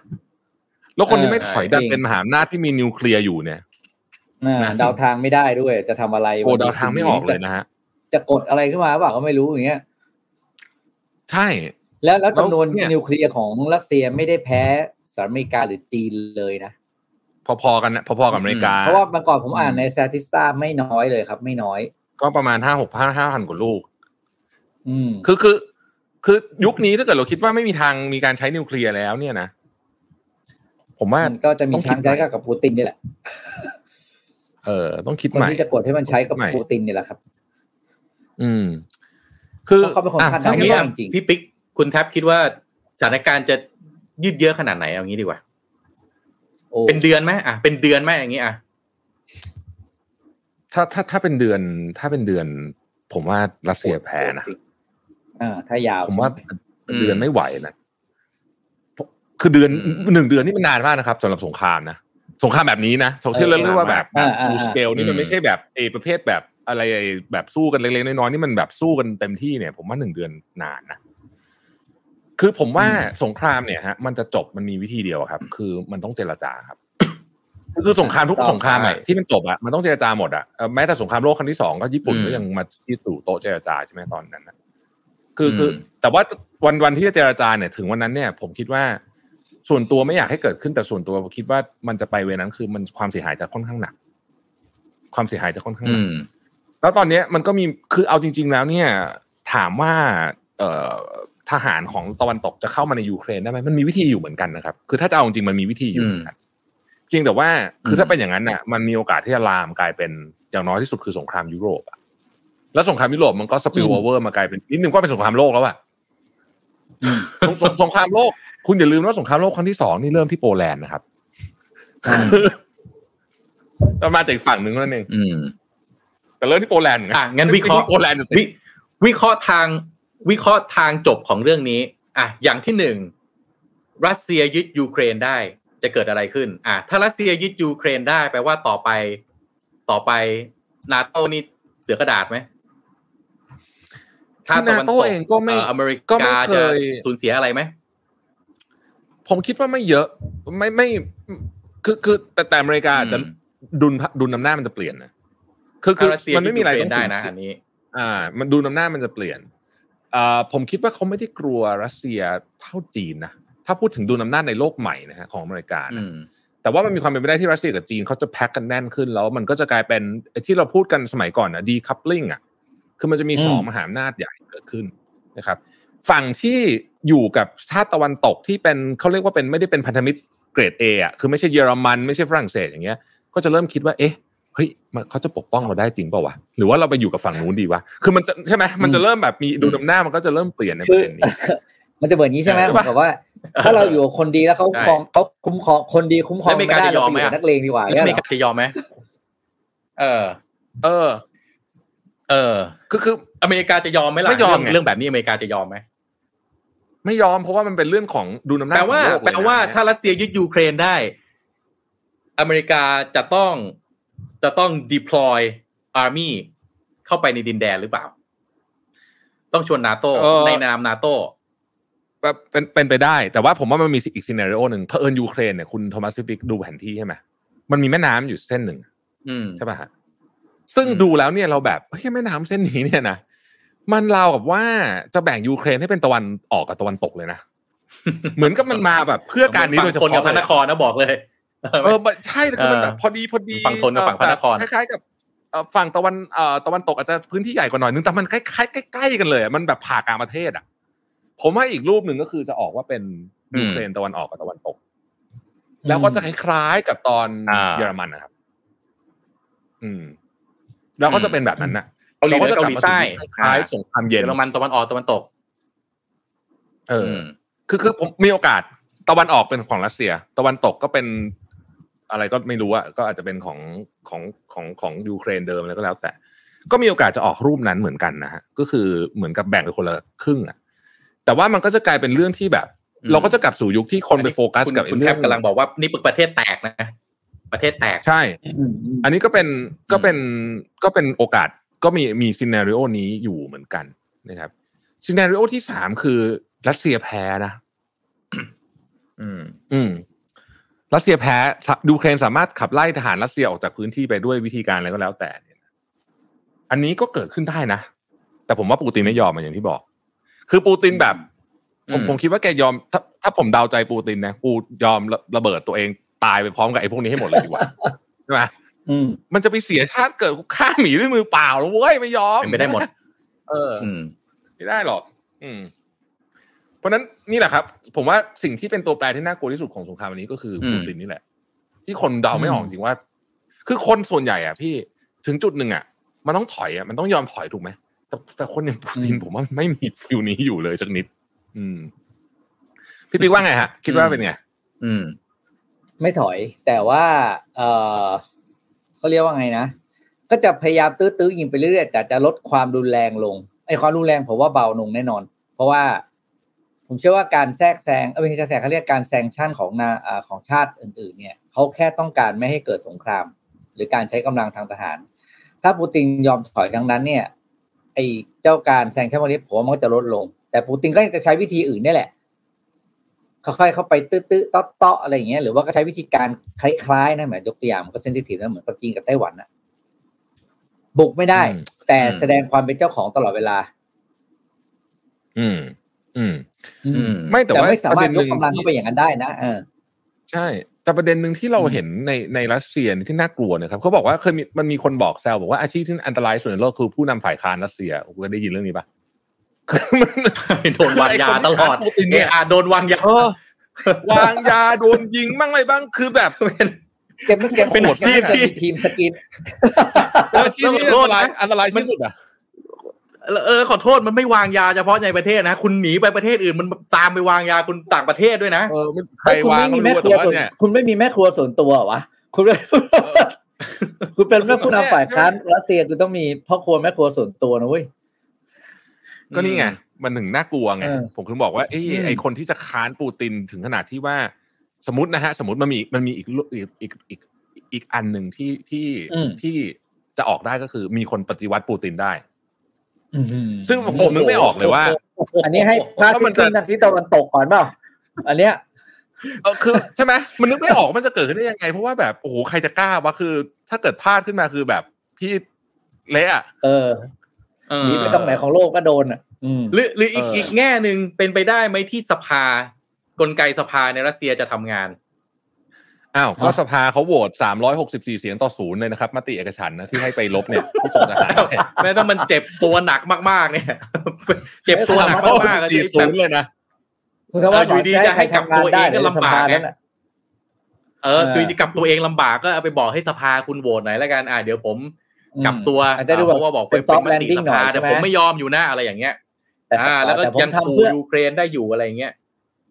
แล้วคนที่ไม่ถอยเออดันเป็นมหาอำนาจที่มีนิวเคลียร์อยู่เนี่ยอ่านะเดาทางไม่ได้ด้วย จะทำอะไรโอ้เดาทางไม่ออกเลยนะฮะจะกดอะไรขึ้นมาเปล่าก็ไม่รู้อย่างเงี้ย ใช่ แล้วแล้วแล้วจำนวนเนี่ยนิวเคลียร์ของรัสเซียไม่ได้แพ้สหรัฐอเมริกาหรือจีนเลยนะ พอๆกันนะพอๆกับอเมริกา เพราะว่าเมื่อก่อนผมอ่านใน s t a t i s t a ไม่น้อยเลยครับ ไม่น้อย ก็ประมาณห้าหกพันห้าพันกว่าลูก อืมคือคือ คือยุคนี้ถ้าเกิดเราคิดว่าไม่มีทางมีการใช้นิวเคลียร์แล้วเนี่ยนะผมว่ามันก็จะมีต้องคิดทางใช้ใหม่กับปูตินนี่แหละ เออ ต้องคิดคนใหม่ที่จะกดให้มันใช้กับใหม่ปูตินนี่แหละครับ อืม คือเพราะเขาเป็นคนอะคาดเอาเดางี้ไม่ได้อะจริงๆพี่ปิ๊กคุณแท็บคิดว่าสถานการณ์จะยืดเยื้อขนาดไหนเอางี้ดีกว่าโอ้ เป็นเดือนไหมอะเป็นเดือนไหมอย่างงี้อะถ้าถ้าถ้าเป็นเดือน ถ้าเป็นเดือน ผมว่ารัสเซียแพ้นะอ่าถ้ายาวผมว่าใช่ไหเดือนไม่ไหวนะคือเดือนอืมหนึ่งเดือนนี่มันนานมากนะครับสำหรับสงครามนะสงครามแบบนี้นะสงครามเรียกว่าแบบแบบอ่าอ่าฟูลสเกลนี่มันอืมไม่ใช่แบบเอประเภทแบบอะไรไอ้แบบสู้กันเล็กๆน้อยๆนี่มันแบบสู้กันเต็มที่เนี่ย ผมว่าหนึ่งเดือนนานนะ คือผมว่าสงครามเนี่ยฮะมันจะจบมันมีวิธีเดียวครับ คือมันต้องเจรจาครับคือสงครามทุกสงครามอะที่มันจบอะมันต้องเจรจาหมดอะเอ่อแม้แต่สงครามโลกครั้งที่สองก็ญี่ปุ่นอืมก็ยังมาที่สู่โต๊ะเจรจาใช่ไหมตอนนั้นนะคือคืออืมแต่ว่าวันวันที่จะเจรจาเนี่ยถึงวันนั้นเนี่ย ผมคิดว่าส่วนตัวไม่อยากให้เกิดขึ้นแต่ส่วนตัวผมคิดว่ามันจะไปเวนั้นคือมันความเสียหายจะค่อนข้างหนัก ความเสียหายจะค่อนข้างหอืนักมแล้วตอนเนี้ยมันก็มีคือเอาจริง ๆ แล้วเนี่ย ถามว่า เอ่อ ทหารของตะวันตกจะเข้ามาในยูเครนได้ไหมมันมีวิธีอยู่เหมือนกันนะครับ คือถ้าจะเอาจริงๆมันมีวิธีอยู่เหมือนกันเพียงแต่ว่าคือถ้าเป็นอย่างนั้นน่ะ มันมีโอกาสที่จะลามกลายเป็นอย่างน้อยที่สุดคือสงครามยุโรปอะแล้วสงครามยุโรปมันก็ spill over มากลายเป็นนิดนึงก็เป็นสงครามโลกแล้วอะสงสงสงครามโลก คุณอย่าลืมว่าสงครามโลกครั้งที่สองนี่เริ่มที่โปแลนด์นะครับมันมาจากอีกฝั่งหนึ่งนั่นเองอืมแต่เริ่มที่โปแลนด์ไอะงั้นวิเคราะห์โปแลนด์จะติดวิวิเคราะห์ทาง วิเคราะห์ทางจบของเรื่องนี้อะอย่างที่หนึ่งรัสเซียยึดยูเครนได้จะเกิดอะไรขึ้นอะถ้ารัสเซียยึดยูเครนได้แปลว่าต่อไปต่อไปนาโตนี่เสือกระดาษไหมถ้าตะวันต NATO กเองก็ไม่เอ่ออเมริก็ไม่กาเคจะยสูญเสียอะไรไหมผมคิดว่าไม่เยอะ ไม่ไม่ คือคือแต่แต่อเมริกาอาจจะอืมดุลดุลอำนาจมันจะเปลี่ยนนะคือคือถ้ารัสเซียมันไม่มีอะไรยึต้ดองยูเคได้สูญนะเสีอัยนนี้ อ่า มันดุลอำนาจมันจะเปลี่ยนอ่า ผมคิดว่าเขาไม่ได้กลัวรัสเซียเท่าจีนนะถ้าพูดถึงดุลอำนาจในโลกใหม่นะฮะของอเมริกาอืนะมแต่ว่ามันมีความเป็นไปได้ที่รัสเซียกับจีนเขาจะแพ็กกันแน่นขึ้นแล้ว มันก็จะกลายเป็นไอ้ที่เราพูดกันสมัยก่อนนะดีคัพลิงอะคือมันจะมีสองอืมมหาอำนาจใหญ่เกิดขึ้นนะครับ ฝั่งที่อยู่กับชาติตะวันตกที่เป็นเขาเรียกว่าเป็นไม่ได้เป็นพันธมิตรเกรดเอะคือไม่ใช่เยอรมันไม่ใช่ฝรั่งเศสอย่างเงี้ย ก็จะเริ่มคิดว่าเอ๊ะ เฮ้ยมันเขาจะปกป้องเราได้จริงเปล่าวะหรือว่าเราไปอยู่กับฝั่งนู้นดีวะคือมันจะใช่ไหมมันจะเริ่มแบบมีดูนำหน้ามันก็จะเริ่มเปลี่ยนในปคืระอเด็นนี้มันจะเหมือนนี้ใช่ไหมใช่เหมืปะอนกับว่า ถ้าเราอยู่กับคนดีแล้วเขาใช่ครองเขาคุ้มครองคนดีคุ้มครองแล้วอเมริกาไม่ได้จะยเราอมไปไหมอยู่อะกับนักเลงดีกว่าแล้วอเมเนี่ยริกาจะยอมไหมเออ เออ เออคือคืออเมริกาจะยอมไหมล่ะไม่ยอมเรื่องไงเรื่องแบบนี้อเมริกาจะยอมไหมไม่ยอมเพราะว่ามันเป็นเรื่องของดูนำหน้าแปลว่าของโลกเยแปลว่านะถ้ารัสเซียยึดยูเครนได้ อเมริกาจะต้อง จะต้อง deploy army เข้าไปในดินแดนหรือเปล่า ต้องชวนนาโตในนามนาโตแบบเป็นเป็นไปได้ แต่ว่าผมว่ามันมีอีก scenario หนึ่งเผอิญยูเครนเนี่ยคุณโทมัสซิฟิกดูแผนที่ใช่ไหมมันมีแม่น้ำอยู่เส้นหนึ่งอืมใช่ป่ะฮะซึ่งอืมดูแล้วเนี่ยเราแบบเฮ้ยแม่น้ำเส้นนี้เนี่ยนะมันราวกับว่าจะแบ่งยูเครนให้เป็นตะวันออกกับตะวันตกเลยนะเหมือนกับมันมาแบบเพื่อการนี้โดยเฉพาะฝั่งธนกับพระนครเลยนะบอกเลย เออใช่แต่คือมันแบบพอดีพอดีฝั่งทนกับฝั่งพระนครแบบคล้ายๆกับเอ่อฝั่งตะวันเอ่อตะวันตกอาจจะพื้นที่ใหญ่กว่าหน่อยนึงแต่มันใกล้ๆใกล้ๆกันเลยอะมันแบบผ่ากลางประเทศอะ ผมว่าอีกรูปหนึ่งก็คือจะออกว่าเป็นยูเครนตะวันออกกับตะวันตก แล้วก็จะคล้ายๆกับตอนอ่าเยอรมันนะครับ อืม แล้วก็จะเป็นแบบนั้นน่ะเกาหลีเหนือจะเกาหลีใต้คล้ายๆสงครามเย็เยนอรมันตะวันออกตะวันตกเอออ คือคือผมมีโอกาสตะวันออกเป็นของรัสเซีย ตะวันตกก็เป็น อะไรก็ไม่รู้อะก็อาจจะเป็นของของของของยูเครนเดิมอะไรก็แล้ว แต่ ก็มีโอกาสจะออกรูปนั้นเหมือนกันนะฮะก็คือเหมือนกับแบ่งเป็นคนละครึ่งอะแต่ว่ามันก็จะกลายเป็นเรื่องที่แบบอืมเราก็จะกลับสู่ยุคที่คนไปโฟกัสคุณกับไอ้คุณเรื่แทอบงกำลังบอกว่านี่ประเทศแตกนะ ประเทศแตกใช่อืมอืมอันนี้ก็เป็นก็เป็นก็เป็นโอกาสก็มีมีซีนารีโอนี้อยู่เหมือนกันนะครับ scenario ที่สามคือรัสเซียแพ้นะ อืม อืม รัสเซียแพ้ยูเครนสามารถขับไล่ทหารรัสเซียออกจากพื้นที่ไปด้วยวิธีการอะไรก็แล้วแต่เนี่ยอันนี้ก็เกิดขึ้นได้นะ แต่ผมว่าปูตินไม่ยอมมันอย่างที่บอก คือปูตินแบบผมอืมผมคิดว่าแกยอม ถ้าถ้าผมเดาใจปูตินนะปูยอมระระเบิดตัวเองตายไปพร้อมกับไอ้พวกนี้ให้หมดเลยดีกว่าใช่ไหมอืมมันจะไปเสียชาติเกิดฆ่าหมีด้วยมือเปล่าแล้วเว้ยไม่ยอมเป็นไปได้หมด เอออืมไม่ได้หรอก อืม เพราะฉะนั้นนี่แหละครับ ผมว่าสิ่งที่เป็นตัวแปรที่น่ากลัวที่สุดของสงครามวันนี้ก็คืออมปูตินนี่แหละ ที่คนเดาไม่ออกจริงว่า คือคนส่วนใหญ่อะ พี่ถึงจุดหนึ่งอะ มันต้องถอยอะมันต้องยอมถอยถูกไหมแต่แต่คนอย่างปูตินอืมผมว่าไม่มีฟิลนี้อยู่เลยสักนิด อืม พี่ปิ๊กว่าไงฮะ คิดว่าเป็นไงอืม ไม่ถอย แต่ว่า เออเขาเรียกว่าไงนะก็จะพยายามตื้อๆยิงไปเรื่อยๆแต่จะลดความรุนแรงลงไอ้ความรุนแรงผมว่าเบาลงแน่นอน เพราะว่า ผมเชื่อว่าการแทรกแซงเออไม่ใช่แทรกแซงเขาเรียกการแซงชั่นของนาอ่าของชาติอื่น ๆ เนี่ยเขาแค่ต้องการไม่ให้เกิดสงคราม หรือการใช้กำลังทางทหาร ถ้าปูตินยอมถอยทางนั้นเนี่ยไอ้เจ้าการแซงชั่นพวกนี้ผมว่ามันก็จะลดลง แต่ปูตินก็จะใช้วิธีอื่นนี่แหละค่อยๆเข้าไปตื้อๆเตาะๆอะไรอย่างเงี้ยหรือว่าก็ใช้วิธีการคล้ายๆนะเหมือนยกตัวอย่างมันก็เซนซิทีฟนะเหมือนกับจีนกับไต้หวันนะบุกไม่ได้อืมแต่อืมแสดงความเป็นเจ้าของตลอดเวลา อืม อืม อืม ไม่แต่แต่ว่าไม่สามารถประเด็นหนึ่ยกงกำลังที่เข้าไปอย่างนั้นได้นะเออใช่ แต่ประเด็นหนึ่งที่เราอืมเห็นในในรัสเซียที่น่ากลัวเนี่ยครับเขาบอกว่าเคยมีมันมีคนบอกแซวบอกว่าอาชีพที่อันตรายสุดในโลกคือผู้นำฝ่ายค้านรัสเซียผมเคยได้ยินเรื่องนี้ปะโดนวางยาตลอดไอ้คนที่ฆ่าปูตินเนี่ยเออโดนวางยาเออวางยาโดนยิงบ้างอะไรบ้างคือแบบเก็บไม่เก็บเป็นโหดที่แค่ไม่ที่มีทีมสกินเออที่นี่อันตรายอันตรายที่สุดอะ เออขอโทษมันไม่วางยาเฉพาะในประเทศนะคุณหนีไปประเทศอื่นมันตามไปวางยาคุณต่างประเทศด้วยนะเออไม่เฮ้ไปยคุณวางไม่ก็มีแม่รู้คแต่รัวว่าส่วนเนี่ยคุณไม่มีแม่ครัวส่วนตัวเหรอวะคุณไม่คุณเป็นแม่ผู้นำฝ่ายค้านรัสเซียคุณต้องมีพ่อครัวแม่ครัวส่วนตัวนะเว้ยก็นี่ไงมันถึงน่ากลัวไงเออผมถึงบอกว่าเอ้ยอืมไอคนที่จะค้านปูตินถึงขนาดที่ว่า สมมตินะฮะ สมมติมันมีมันมีอีกลุอีกอีกอีกอีกอันหนึ่งที่ที่ที่จะออกได้ก็คือมีคนปฏิวัติปูตินได้ ซึ่งผมผมนึกไม่ออกเลยว่า อันนี้ให้พระอาทิตย์ขึ้นทางทิศตะวันตกก่อนเปล่าอันเนี้ยเออคือใช่ไหมมันนึกไม่ออกว่ามันจะเกิดขึ้นได้ยังไง เพราะว่าแบบโอ้โหใครจะกล้าวะคือ ถ้าเกิดพลาดขึ้นมาคือแบบพี่เละอะเออเออหนีไปตรงไหนของโลกก็โดนอะอืมหรือหรืออีกเอออีอีกแง่หนึ่งเป็นไปได้ไหมที่สภากลไกสภาในรัสเซียจะทำงาน อ้าวก็สภาเขาโหวต364เสียงต่อศูนย์เลยนะครับมติเอกฉันท์นะที่ให้ไปลบเนี่ยที่ส่งทหารเนี่ยแม้ถ้ามันเจ็บตัวหนักมากๆ เนี่ย เจ็บตัวหนักมากๆก็จะสี่ศูนย์เลยนะคุณทว่าเอออยู่ดีจะให้กลับตัวเองก็ลำบากไงเนี่ยเออคือกับตัวเองลำบากก็เอาไปบอกให้สภาคุณโหวตหน่อยแล้วกันอ่าเดี๋ยวผมกลับตัวอาจจะดูเพราะว่าบอกเป็นซอฟต์มแลนติดิ้งสหน่อภายแต่ใช่ไหมผมไม่ยอมอยู่นะอะไรอย่างเงี้ยแต่อ่า แล้วก็แต่ผมยังทำขู่เพื่อยูเครนได้อยู่อะไรอย่างเงี้ย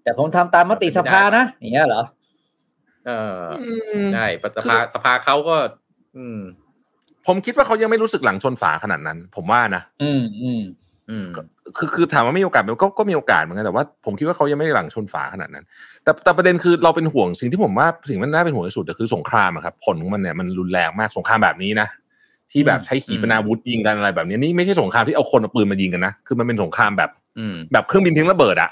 แต่ผมทำตามมติสภานะอย่างเงี้ยเหรอ เออใช่สภาสภาเขาก็ อืม ผมคิดว่าเขายังไม่รู้สึกหลังชนฝาขนาดนั้น ผมว่านะอืมอืมอืมคือคือถามว่าไม่มีโอกาสไหมก็ก็มีโอกาสเหมือนกันแต่ว่าผมคิดว่าเขายังไม่ได้หลังชนฝาขนาดนั้น แต่แต่ประเด็นคือเราเป็นห่วงสิ่งที่ผมว่าสิ่งที่น่าเป็นห่วงที่สุดก็คือสงครามอะครับผลของมันเนี่ยมันรุนแรงมากสงครามแบบนี้นะที่แบบใช้ขีปนาวุธยิงกันอะไรแบบนี้นี่ไม่ใช่สงครามที่เอาคนเอาปืนมายิงกันนะคือมันเป็นสงครามแบบอืมแบบเครื่องบินทิ้งระเบิดอะ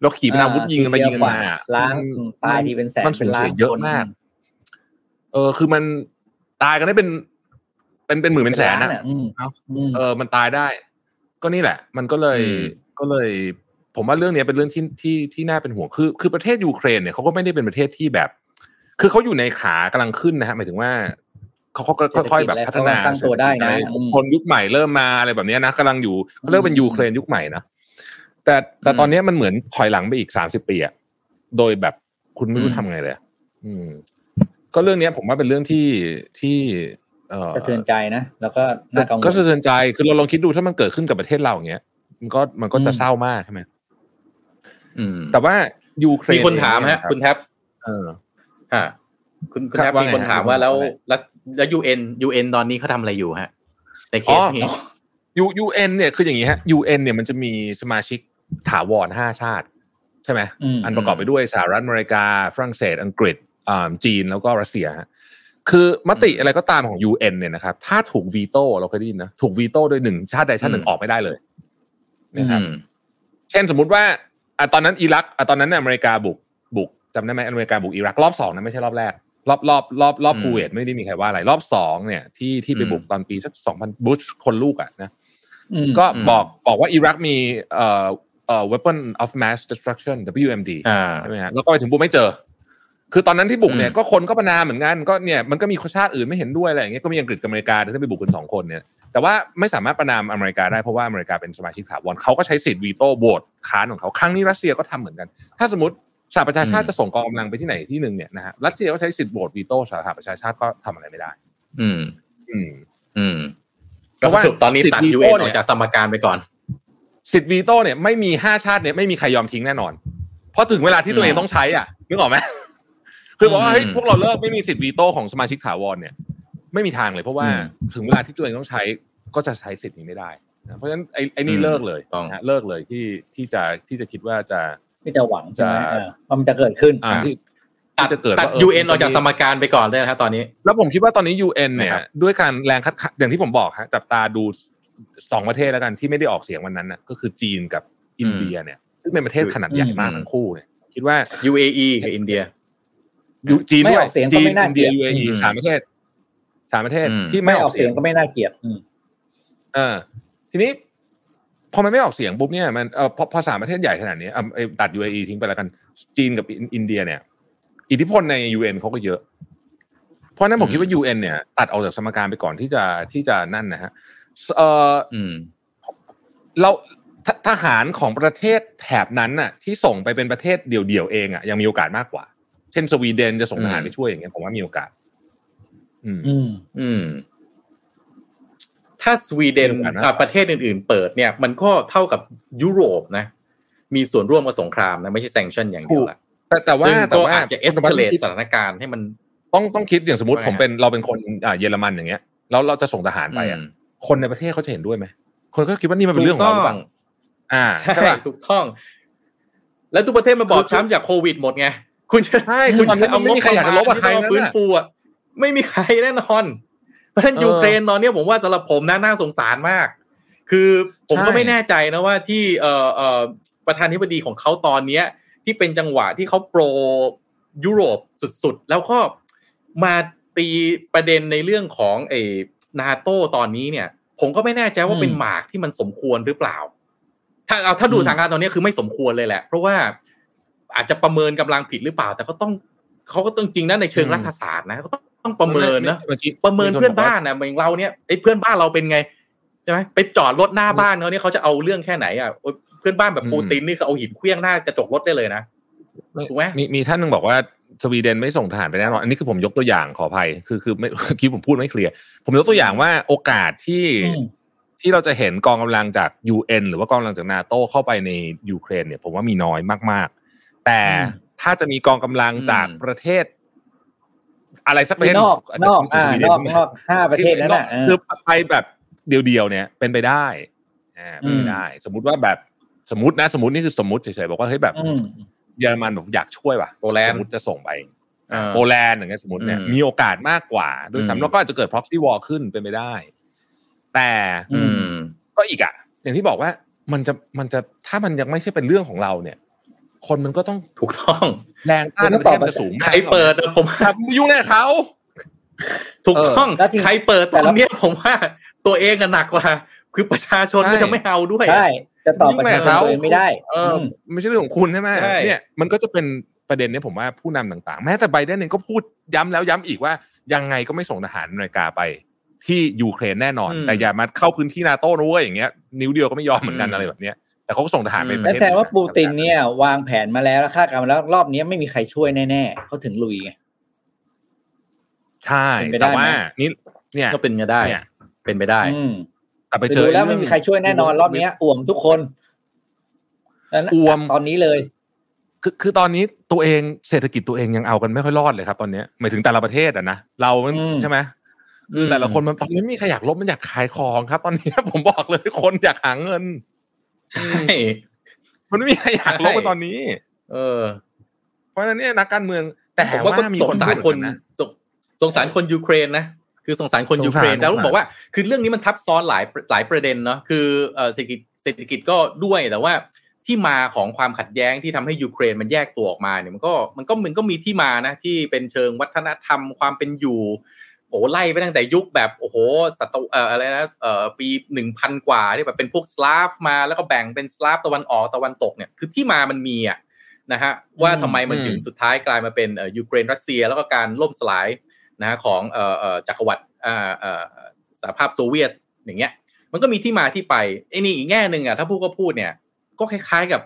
แล้วขีปนาวุธยิงกันไปยิงกันมาอะล้างมันตายทีเป็นแสนมันสูญเสียป็นล้านเยอะมาก เออ คือมันตายกันได้เป็น เป็นเป็นหมื่นเป็นแสนล้านะอะอืมเอ้าอืมเออ มันตายได้ ก็นี่แหละ มันก็เลยอืมก็เลย ผมว่าเรื่องเนี้ยเป็นเรื่องที่ที่ที่น่าเป็นห่วงคือ คือประเทศยูเครนเนี่ยเขาก็ไม่ได้เป็นประเทศที่แบบ คือเขาอยู่ในขากำลังขึ้นนะฮะหมายถึงว่าเขาเขาก็ค่อยๆแบบพัฒนาตั้งตัวได้นะอืมคนยุคใหม่เริ่มมาอะไรแบบเนี้ยนะกำลังอยู่เขาเรียกว่าเป็นยูเครนยุคใหม่นะ แต่แต่อืมตอนเนี้ยมันเหมือนถอยหลังไปอีกสามสิบปีอะโดยแบบคุณไม่รู้อืมทำไงเลยอะอืม ก็เรื่องเนี้ยผมว่าเป็นเรื่องที่ที่เอ่อสะเทือนใจนะแล้วก็น่ากังวลก็สะเทือนใจคือเราลองคิดดูถ้ามันเกิดขึ้นกับประเทศเราอย่างเงี้ยมันก็มันก็จะอืมเศร้ามากใช่ไหมอืมแต่ว่ายูเครนมีคนถามเองฮะเยคุณแท็บเออฮะคุณคุณครับแท็บว่ามีไงคนฮะถามว่าแล้วว่าไงแล้วแล้วยูเอ็นยูเอ็นตอนนี้เขาทำอะไรอยู่ฮะในเคอ๋สอนี้ยูยูเอ็นเนี่ยคืออย่างนี้ฮะยูเอ็นเนี่ยมันจะมีสมาชิก ถาวรห้าชาติ ใช่ไหมอืมอันประกอบไปด้วยสหรัฐอเมริกา ฝรั่งเศส อังกฤษอ่าจีนแล้วก็รัสเซียฮะคือมติอะไรก็ตามของ UN เนี่ยนะครับ ถ้าถูกวีโต้เราเคยได้ยินนะถูกวีโต้โดยหนึ่งชาติใดชาติหนึ่งอืมออกไม่ได้เลยนะครับอืมเช่นสมมุติว่าอะตอนนั้นอิรักอะตอนนั้นเนี่ยอเมริกาบุกบุกจำได้ไหมอเมริกาบุกอิรักรอบสองนะไม่ใช่รอบแรกรอบรอบรอบรอบอืมคูเวตไม่ได้มีใครว่าอะไรรอบสองเนี่ยที่ที่ไปอืมบุกตอนปีสักสองพันบุชคนลูกอะนะอืมก็อืมบอกบอกว่าอิรักมีเอ่อ เอ่อ weapon of mass destruction WMD อ่าใช่ไหมฮะแล้วก็ไปถึงบุกไม่เจอ คือตอนนั้นที่บุกเนี่ยอืมก็คนก็ประนามเหมือนกันก็เนี่ยมันก็มีชาติอื่นไม่เห็นด้วยอะไรอย่างเงี้ยก็มีอังกฤษกับอเมริกาที่ไปบุกกันสองคนเนี่ยแต่ว่าไม่สามารถประนามอเมริกาได้เพราะว่าอเมริกาเป็นสมาชิกถาวรเขาก็ใช้สิทธิ์วีโต้โหวตค้านของเขาครั้งนี้รัสเซียก็ทำเหมือนกัน ถ้าสมมติสหประชาชาติอืมจะส่งกองกำลังไปที่ไหนที่หนึ่งเนี่ยนะฮะรัสเซียก็ใช้สิทธิ์โหวตวีโต้สหประชาชาติก็ทำอะไรไม่ได้ อืม อืม อืมก็สรุปตอนนี้ตัดยูเอ็นเนี่อยอกจากสมการไปก่อน เพราะว่าสิทธิ์วีโต้เนี่ย สิทธิ์วีโต้เนี่ยไม่มีห้าชาติเนี่ยไม่มีใครยอมทิ้งแน่นอน เพราะถึงเวลาที่ตัวเองอืมต้องใช้อะนึกออกไหมคือบอกว่าเฮ้ยอืมพวกเราเลิกไม่มีสิทธิ์วีโต้ของสมาชิกถาวรเนี่ย ไม่มีทางเลย เพราะว่าอืมถึงเวลาที่ตัวเองต้องใช้ก็จะใช้สิทธิ์นี้ไม่ได้นะเพราะฉะนั้นไอ้ไอ้นี่อืมเลิกเลยต้องนะฮะเลิกเลยที่ที่จะที่จะคิดว่าจะที่จะหวังใช่ไหมจะเออว่ามันจะเกิดขึ้นอ่าที่ตัดที่จะเกิดตัดว่าเออ UN ออกจากจะมีสมการไปก่อนเลยนะครับตอนนี้ แล้วผมคิดว่าตอนนี้ UN เนี่ยนะครับด้วยการแรงคัดค้านอย่างที่ผมบอกฮะจับตาดู สองประเทศแล้วกันที่ไม่ได้ออกเสียงวันนั้นนะก็คือจีนกับอินเดียเนี่ยซึ่งเป็นประเทศขนาดใหญ่มากอืมทั้งคู่เนี่ยคิดว่า UAE กับอินเดียยูจีนไม่ด้วยออกเสียงก็จีนไม่น่าอินเดียเกลียูยดเออืมสามประเทศสามประเทศอืมที่ไม่ไม่ออออกกเสีเสียยงงก็ไม่น่าเกลียดอืมเออ ทีนี้พอมันไม่ออกเสียงปุ๊บเนี่ยมันเออพอพอสามประเทศใหญ่ขนาดนี้อะเอ่อตัด UAE ทิ้งไปแล้วกัน จีนกับอินอินเดียเนี่ย อิทธิพลใน UN เขาก็เยอะ เพราะฉะนั้นผมคิดว่า UN เนี่ย ตัดออกจากสมการไปก่อนที่จะที่จะนั่นนะฮะ เอออืมเราททหารของประเทศแถบนั้นน่ะ ที่ส่งไปเป็นประเทศเดี่ยวๆเองอะยังมีโอกาสมากกว่า เช่นสวีเดนจะส่งทหารอืมไปช่วยอย่างเงี้ยผมว่ามีโอกาส อืม อืมอืมถ้าสวีเดนมีโอกาสนะอะประเทศอื่น ๆ เปิดเนี่ย มันก็เท่ากับยุโรปนะ มีส่วนร่วมกับสงครามนะไม่ใช่แซงชั่นอย่างเดียวละแต่แต่ว่าซึ่งแต่ก็ว่าอาจจะเอสคุณเคเลตคิดสถานการณ์ให้มัน ต้องต้องคิดอย่างสมมติว่าไงผมเป็นเราเป็นคนอ่าเยอรมันอย่างเงี้ยแล้วเราจะส่งทหารไปอะอืม คนในประเทศเขาจะเห็นด้วยไหมคนก็คิดว่านี่มันเป็นเรื่องของเราหรือเปล่าอ่าใช่ใช่ป่ะถูกต้อง แล้วทุกประเทศมันบอบคือช้ำจากโควิดหมดไงคุณจะใช่คุณตอนนี้จะเอาไม่งบมีใครอยากจะลบกับใครประมาณนั่นฟื้นน่ะฟูอะไม่มีใครแน่นอน เพราะฉะนั้นเออยูเครนตอนเนี้ยผมว่าสำหรับผมนะน่าสงสารมาก คือผมก็ใช่ไม่แน่ใจนะว่าที่เอ่อเอ่อประธานาธิบดีของเขาตอนเนี้ย ที่เป็นจังหวะที่เขาโปรยุโรปสุดๆ แล้วก็มาตีประเด็นในเรื่องของไอ้ นาโตตอนนี้เนี่ย ผมก็ไม่แน่ใจว่าอืมเป็นหมากที่มันสมควรหรือเปล่า ถ้าเอาถ้าดูอืมสถานการณ์ตอนนี้คือไม่สมควรเลยแหละ เพราะว่าอาจจะประเมินกำลังผิดหรือเปล่า แต่ก็ต้องเขาก็ต้องจริงนะในเชิงอืมรัฐศาสตร์นะก็ต้องต้องประเมินนะมื่อกี้ประเมินคเพื่อนบกว่บ้านนะเหมือนเราเนี่ยไอ้เพื่อนบ้านเราเป็นไงใช่ไหมไปจอดรถหน้าบ้านเขาเนี่ยเขาจะเอาเรื่องแค่ไหนอะโอ๊ยเพื่อนบ้านแบบอืมปูตินนี่คือเอาหินเคลี้ยงหน้ากระจกรถได้เลยนะถูกไหมมีมีท่านหนึ่งบอกว่า สวีเดนไม่ส่งทหารไปแน่นอนอันนี้คือผมยกตัวอย่างขออภัย คือคือไม่เมื่อกี้ผมพูดไม่เคลียร์ผมยกตัวอย่างว่าโอกาสที่อืมที่เราจะเห็นกองกำลังจาก UN หรือว่ากองกำลังจากนาโตเข้าไปในยูเครนเนี่ยผมว่ามีน้อยมาก ๆ แต่อืมถ้าจะมีกองกำลังจากอืมประเทศ อะไรสักประเทศนอกาจนจะอกไม่ใช่อ่าสวีเดนอกนอกห้าประเทศนั้นน่ะคือไปแบบเดียวๆเนี่ย เป็นไปได้อ่าเป็นไปอืมได้ สมมุติว่าแบบสมมตินะ สมมตินี่คือสมมติเฉยๆบอกว่าเฮ้ยแบบอืม เยอรมันแบบอยากช่วยว่ะโปแลนด์สมมติจะส่งไปอ่าโปแลนด์อย่างเงี้ยสมมติเนี่ยอืมมีโอกาสมากกว่าโดยอืมซ้ำแล้วก็อาจจะเกิด proxy war ขึ้นเป็นไปได้ แต่อืมมก็อีกอะ อย่างที่บอกว่ามันจะมันจะถ้ามันยังไม่ใช่เป็นเรื่องของเราเนี่ย คนมันก็ต้องถูกต้อง แรงต้านแล้ปวระต่อเทศมันจะสูงมากใครเปิดอะผมครับยุ่งแน่เขาถูกต้องแล้วที่ใครเปิดตแต่อนละเนี้ยผมว่า ตัวเองอะหนักกว่า คือประชาชนใช่ก็จะไม่เอาด้วยใช่ จะตอบยุ่ประงแน่ชาชนเขาตัวเองไม่ได้ เอออมไม่ใช่เรื่องของคุณใช่ไหมใช่เนี่ยมันก็จะเป็นประเด็นเนี้ผมว่าผู้นำต่างๆ แม้แต่ไบเดนเองก็พูดย้ำแล้วย้ำอีกว่า ยังไงก็ไม่ส่งทหารอเมริกาไปที่ยูเครนแน่นอน แต่อย่ามาเข้าพื้นที่นาโต้นะเว้ยอย่างเงี้ยนิ้วเดียวก็ไม่ยอมเหมือนกันอะไรแบบเนี้ยแต่เขาก็ส่งทหารไปประและเทศแสดงว่าอื่ปูตินเนี่ยวางแผนมาแล้วและคาดการณ์มาแล้วรอบนี้ไม่มีใครช่วยแน่ๆเขาถึงลุยไงใช่เป็นไปได้แต่ว่าไหมนี่เนี่ยก็เป็นไปได้เนี่ยเป็นไปได้อืม แต่ไปไปเจดูอแล้วเรื่ไม่องมีใครช่วยแน่นอนรอบเนี้ยอ่วมทุกคนแล้วนะอ่วมตอนนี้เลย คือคือตอนนี้ตัวเองเศรษฐกิจตัวเองยังเอากันไม่ค่อยรอดเลยครับ ตอนเนี้ยหมายถึงแต่ละประเทศอะนะเรามันอืมใช่ไหมคือแต่ละคนมันตอนนี้ไม่มีใครอยากลบมันอยากขายของครับ ตอนนี้ผมบอกเลยคนอยากหาเงินใช่มันไม่มีใครอยากลบกันตอนนี้ เออ เพราะฉะนั้นเนี่ยนักการเมือง แต่ผมว่าก็ว่ามีสคงนสารพูดคนเหมือกันะสงสงสารคนยูเครนนะ คือสงสารคนสงสารยูเครนแต่สงต้อสารงบอกว่า คือเรื่องนี้มันทับซ้อนหลายหลายประเด็นเนาะคือเอ่อเศรษฐกิจเศรษฐกิจก็ด้วยแต่ว่าที่มาของความขัดแย้งที่ทำให้ยูเครนมันแยกตัวออกมาเนี่ยมันก็มันก็มันก็มีที่มานะที่เป็นเชิงวัฒนธรรมความเป็นอยู่โอ้ไล่ไปตั้งแต่ยุคแบบโอ้โหศตวเอ่ออะไรนะเอ่อปีหนึ่งพันกว่าที่แบบเป็นพวกสลาฟมาแล้วก็แบ่งเป็นสลาฟตะวันออกตะวันตกเนี่ยคือที่มามันมีอะนะฮะว่าทำไมมันถึงสุดท้ายกลายมาเป็นเอ่อยูเครนรัสเซีย แล้วก็การล่มสลาย นะของเอ่อเอ่อจักรวรรดิอ่าเอ่อสหภาพโซเวียตอย่างเงี้ย มันก็มีที่มาที่ไปไอ้นี่อีกแง่หนึ่งอะถ้าพูดก็พูดเนี่ย ก็คล้ายๆกับ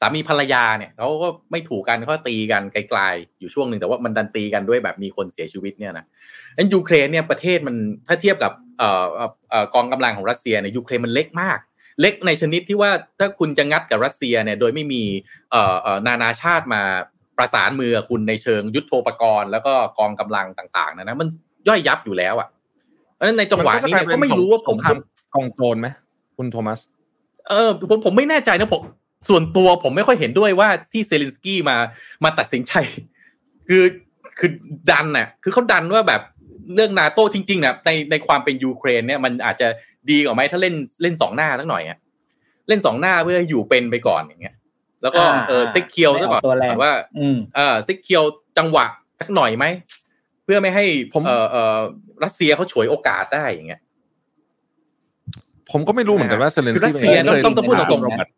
สามีภรรยาเนี่ยเขาก็ไม่ถูกกันเขาตีกันไกลๆอยู่ช่วงหนึ่งแต่ว่ามันดันตีกันด้วยแบบมีคนเสียชีวิตเนี่ยนะนั้นยูเครนเนี่ยประเทศมันถ้าเทียบกับเอ่อเอ่อกองกำลังของรัสเซียเนี่ยยูเครนมันเล็กมาก เล็กในชนิดที่ว่าถ้าคุณจะงัดกับรัสเซียเนี่ยโดยไม่มีเอ่อนานาชาติมา ประสานมือกับคุณในเชิงยุทโธปกรณ์แล้วก็กองกำลังต่างๆนะนะมันย่อยยับอยู่แล้วอะเพราะฉะนั้นในจังหวะนี้เนี่ยก็ไม่รู้ว่าผมสงครามกองโจรไหมคุณโทมัส เออผมผมไม่แน่ใจนะผมส่วนตัวผมไม่ค่อยเห็นด้วยว่าที่เซเลนสกี้มามาตัดสินใจคือคือดันน่ะ คือเขาดันว่าแบบเรื่องนาโต้จริงๆนะในในความเป็นยูเครนเนี่ยมันอาจจะดีกว่าไหมถ้าเล่นเล่นสองหน้าสักหน่อยอะเล่นสองหน้าเพื่ออยู่เป็นไปก่อนอย่างเงี้ย แล้วก็อ่าเออเซ็กเคียวไม่ซะอก่ออกนตัวแรงแบบว่าอืมเออซิกเคียวจังหวะสักหน่อยไหม เพื่อไม่ให้ผมเออเออรัสเซียเขาฉวยโอกาสได้อย่างเงี้ยผมก็ไม่รู้เหมือนกันว่าเซเลนสคือรักี้สเซียต้องต้องต้องพูดตรงๆโรบัต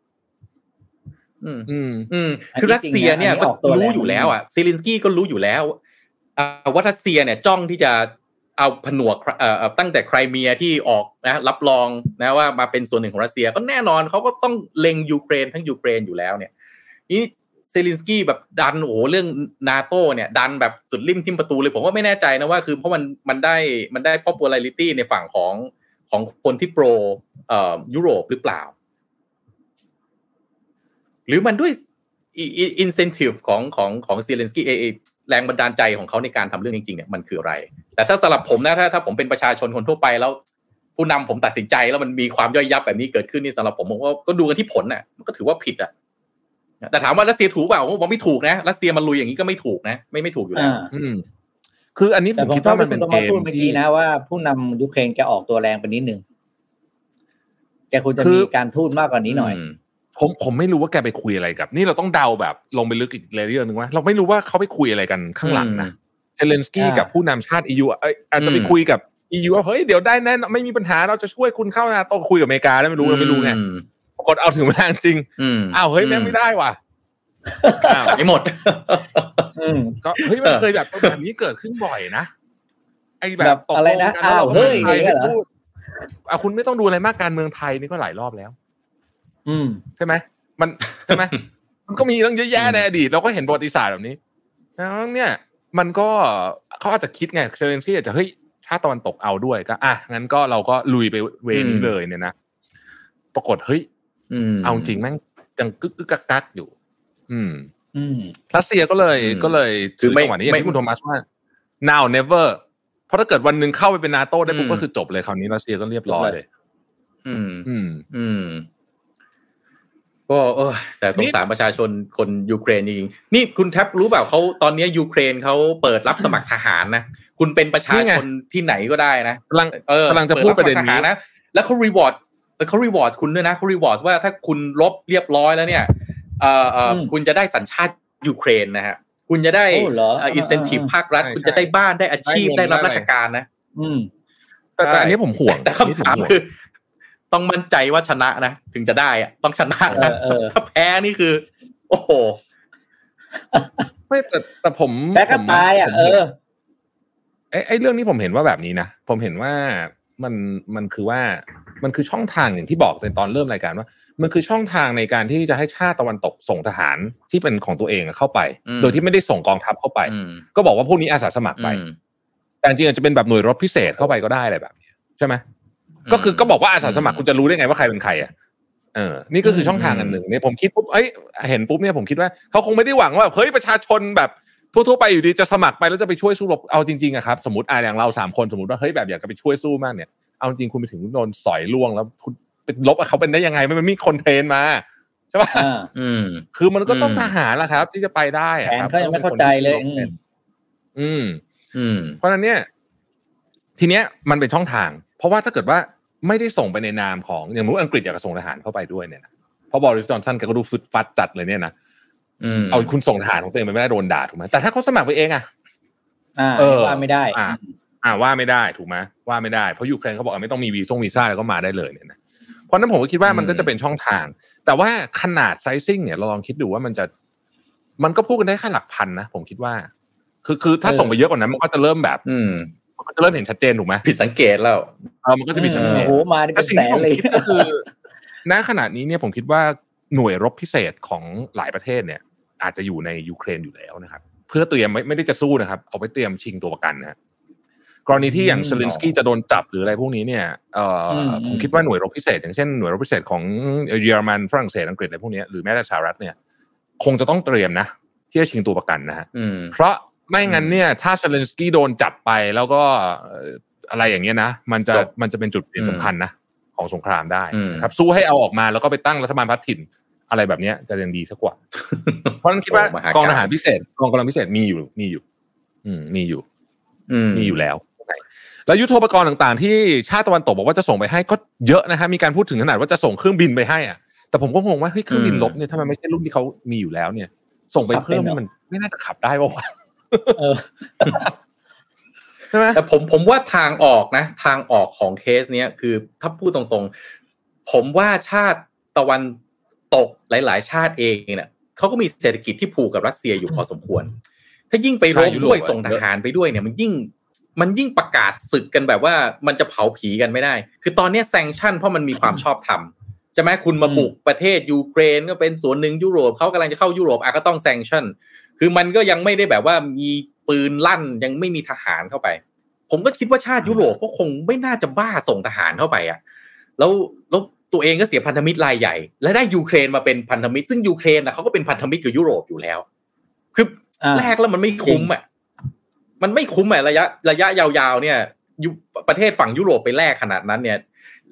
อืมอืมอืมอันนี้คือรัสเซียเนี่ยจริงนะก็อันนี้ออกตัวแรงรู้อยู่แล้วอะเซเลนสกี้ก็รู้อยู่แล้วอ่าว่ารัสเซียเนี่ยจ้องที่จะ เอาผนวกเอ่อเอ่อตั้งแต่ไครเมียที่ออกนะรับรองนะว่ามาเป็นส่วนหนึ่งของรัสเซียก็แน่นอนเขาก็ต้องเล็งยูเครนทั้งยูเครนอยู่แล้วเนี่ยนี่เซเลนสกี้แบบดันโอ้โหเรื่องนาโตเนี่ย ดันแบบสุดริมทิมประตูเลยผมว่าไม่แน่ใจนะว่าคือเพราะมันมันได้มันได้ popularity ในฝั่งของของคนที่โปรเอ่อยุโรปหรือเปล่า หรือมันด้วยอินเซนティブของของของเซเลนสกี้เอแรงบันดาลใจของเขาในการทำเรื่องจริงๆเนี่ยมันคืออะไร แต่ถ้าสำหรับผมนะถ้าถ้าผมเป็นประชาชนคนทั่วไปแล้ว ผู้นำผมตัดสินใจแล้วมันมีความย่อยยับแบบนี้เกิดขึ้นนี่สำหรับผมผมก็ก็ดูกันที่ผลน่ะมันก็ถือว่าผิดอะแต่ถามว่ารัสเซียถูกเปล่าผมบอกไม่ถูกนะรัสเซียมันลุยอย่างนี้ก็ไม่ถูกนะ ไม่ไม่ถูกอยู่แล้วอ่าอืมคืออันนี้ผมคิดว่ามันเป็นเกมที่ แต่ผมชอบที่คุณโทเกมัสพูดเมื่อกี้นะว่าผู้นำยูเครนแกออกตัวแรงไปนิดนึงแกควรจะคือมีการทูตมากกว่านี้หน่อยมผมผมไม่รู้ว่าแกไปคุยอะไรกับ นี่เราต้องเดาแบบลงไปลึกอีก layer หนึ่งว่าเราไม่รู้ว่าเขาไปคุยอะไรกันข้างหลังนะ เซเลนสกี้อ่ากักับผู้นำชาติ EU อาจจะไปคุยกับ EU ว่าเฮ้ยเดี๋ยวได้แน่นอนไม่มีปัญหาเราจะช่วยคุณเข้านาโตคุยกับอเมริกาแล้วไม่รู้เราไม่รู้ไงอืมปรากฏเอาถึงเวลาจริงอืมอ้าวเฮ้ยแม่งไม่ได้ว่ะอ้าวไม่หมดอืมก็เฮ้ยมันเคยแบบแบบนี้เกิดขึ้นบ่อยนะไอ้แบแบบบตกอะไรลงนะกันอ้าวแล้เฮ้ยใครอย่างเงี้ยเหรอพูดอะคุณไม่ต้องดูอะไรมากการเมืองไทยนี่ก็หลายรอบแล้ว อืมใช่ไหมมันใช่ไหมมันก็มีเรื่องเยอะแยะในอดีตเราก็เห็นประวัติศาสตร์แบบนี้แล้วเนี่ย มันก็เขาอาจจะคิดไงเซเลนสกี้อาจจะเฮ้ยชาติตะวันตกเอาด้วยก็ อะงั้นก็เราก็ลุยไปเวนี้อืมเลยเนี่ยนะปรากฏเฮ้ยอืมเอาจริงแม่งยังกึกกึกกักกักอยู่อืมอืมรัสเซียก็เลยอืมก็เลยคืถืออไม่จังหวะนี้อย่างไม่ที่คุณโทมัสว่า now never เพราะถ้าเกิดวันหนึ่งเข้าไปเป็นนาโต้ได้ปุ๊บอืมก็คือจบเลยคราวนี้รัสเซียก็เรียบร้อยเลย อืม อืม อืม ก็เออแต่สงสารประชาชนคนยูเครนจริงๆนี่คุณแท็บรู้เปล่าเขาตอนนี้ยูเครนเขาเปิดรับสมัครทหารนะ คุณเป็นประชาชนที่ไหนก็ได้นะ กำลัง เออก ำลังจะพูดประเด็น ปิบสมัคทหา นี้ นะ แล้วเขารีวอร์ดเขารีวอร์ดคุณด้วยนะเขารีวอร์ดว่าถ้าคุณลบเรียบร้อยแล้วเนี่ย เอ่อเอ่ออ ม คุณจะได้สัญชาติยูเครนนะฮะ คุณจะได้ โอ้เหรอ อินเซนティブ อ่า ภาครัฐ ใช่ คุณจะได้บ้านได้อาชีพ ได้ ได้ เงิน รับ ได้ ราชการนะ อืม แต่แต่อันนี้ผมห่วง แต่คำถาม นนี้ผห่วง คือ ต้องมั่นใจว่าชนะนะ ถึงจะได้อะต้องชนะนะเออเออถ้าแพ้นี่คือ โอ้โหไม่แต่แต่ผมแพ้ก็ผมตายอะผมเอห็นอไอ้ไอ้เรื่องนี้ผมเห็นว่าแบบนี้นะผมเห็นว่ามันมันคือว่ามันคือช่องทางอย่างที่บอกในตอนเริ่มรายการว่า มันคือช่องทางในการที่จะให้ชาติตะวันตกส่งทหารที่เป็นของตัวเองเข้าไปอืมโดยที่ไม่ได้ส่งกองทัพเข้าไปอืมก็บอกว่าพวกนี้อาสาสมัครไปอืมแต่จริงๆอาจจะเป็นแบบหน่วยรบพิเศษเข้าไปก็ได้อะไรแบบนี้ใช่ไหม ก็คือก็บอกว่าอาสาสมัครคุณจะรู้ได้ไงว่าใครเป็นใครอะเออ นี่ก็คือช่องทางอันหนึ่งเนี่ยผมคิดปุ๊บเอ้ยเห็นปุ๊บเนี่ยผมคิดว่าเขาคงไม่ได้หวังว่าแบบเฮ้ยประชาชนแบบทั่วๆไปอยู่ดีจะสมัครไปแล้วจะไปช่วยสู้รบเอาจริงๆอะครับสมมติอ่าอย่างเราสามคนสมมติว่าเฮ้ยแบบอยากจะไปช่วยสู้มากเนี่ยเอาจริงคุณไปถึงโดนสอยล่วงแล้วคุณไปลบกับเขาเป็นได้ยังไงมันมีคนเทรนมาใช่ป่ะอ่าอืม คือมันก็ต้องอืมทหารแหละครับ ที่จะไปได้อะครับแผนเขายังไม่เข้าใจเลยต้องเป็นคนที่อืม อืม เพราะฉะนั้นเนี่ย ทีเนี้ยมันเป็นช่องทาง เพราะว่าถ้าเกิดว่า ไม่ได้ส่งไปในนามของอย่างนู้นอังกฤษอยากจะส่งทหารเข้าไปด้วยเนี่ยนะเพราะบริสจอนสันแกก็ดูฟึดฟัดจัดเลยเนี่ยนะอืมเอาคุณส่งทหารของตัวเองไปไม่ได้โดนด่าถูกไหมแต่ถ้าเขาสมัครไปเองอะอ่าเออว่าไม่ได้อ่าอ่าว่าไม่ได้ถูกไหมว่าไม่ได้เพราะยูเครนเขาบอกว่าไม่ต้องมีวีซ่งวีซ่าแล้วก็มาได้เลยเนี่ยนะเพราะฉะนั้นผมก็คิดว่ามันอืมก็จะเป็นช่องทาง แต่ว่าขนาดไซซิ่งเนี่ยเราลองคิดดูว่ามันจะมันก็พูดกันได้แค่หลักพันนะผมคิดว่า คือคือถ้าเออส่งไปเยอะกว่านั้นมันก็จะเริ่มแบบอื มมันก็จะเริ่มเห็นชัดเจนถูกไหมผิดสังเกตแล้วเออมันก็จะมีชัดโอ้เจนโหมานี่แต่เป็นสิ่งแสที่นผมเลยคิดก็คือณขณะนี้เนี่ยผมคิดว่าหน่วยรบพิเศษของหลายประเทศเนี่ย อาจจะอยู่ในยูเครนอยู่แล้วนะครับ เพื่อเตรียมไม่ไม่ได้จะสู้นะครับ เอาไปเตรียมชิงตัวประกันนะฮะกรณีที่อย่างอืมเซเลนสกี้จะโดนจับหรืออะไรพวกนี้เนี่ยเอ่ออมผมคิดว่าหน่วยรบพิเศษ อย่างเช่นหน่วยรบพิเศษของเยอรมันฝรั่งเศสอังกฤษอะไรพวกนี้หรือแม้แต่สหรัฐเนี่ย คงจะต้องเตรียมนะที่จะชิงตัวประกันนะฮะอืมเพราะ ไม่งั้นเนี่ย ถ้าเซเลนสกี้โดนจับไปแล้วก็เอ่ออะไรอย่างเงี้ยนะ มันจะจบมันจะเป็นจุดเปลี่ยนอืมสำคัญนะ ของสงครามได้อืมครับ สู้ให้เอาออกมาแล้วก็ไปตั้งรัฐบาลพัฒถิ่นอะไรแบบเนี้ยจะยังดีสักกว่า เพราะฉะนั้นคิดว่าโอ้มหากาพย์กองทหารพิเศษกองกำลังพิเศษมีอยู่มีอยู่ อืมมีอยู่ อืมมีอยู่แล้วแล้วยุทโธปกรณ์ต่างๆ ที่ชาติตะวันตกบอกว่าจะส่งไปให้ก็เยอะนะฮะมีการพูดถึงขนาดว่าจะส่งเครื่องบินไปให้อะแต่ผมก็งงว่าเฮ้ยเครื่องบินลบเนี่ยถ้ามันไม่ใช่รุ่นที่เขามีอยู่แล้วเนี่ย ส่งไปเพิ่มนี่มันไม่น่าจะขับได้ป่าวะเออ ใช่ไหมแต่ผมผมว่าทางออกนะ ทางออกของเคสเนี้ยคือถ้าพูดตรงๆ ผมว่าชาติตะวันตกหลาย ๆ ชาติเองเนี่ยเขาก็มีเศรษฐกิจที่ผูกกับรัสเซียอยู่พอสมควร ถ้ายิ่งไปรบด้วยส่งทหารไปด้วยเนี่ยมันยิ่งมันยิ่งประกาศศึกกันแบบว่ามันจะเผาผีกันไม่ได้ คือตอนเนี้แซงชั่นเพราะมันมีความชอบธรรมใช่ไหมคุณมาบุกประเทศยูเครนก็เป็นส่วนหนึ่งยุโรปเขากำลังจะเข้ายุโรปอะก็ต้อง sanction คือมันก็ยังไม่ได้แบบว่ามีปืนลั่นยังไม่มีทหารเข้าไป ผมก็คิดว่าชาติยุโรปก็คงไม่น่าจะบ้าส่งทหารเข้าไปอะ แล้วแล้วตัวเองก็เสียพันธมิตรรายใหญ่ และได้ยูเครนมาเป็นพันธมิตร ซึ่งยูเครนนะเขาก็เป็นพันธมิตรกับยุโรปอยู่แล้ว คืออ่าแลกแล้วมันไม่คุ้มอะ มันไม่คุ้มอะระยะระยะยาวๆ เนี่ยยุประเทศฝั่งยุโรปไปแลกขนาดนั้นเนี่ย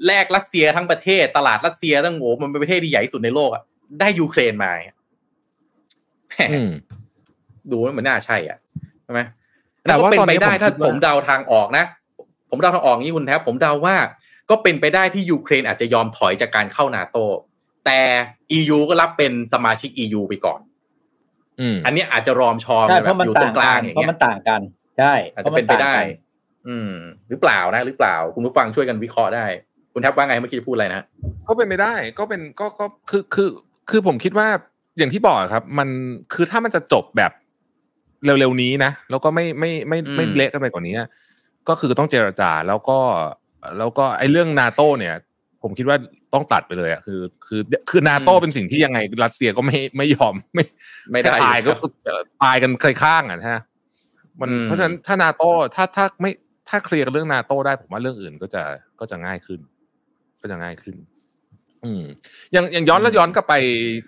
แลกรัสเซียทั้งประเทศตลาดรัสเซียตั้งโอ้มันเป็นประเทศที่ใหญ่ที่สุดในโลกอะได้ยูเครนมาแหมอืม ดูแล้วมันน่าใช่อะใช่ไหมแต่ว่าก็เป็นตอนนี้ไปได้ผมถ้าคิดว่าผมเดาทางออกนะ ผมเดาทางออกอย่างนี้คุณแท็บผมเดาว่า ก็เป็นไปได้ที่ยูเครนอาจจะยอมถอยจากการเข้านาโตแต่ EU ก็รับเป็นสมาชิก EU ไปก่อนอืมอันนี้อาจจะรอมชอมใช่แบบมันอยู่ตรงกลางอย่างเพราะมันต่างกันเพราะมันต่างกันใช่อาจเพจะราะมัเป็นไปได้ต่างกันอืม หรือเปล่านะ หรือเปล่า คุณผู้ฟังช่วยกันวิเคราะห์ได้ คุณแทบว่าไงเมื่อกี้จะพูดอะไรนะก็เป็นไปได้ ก็เป็นก็ก็คือคือ คือผมคิดว่าอย่างที่บอกอะครับ มันคือถ้ามันจะจบแบบ เร็วๆนี้นะ แล้วก็ไม่ไม่ไม่ไม่อืมเละกันไปกว่านี้ก็คือต้องเจรจาแล้วก็ แล้วก็ไอ้เรื่องนาโต้เนี่ย ผมคิดว่าต้องตัดไปเลยอะคือ คือคือนาโต้เป็นสิ่งที่ยังไงรัสเซียก็ไม่ไม่ยอมไม่ ไม่ได้ตายอยู่ก็ครับตายกันเคยข้างอะฮะมันอืมเพราะฉะนั้นถ้านาโต้ถ้าถ้าไม่ถ้าเคลียร์กันเรื่องนาโต้ได้ผมว่าเรื่องอื่นก็จะก็จะง่ายขึ้น ก็จะง่ายขึ้น อืมยังยังย้อนแล้วย้อนกลับไป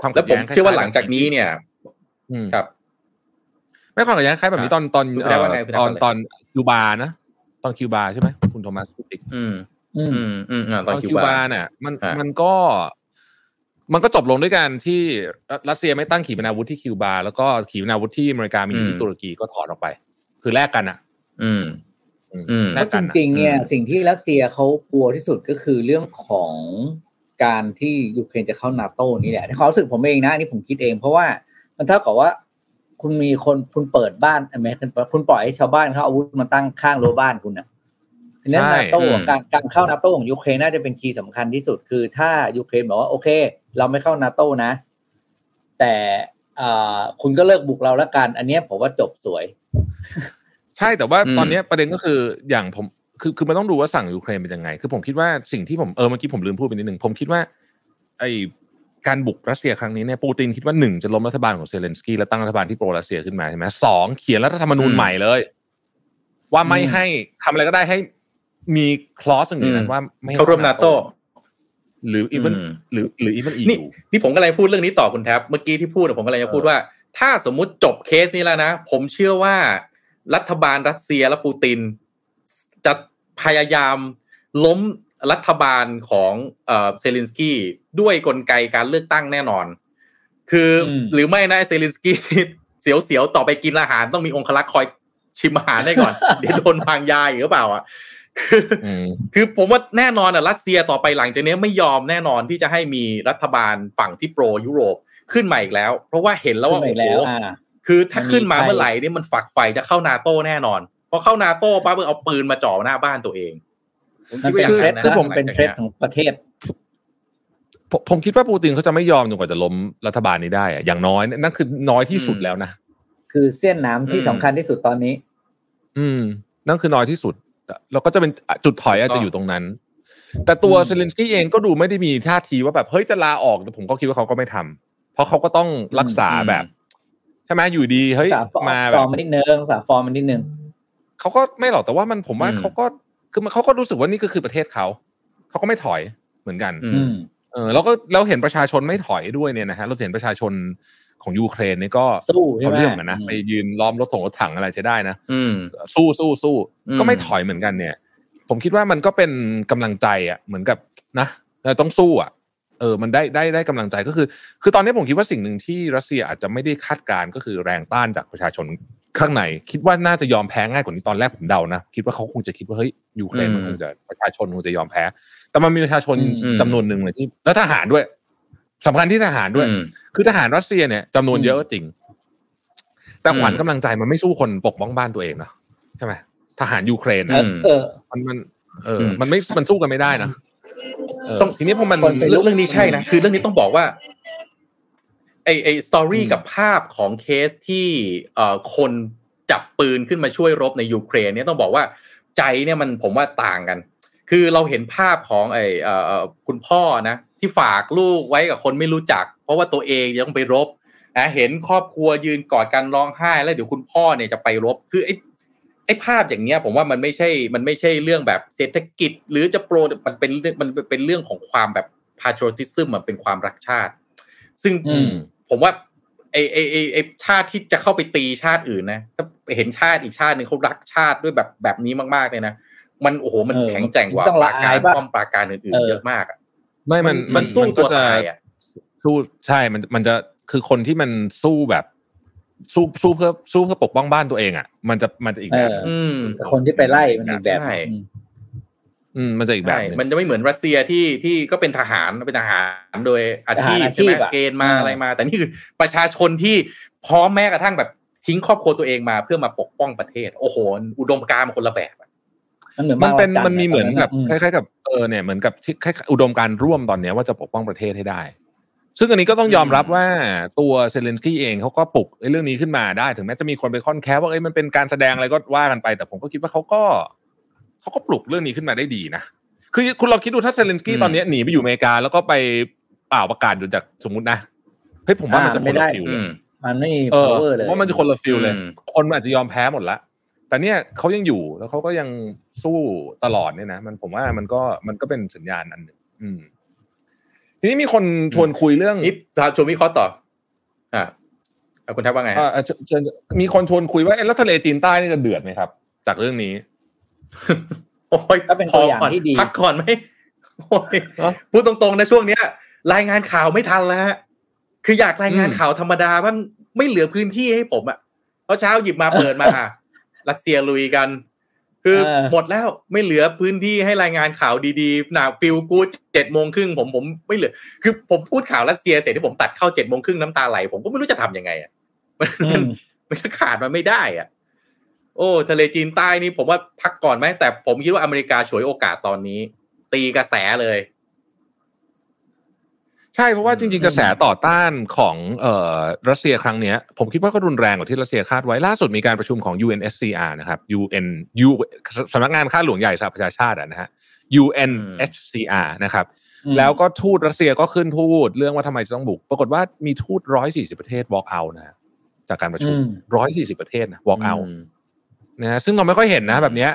ความแล้วขัดผมแย้งเชื่อว่าคหล้ลัยงๆจากนี้เนี่ยอืมครับ ไม่ความขัดแย้งคล้ายแบบนี้ตอนตอนคุณเอ่แปลอว่าไงคุณแปลตอนว่าอะไรตอนคิวบานะตอนคิวบาใช่ไหมคุณโทมัสพูดอีกอืมอืมอืมอืมอ่าตตออนนคิวคิวบาบาเนี่ยมันฮะมันก็ มันก็จบลงด้วยกันที่รัรัสเซียไม่ตั้งขีปนาวุธที่คิวบา แล้วก็ขีปนาวุธที่อเมริกามีอยู่ที่ตุรกีก็ถอนออกไป คือแลกกันอะ อืมอืมอืมแลเพกราะกัจนอะริงๆเนี่ยอืมสิ่งที่รัสเซียเขากลัวที่สุดก็คือเรื่องของการที่ยูเครนจะเข้านาโต้นี่แหละในความรู้สึกผมเองนะอันนี่ผมคิดเอง เพราะว่ามันเท่ากับว่า คุณมีคนคุณเปิดบ้านอเมริกันคุณปล่อยให้ชาวบ้านเขาเอาอาวุธมาตั้งข้างรั้วบ้านคุณนะฉะนั้นใช่นาโต้อืมการการเข้านาโต้ของยูเครนน่าจะเป็น key สำคัญที่สุดคือ ถ้ายูเครนบอกว่าโอเค เราไม่เข้านาโต้นะ แต่อ่าคุณก็เลิกบุกเราแล้วกัน อันเนี้ยผมว่าจบสวย ใช่แต่ว่าอืมตอนเนี้ยประเด็นก็คืออย่างผมคือคือมันต้องดูว่าฝั่งยูเครนเป็นยังไง คือผมคิดว่าสิ่งที่ผมเออเมื่อกี้ผมลืมพูดไปนิดหนึ่งผมคิดว่า ไอ การบุกรัสเซียครั้งนี้เนี่ยปูตินคิดว่าหนึ่งจะล้มรัฐบาลของเซเลนสกี้และตั้งรัฐบาลที่ pro รัสเซียขึ้นมาใช่ไหมสองเขียนรัฐธรรมนูญอืมใหม่เลย ว่าไม่อืมให้ทำอะไรก็ได้ให้มี clause อย่างนี้อืนั้นมว่าไม่ให้เข้าร่วมนาโต้หรืออีเวนอืมหรือหรืออีเวนอีนี่ยูนี่ผมกำลังพูดเรื่องนี้ต่อคุณแท็บเมื่อกี้ที่พูดอะผมกำลังจะพูดว่า ถ้าสมมุติจบเคสนี้แล้วนะ ผมเชื่อว่ารัฐบาลรัสเซียและปูติน จะพยายามล้ม รัฐบาลของเอ่อเซเลนสกี้ด้วยกลไกการเลือกตั้งแน่นอน คืออมหรือไม่นะเซเลนสกี้เสียวๆต่อไปกินอาหารต้องมีองคลักษ์คอยชิมอาหารได้ก่อน เดี๋ยวโดนวางยาอีกหรือเปล่าอะคืออืมคือผมว่าแน่นอนอะรัสเซียต่อไปหลังจากนี้ไม่ยอมแน่นอนที่จะให้มีรัฐบาลฝั่งที่โปรยุโรปขึ้นมาอีกแล้ว เพราะว่าเห็นแล้วว่าขึ้นโอ้มาอีกโหแล้วอ่าคือถ้าขึ้นมามันมีไฟเมื่อไหร่นี่มันฝักไฟจะเข้านาโต้แน่นอนพอเข้านาโต้ปั๊บเอาปืนมาจ่อหน้าบ้านตัวเองผ มมัคินดว่าเป็นอย่างเทรนั้ดนนะคือผมเป็นหลังเทรจากดนี้ยของประเทศผมผมคิดว่าปูตินเขาจะไม่ยอมจนกว่าจะล้มรัฐบาลนี้ได้อะอย่างน้อยนั่นคือน้อยที่สุดแล้วนะคือเส้นน้ำที่อืมสำคัญที่สุดตอนนี้ อืม นั่นคือน้อยที่สุดแล้วก็จะเป็นจุดถอยอาจจะอยู่ตรงนั้น แต่ตัวอืมเซเลนสกี้เองก็ดูไม่ได้มีท่าทีว่าแบบเฮ้ยจะลาออกแต่ผมก็คิดว่าเขาก็ไม่ทำเพราะเขาก็ต้องรักษาอืมแบบใช่ไหมอยู่ดีเฮ้ยสามฟอร์มมาฟแบอบร์มมันนิดนึงสามฟอร์มมันนิดนึงเขาก็ไม่หรอกแต่ว่ามันผมว่าอืมเขาก็ คือมันเขาก็รู้สึกว่านี่ก็คือประเทศเขาเขาก็ไม่ถอยเหมือนกันอือืมมเออแล้วก็เราเห็นประชาชนไม่ถอยด้วยเนี่ยนะฮะเราเห็นประชาชนของยูเครนนี่ก็สู้ใช่เอาไหมเรื่องเหมือนกันนะอืมไปยืนล้อมรถถงรถถังอะไรใช้ได้นะอืมสู้สู้สู้อืมก็ไม่ถอยเหมือนกันเนี่ย ผมคิดว่ามันก็เป็นกำลังใจอะเหมือนกับนะเออต้องสู้อะ เออ มันได้ได้ได้กำลังใจก็คือ คือตอนนี้ผมคิดว่าสิ่งหนึ่งที่รัสเซียอาจจะไม่ได้คาดการณ์ก็คือแรงต้านจากประชาชน ข้างในคิดว่าน่าจะยอมแพ้ง่ายกว่านี้ตอนแรกผมเดานะคิดว่าเขาคงจะคิดว่าเฮ้ยยูเครนมันคงจะประชาชนคงจะยอมแพ้ แต่มันมีประชาชนอืมจำนวนหนึ่งเลยที่แล้วทหารด้วยสำคัญที่ทหารด้วยอืมคือทหารรัสเซียเนี่ยจำนวนเยอะก็จริง แต่ขวัญอืมกำลังใจมันไม่สู้คนปกป้องบ้านตัวเองเนาะใช่ไหมทหารยูเครนเอนะอเออมันมัน เอออมมันไม่มันสู้กันไม่ได้นะเออต้องทีนี้พอมันคนไปเรื่องเรื่องนี้ใช่นะคือเรื่องนี้ต้องบอกว่า ไอไอ story อืมกับภาพของเคสที่เอ่อคนจับปืนขึ้นมาช่วยรบในยูเครนเนี่ยต้องบอกว่าใจเนี่ยมันผมว่าต่างกัน คือเราเห็นภาพของไอเอ่อเอ่อคุณพ่อนะที่ฝากลูกไว้กับคนไม่รู้จัก เพราะว่าตัวเองยังไปรบนะเห็นครอบครัวยืนกอดกันร้องไห้ แล้วเดี๋ยวคุณพ่อเนี่ยจะไปรบคือไอไอภาพอย่างเงี้ยผมว่ามันไม่ใช่ มันไม่ใช่เรื่องแบบเศรษฐกิจ หรือจะโปรมันเป็นเรื่องมันเป็นเรื่องของความแบบ patriotism มันเป็นความรักชาติ ซึ่งอืม ผมว่าไอไอไอไอชาติที่จะเข้าไปตีชาติอื่นนะถ้าเห็นชาติอีกชาติหนึ่งเขารักชาติด้วยแบบแบบนี้มากๆเลยนะมันโอ้โหมันเออแข็งแกร่งกว่าต้องปละราอาการยปะป้อมปราการอื่นเอๆอเยอะมากอะไม่มันมันสู้ก็ตัวจะตายอะสู้ใช่มันมันจะคือคนที่มันสู้แบบสู้สู้เพื่อสู้เพื่อปกป้องบ้านตัวเองอะ มันจะมันจะอีกแบบหนึ่งอืมแต่คนที่ไปไล่มันอีกแบบใช่ อืมอืมมันจะอีกแบบใช่หนึ่งมันจะไม่เหมือนรัสเซียที่ที่ก็เป็นทหารเป็นทหารโดยอาชีพทหารอาชีใช่ไหมพอะเกณฑ์มาอ่าอะไรมา แต่นี่คือประชาชนที่พร้อมแม้กระทั่งแบบทิ้งครอบครัวตัวเองมาเพื่อมาปกป้องประเทศ โอ้โห อุดมการณ์มันคนละแบบอะมันเหมือนมันเป็นบ้าวัจัทร์มันมีเหมือนกับอืมคล้ายๆกับเออเนี่ยเหมือนกับที่คล้ายๆอุดมการณ์ร่วมตอนเนี้ยว่าจะปกป้องประเทศให้ได้ ซึ่งอันนี้ก็ต้องยอมรับว่าตัวเซเลนสกี้เองเขาก็ปลุกไอ้เรื่องนี้ขึ้นมาได้ ถึงแม้จะมีคนไปค่อนแค้ว่าเอ้ยมันเป็นการแสดงอะไรก็ว่ากันไป แต่ผมก็คิดว่าเขาก็ เขาก็ปลุกเรื่องนี้ขึ้นมาได้ดีนะคือคุณลองคิดดูถ้าเซเลนสกี้ตอนเนี้ยหนีไปอยู่อเมริกา แล้วก็ไปเป่าประกาศอยู่จากสมมตินะเฮ้ยผมว่ามันจะคนละ feel เลยอืมมันไม่มีเออ power เลยว่ามันจะคนละ feel เลยอืมคนมันอาจจะยอมแพ้หมดละแต่เนี่ยเขายังอยู่แล้วเขาก็ยังสู้ตลอดเนี่ยนะมันผมว่ามันก็มันก็เป็นสัญญาณอันหนึ่งอืม ทีนี้มีคนชวนคุยเรื่องนี่พาชวนวิเคราะห์ต่อ อ่าเอาคุณแทบว่าไงฮะเอ่อเชิญเชิญมีคนชวนคุยว่าเอ๊ะแล้วทะเลจีนใต้นี่จะเดือดไหมครับ จากเรื่องนี้ โอ้ยก็เป็นตัวอย่างพก่ที่ดีพักก่อนไหมโอ้ยเนอะพูดตรงๆนะช่วงเนี้ย รายงานข่าวไม่ทันแล้วฮะคืออยากรายงานอืมข่าวธรรมดาบ้างไม่เหลือพื้นที่ให้ผมอะเพราะเช้าหยิบมาเปิดมารัสเซียลุยกัน คือเออหมดแล้วไม่เหลือพื้นที่ให้รายงานข่าวดีๆหนา feel good เจ็ดโมงครึ่งผมผมไม่เหลือ คือผมพูดข่าวรัสเซียเสร็จที่ผมตัดเข้าเจ็ดโมงครึ่งน้ำตาไหลผมก็ไม่รู้จะทำยังไงอะมันอืมันมมันก็ขาดมันไม่ได้อะ โอ้ทะเลจีนใต้นี่ผมว่าพักก่อนไหมแต่ผมคิดว่าอเมริกาฉวยโอกาสตอนนี้ ตีกระแสเลย ใช่เพราะว่าจริง ๆ กระแสต่อต้านของเอ่อรัสเซียครั้งเนี้ย ผมคิดว่าก็รุนแรงกว่าที่รัสเซียคาดไว้ล่าสุดมีการประชุมของ UNSCR นะครับ UN U สำนักงานข้าหลวงใหญ่สหประชาชาติอะนะฮะ UNHCR นะครับอืมแล้วก็ทูตรัสเซียก็ขึ้นพูดเรื่องว่าทำไมจะต้องบุก ปรากฏว่ามีทูตร้อยสี่สิบประเทศ walk out นะฮะจากการประชุมอืมร้อยสี่สิบประเทศนะ walk out อืม นะฮะซึ่งเราไม่ค่อยเห็นนะแบบเนี้ย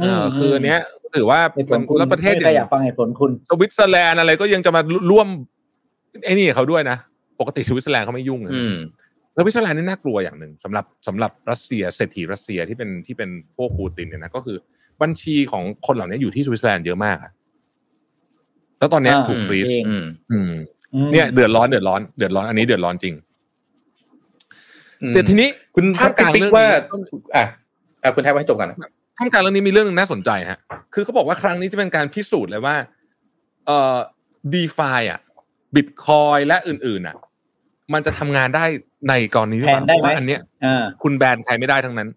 เอออืมคืออันเนี้ยถือว่าเป็นอย่างเหตุผลคุณแล้วประเทศไม่ใครอยากฟังเหตุผลคุณสวิตเซอร์แลนด์อะไรก็ยังจะมาร่วมไอ้นี่กับเขาด้วยนะ ปกติสวิตเซอร์แลนด์เขาไม่ยุ่งเลยอืมสวิตเซอร์แลนด์นี่น่ากลัวอย่างหนึ่งสำหรับสำหรับรัสเซียเศรษฐีรัสเซียที่เป็นที่เป็นพวกปูตินเนี่ยนะก็คือบัญชีของคนเหล่านี้อยู่ที่สวิตเซอร์แลนด์เยอะมากอะแล้วตอนเนี้ยอ่าถูกฟรีซเองอืมอืมอืมเนี่ยเดือดร้อนเดือดร้อนเดือดร้อนอันนี้เดือดร้อนจริงอืมแต่ทีนี้คุณท่ามกลางปิ๊กเรื่องว่านี้อะ อะคุณแทบให้จบกันนะท่ามกลางเรื่องนี้มีเรื่องหนึงน่าสนใจฮะ คือเขาบอกว่าครั้งนี้จะเป็นการพิสูจน์เลยว่า เอ่อดีฟาอะบิตคอยและอื่น ๆ อะ มันจะทำงานได้ในกรณีหรือเปล่าแทนได้ไหมเพราะว่าอันเนี้ยอ่าคุณแบนใครไม่ได้ทั้งนั้น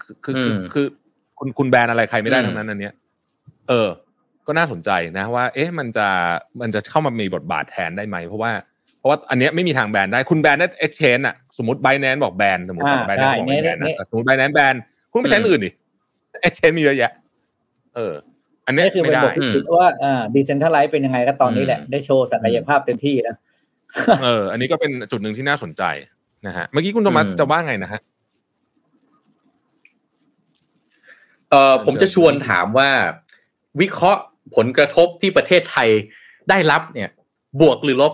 คือคือคืออืมคือคุณคุณแบนอะไรใครไม่ได้อืมทั้งนั้นอันเนี้ย เออ ก็น่าสนใจนะว่า เอ๊ะ มันจะมันจะเข้ามามีบทบาทแทนได้ไหม เพราะว่าเพ ราะว่าอันเนี้ยไม่มีทางแบนได้คุณแบนได้เอ็กชแนนอะสมมติ Binance บอกแบนสมมติอ่า Binance บอกไม่แบนได้เนี่ยนะแต่สมมติ Binance แบนคุณไปใช้อันอื่นดิเอ็กชแนนมีเยอะแยะ เออ อันเนี้ยนี่คือไม่เป็นได้บทพิสูจน์ว่าอ่า decentralize เป็นยังไงก็ตอนนี้แหละอืมได้โชว์ศักยภาพเต็มที่นะเออ อันนี้ก็เป็นจุดหนึ่งที่น่าสนใจนะฮะเมื่อกี้คุณโทมัสอืมจะว่าไงนะฮะเอ่อผมจะชวนถามว่า วิเคราะห์ผลกระทบที่ประเทศไทยได้รับเนี่ย บวกหรือลบ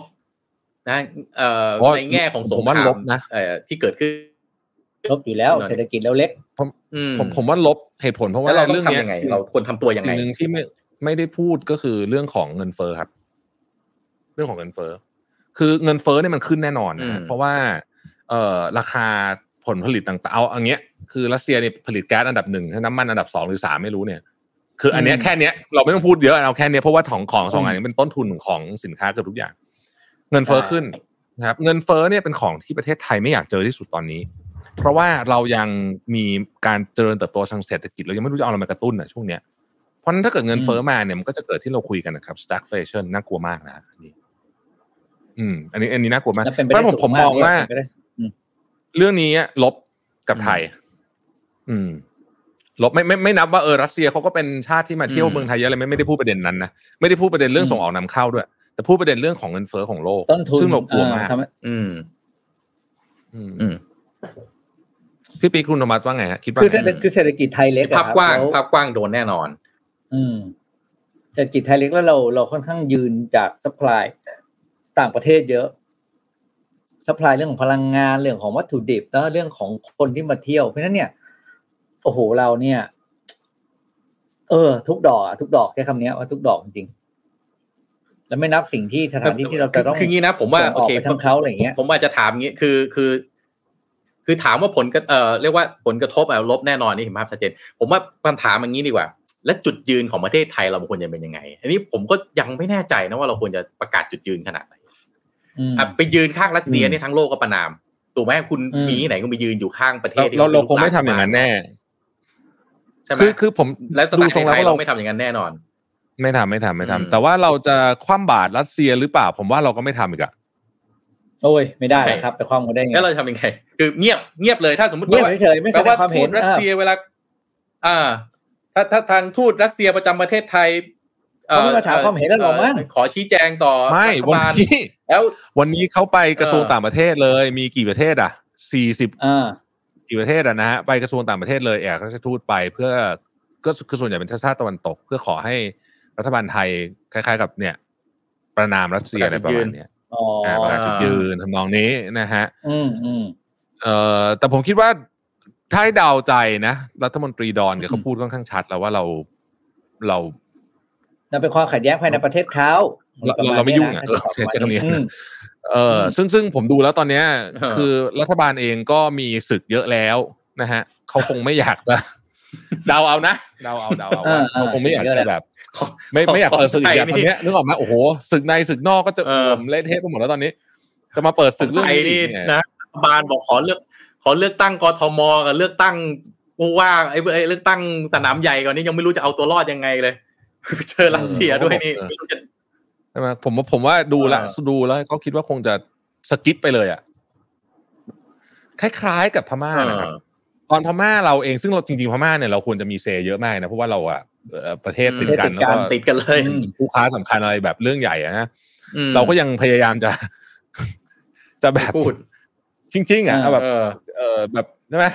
นะเอ่อเพราะในแง่ของสงผมคว่ารามลบนะเอ่อที่เกิดขึ้นลบอยู่แล้วหน่อยเศรษฐกิจเราเล็กอืผมผมว่าลบเหตุผลเพราะว่าแล้วเราต้อเรื่องงเนี้ยทำยังไงเราควรทำตัวยังไงสิ่งหนึ่งที่ไม่ไม่ได้พูดก็คือเรื่องของเงินเฟ้อครับ เรื่องของเงินเฟ้อคือเงินเฟ้อเนี่ยมันขึ้นแน่นอนนะฮะอืมเพราะว่า เอ่อราคาผลผลิตต่างๆเอาอย่างเงี้ยคือรัสเซียเนี่ยผลิตแก๊สอันดับหนึ่งน้ำมันอันดับสองหรือสามไม่รู้เนี่ยคืออันเนี้ยอืมแค่เนี้ยเราไม่ต้องพูดเยอะเอาแค่เนี้ยเพราะว่าของของสองอืมอันนี้เป็นต้นทุนของสินค้าเกือบทุกอย่าง เงินเฟ้อใช่ขึ้นนะครับ เงินเฟ้อเนี่ยเป็นของที่ประเทศไทยไม่อยากเจอที่สุดตอนนี้ เพราะว่าเรายังมีการเจริญเติบโตทางเศรษฐกิจเรายังไม่รู้จะเอาอะไรมากระตุ้นอะช่วงเนี้ยเพราะฉะนั้นถ้าเกิดเงินเฟ้อมาเนี่ยมันก็จะเกิดที่เราคุยกันนะครับ stagflation น่ากลัวมากนะอันนี้อืม อันนี้ อันนี้น่ากลัวมากแล้วเป็นเพไปราะได้ผมสูผมงมากมองว่าเป็นไปได้เรื่องนี้ลบกับไทย อืมลบไม่ไม่ไม่นับว่าเออรัสเซียเขาก็เป็นชาติที่มาเที่ยวอืมเมืองไทยเยอะเลยไม่ไม่ได้พูดประเด็นนั้นนะไม่ได้พูดประเด็นเรื่องอืมส่งออกนำเข้าด้วย แต่พูดประเด็นเรื่องของเงินเฟ้อของโลก ต้นทุนซึ่งเรากลัวมากเออทำให้อืมอืม อืมพี่ปีคุณโทมัสว่าไงฮะคิดว่าคือไงเศรษฐคือเศรษฐกิจไทยเล็กอะภาพครับกว้างแล้วภาพกว้างโดนแน่นอน อืมเศรษฐกิจไทยเล็กแล้วเราเราค่อนข้างยืนจาก supply ต่างประเทศเยอะ supply เรื่องของพลังงานเรื่องของวัตถุดิบแล้วเรื่องของคนที่มาเที่ยวเพราะฉะนั้นเนี่ยโอ้โหเราเนี่ย เออ ทุกดอกอะทุกดอกใช้คำเนี้ยว่าทุกดอกจริงๆ แล้วไม่นับสิ่งที่สถานที่ที่เราจะต้องคืองี้นะ ผมว่าส่งออกโอเคไปทั้งเขาอะไรอย่างเงี้ยผมอาจจะถามงี้คือคือ คือถามว่าผลกระเอ่อเรียกว่าผลกระทบอะลบแน่นอนนี่เห็นภาพชัดเจน ผมว่าคำถามอย่างนี้ดีกว่า และจุดยืนของประเทศไทยเราควรจะเป็นยังไง อันนี้ผมก็ยังไม่แน่ใจนะว่าเราควรจะประกาศจุดยืนขนาดไหนอืมอะไปยืนข้างรัสเซียอืมเนี่ยทั้งโลกก็ประนามถูกไหมคุณอืมมีที่ไหนก็ไปยืนอยู่ข้างประเทเราศที่เราเราลุกคงไม่ทำอย่างนั้นแน่ใช่ไหมคือคือผมและสดูไตล์ทรงแล้วไทยว่าเราเราไม่ทำอย่างนั้นแน่นอน ไม่ทำไม่ทำไม่ทำอืมแต่ว่าเราจะคว่ำบาตรรัสเซียหรือเปล่า ผมว่าเราก็ไม่ทำอีกอะโอ้ยไม่ได้ใช่นะครับไปคว้างกันได้ไงแล้วเราจะทำยังไงคือเงียบเงียบเลยถ้าสมมติเงียบว่าเฉยๆไม่แสแปลดว่างความทูเห็ตนรัสเซียเวลา อ่า ถ้าถ้าทางทูตรัสเซียประจำประเทศไทยเขาไม่มาถามความเห็นแล้วหรอกมั้งขอชี้แจงต่อไม่รัฐวันบาลนี้แล้ววันนี้เขาไปกระทรวงเออต่างประเทศเลย มีกี่ประเทศอะสี่สิบอ่ากี่ประเทศอะนะฮะไปกระทรวงต่างประเทศเลยเอกราชทูตไปเพื่อก็คือส่วนใหญ่เป็นชาติตะวันตก เพื่อขอให้ รัฐบาลไทยคล้าย ๆ กับเนี่ย ประนามรัสเซียอะไรประมาณเนี้ยอ๋ออ่าประกาศจุดยืนทำนองนี้นะฮะอืมอืมเอ่อแต่ผมคิดว่าถ้าให้เดาใจนะรัฐมนตรีดอนเนี่ยเขาพูดค่อนข้างชัดแล้วว่าเราเรานั่นเป็นความขัดแย้งภายในประเทศเขาเราเราเราไม่ยุ่งอะประมาณใช้ใช้คำนี้อืมเออซึ่งซึ่งผมดูแล้วตอนเนี้ยเออคือรัฐบาลเองก็มีศึกเยอะแล้วนะฮะเขาคงไม่อยากจะ เดาเอานะเดาเอาเดาเอาว่าเออเออเขาคงไม่อยากเยอะแหจะละแบบ ไม่ไม่อยากเปิดศึกอีกอย่างไทตอนเนี้ยนึกออกไหมโอ้โหศึกในศึกนอกก็จะเออรวมเละเทะไปหมดแล้วตอนนี้ จะมาเปิดศึกเรื่องไทยนี้นี่อีกเนี่ยนะรัฐบาลบอกขอเลือก ขอเลือกตั้งกทมกับเลือกตั้งผู้ว่าไอ้ไอ้เลือกตั้งสนามใหญ่ก่อนนี้ยังไม่รู้จะเอาตัวรอดยังไงเลยเจอรัสเซียด้วยนี่ไม่รู้จะใช่ไหมผมว่าผมว่าดูแลวเออดูแล้วเขาคิดว่าคงจะสกิปไปเลยอะคล้ายๆกับพม่านะครับ ตอนพม่าเราเองซึ่งเราจริงๆพม่าเนี่ยเราควรจะมี say เยอะมากนะเพราะว่าเราอะเอ่อประเทศติดกันติดแล้วกันก็ติดกันเลยอืมผู้ค้าสำคัญอะไรแบบเรื่องใหญ่อะนะอืมเราก็ยังพยายามจะ จะแบบพูดจริงๆอะเอาแบบเออเออแบบใช่ไหม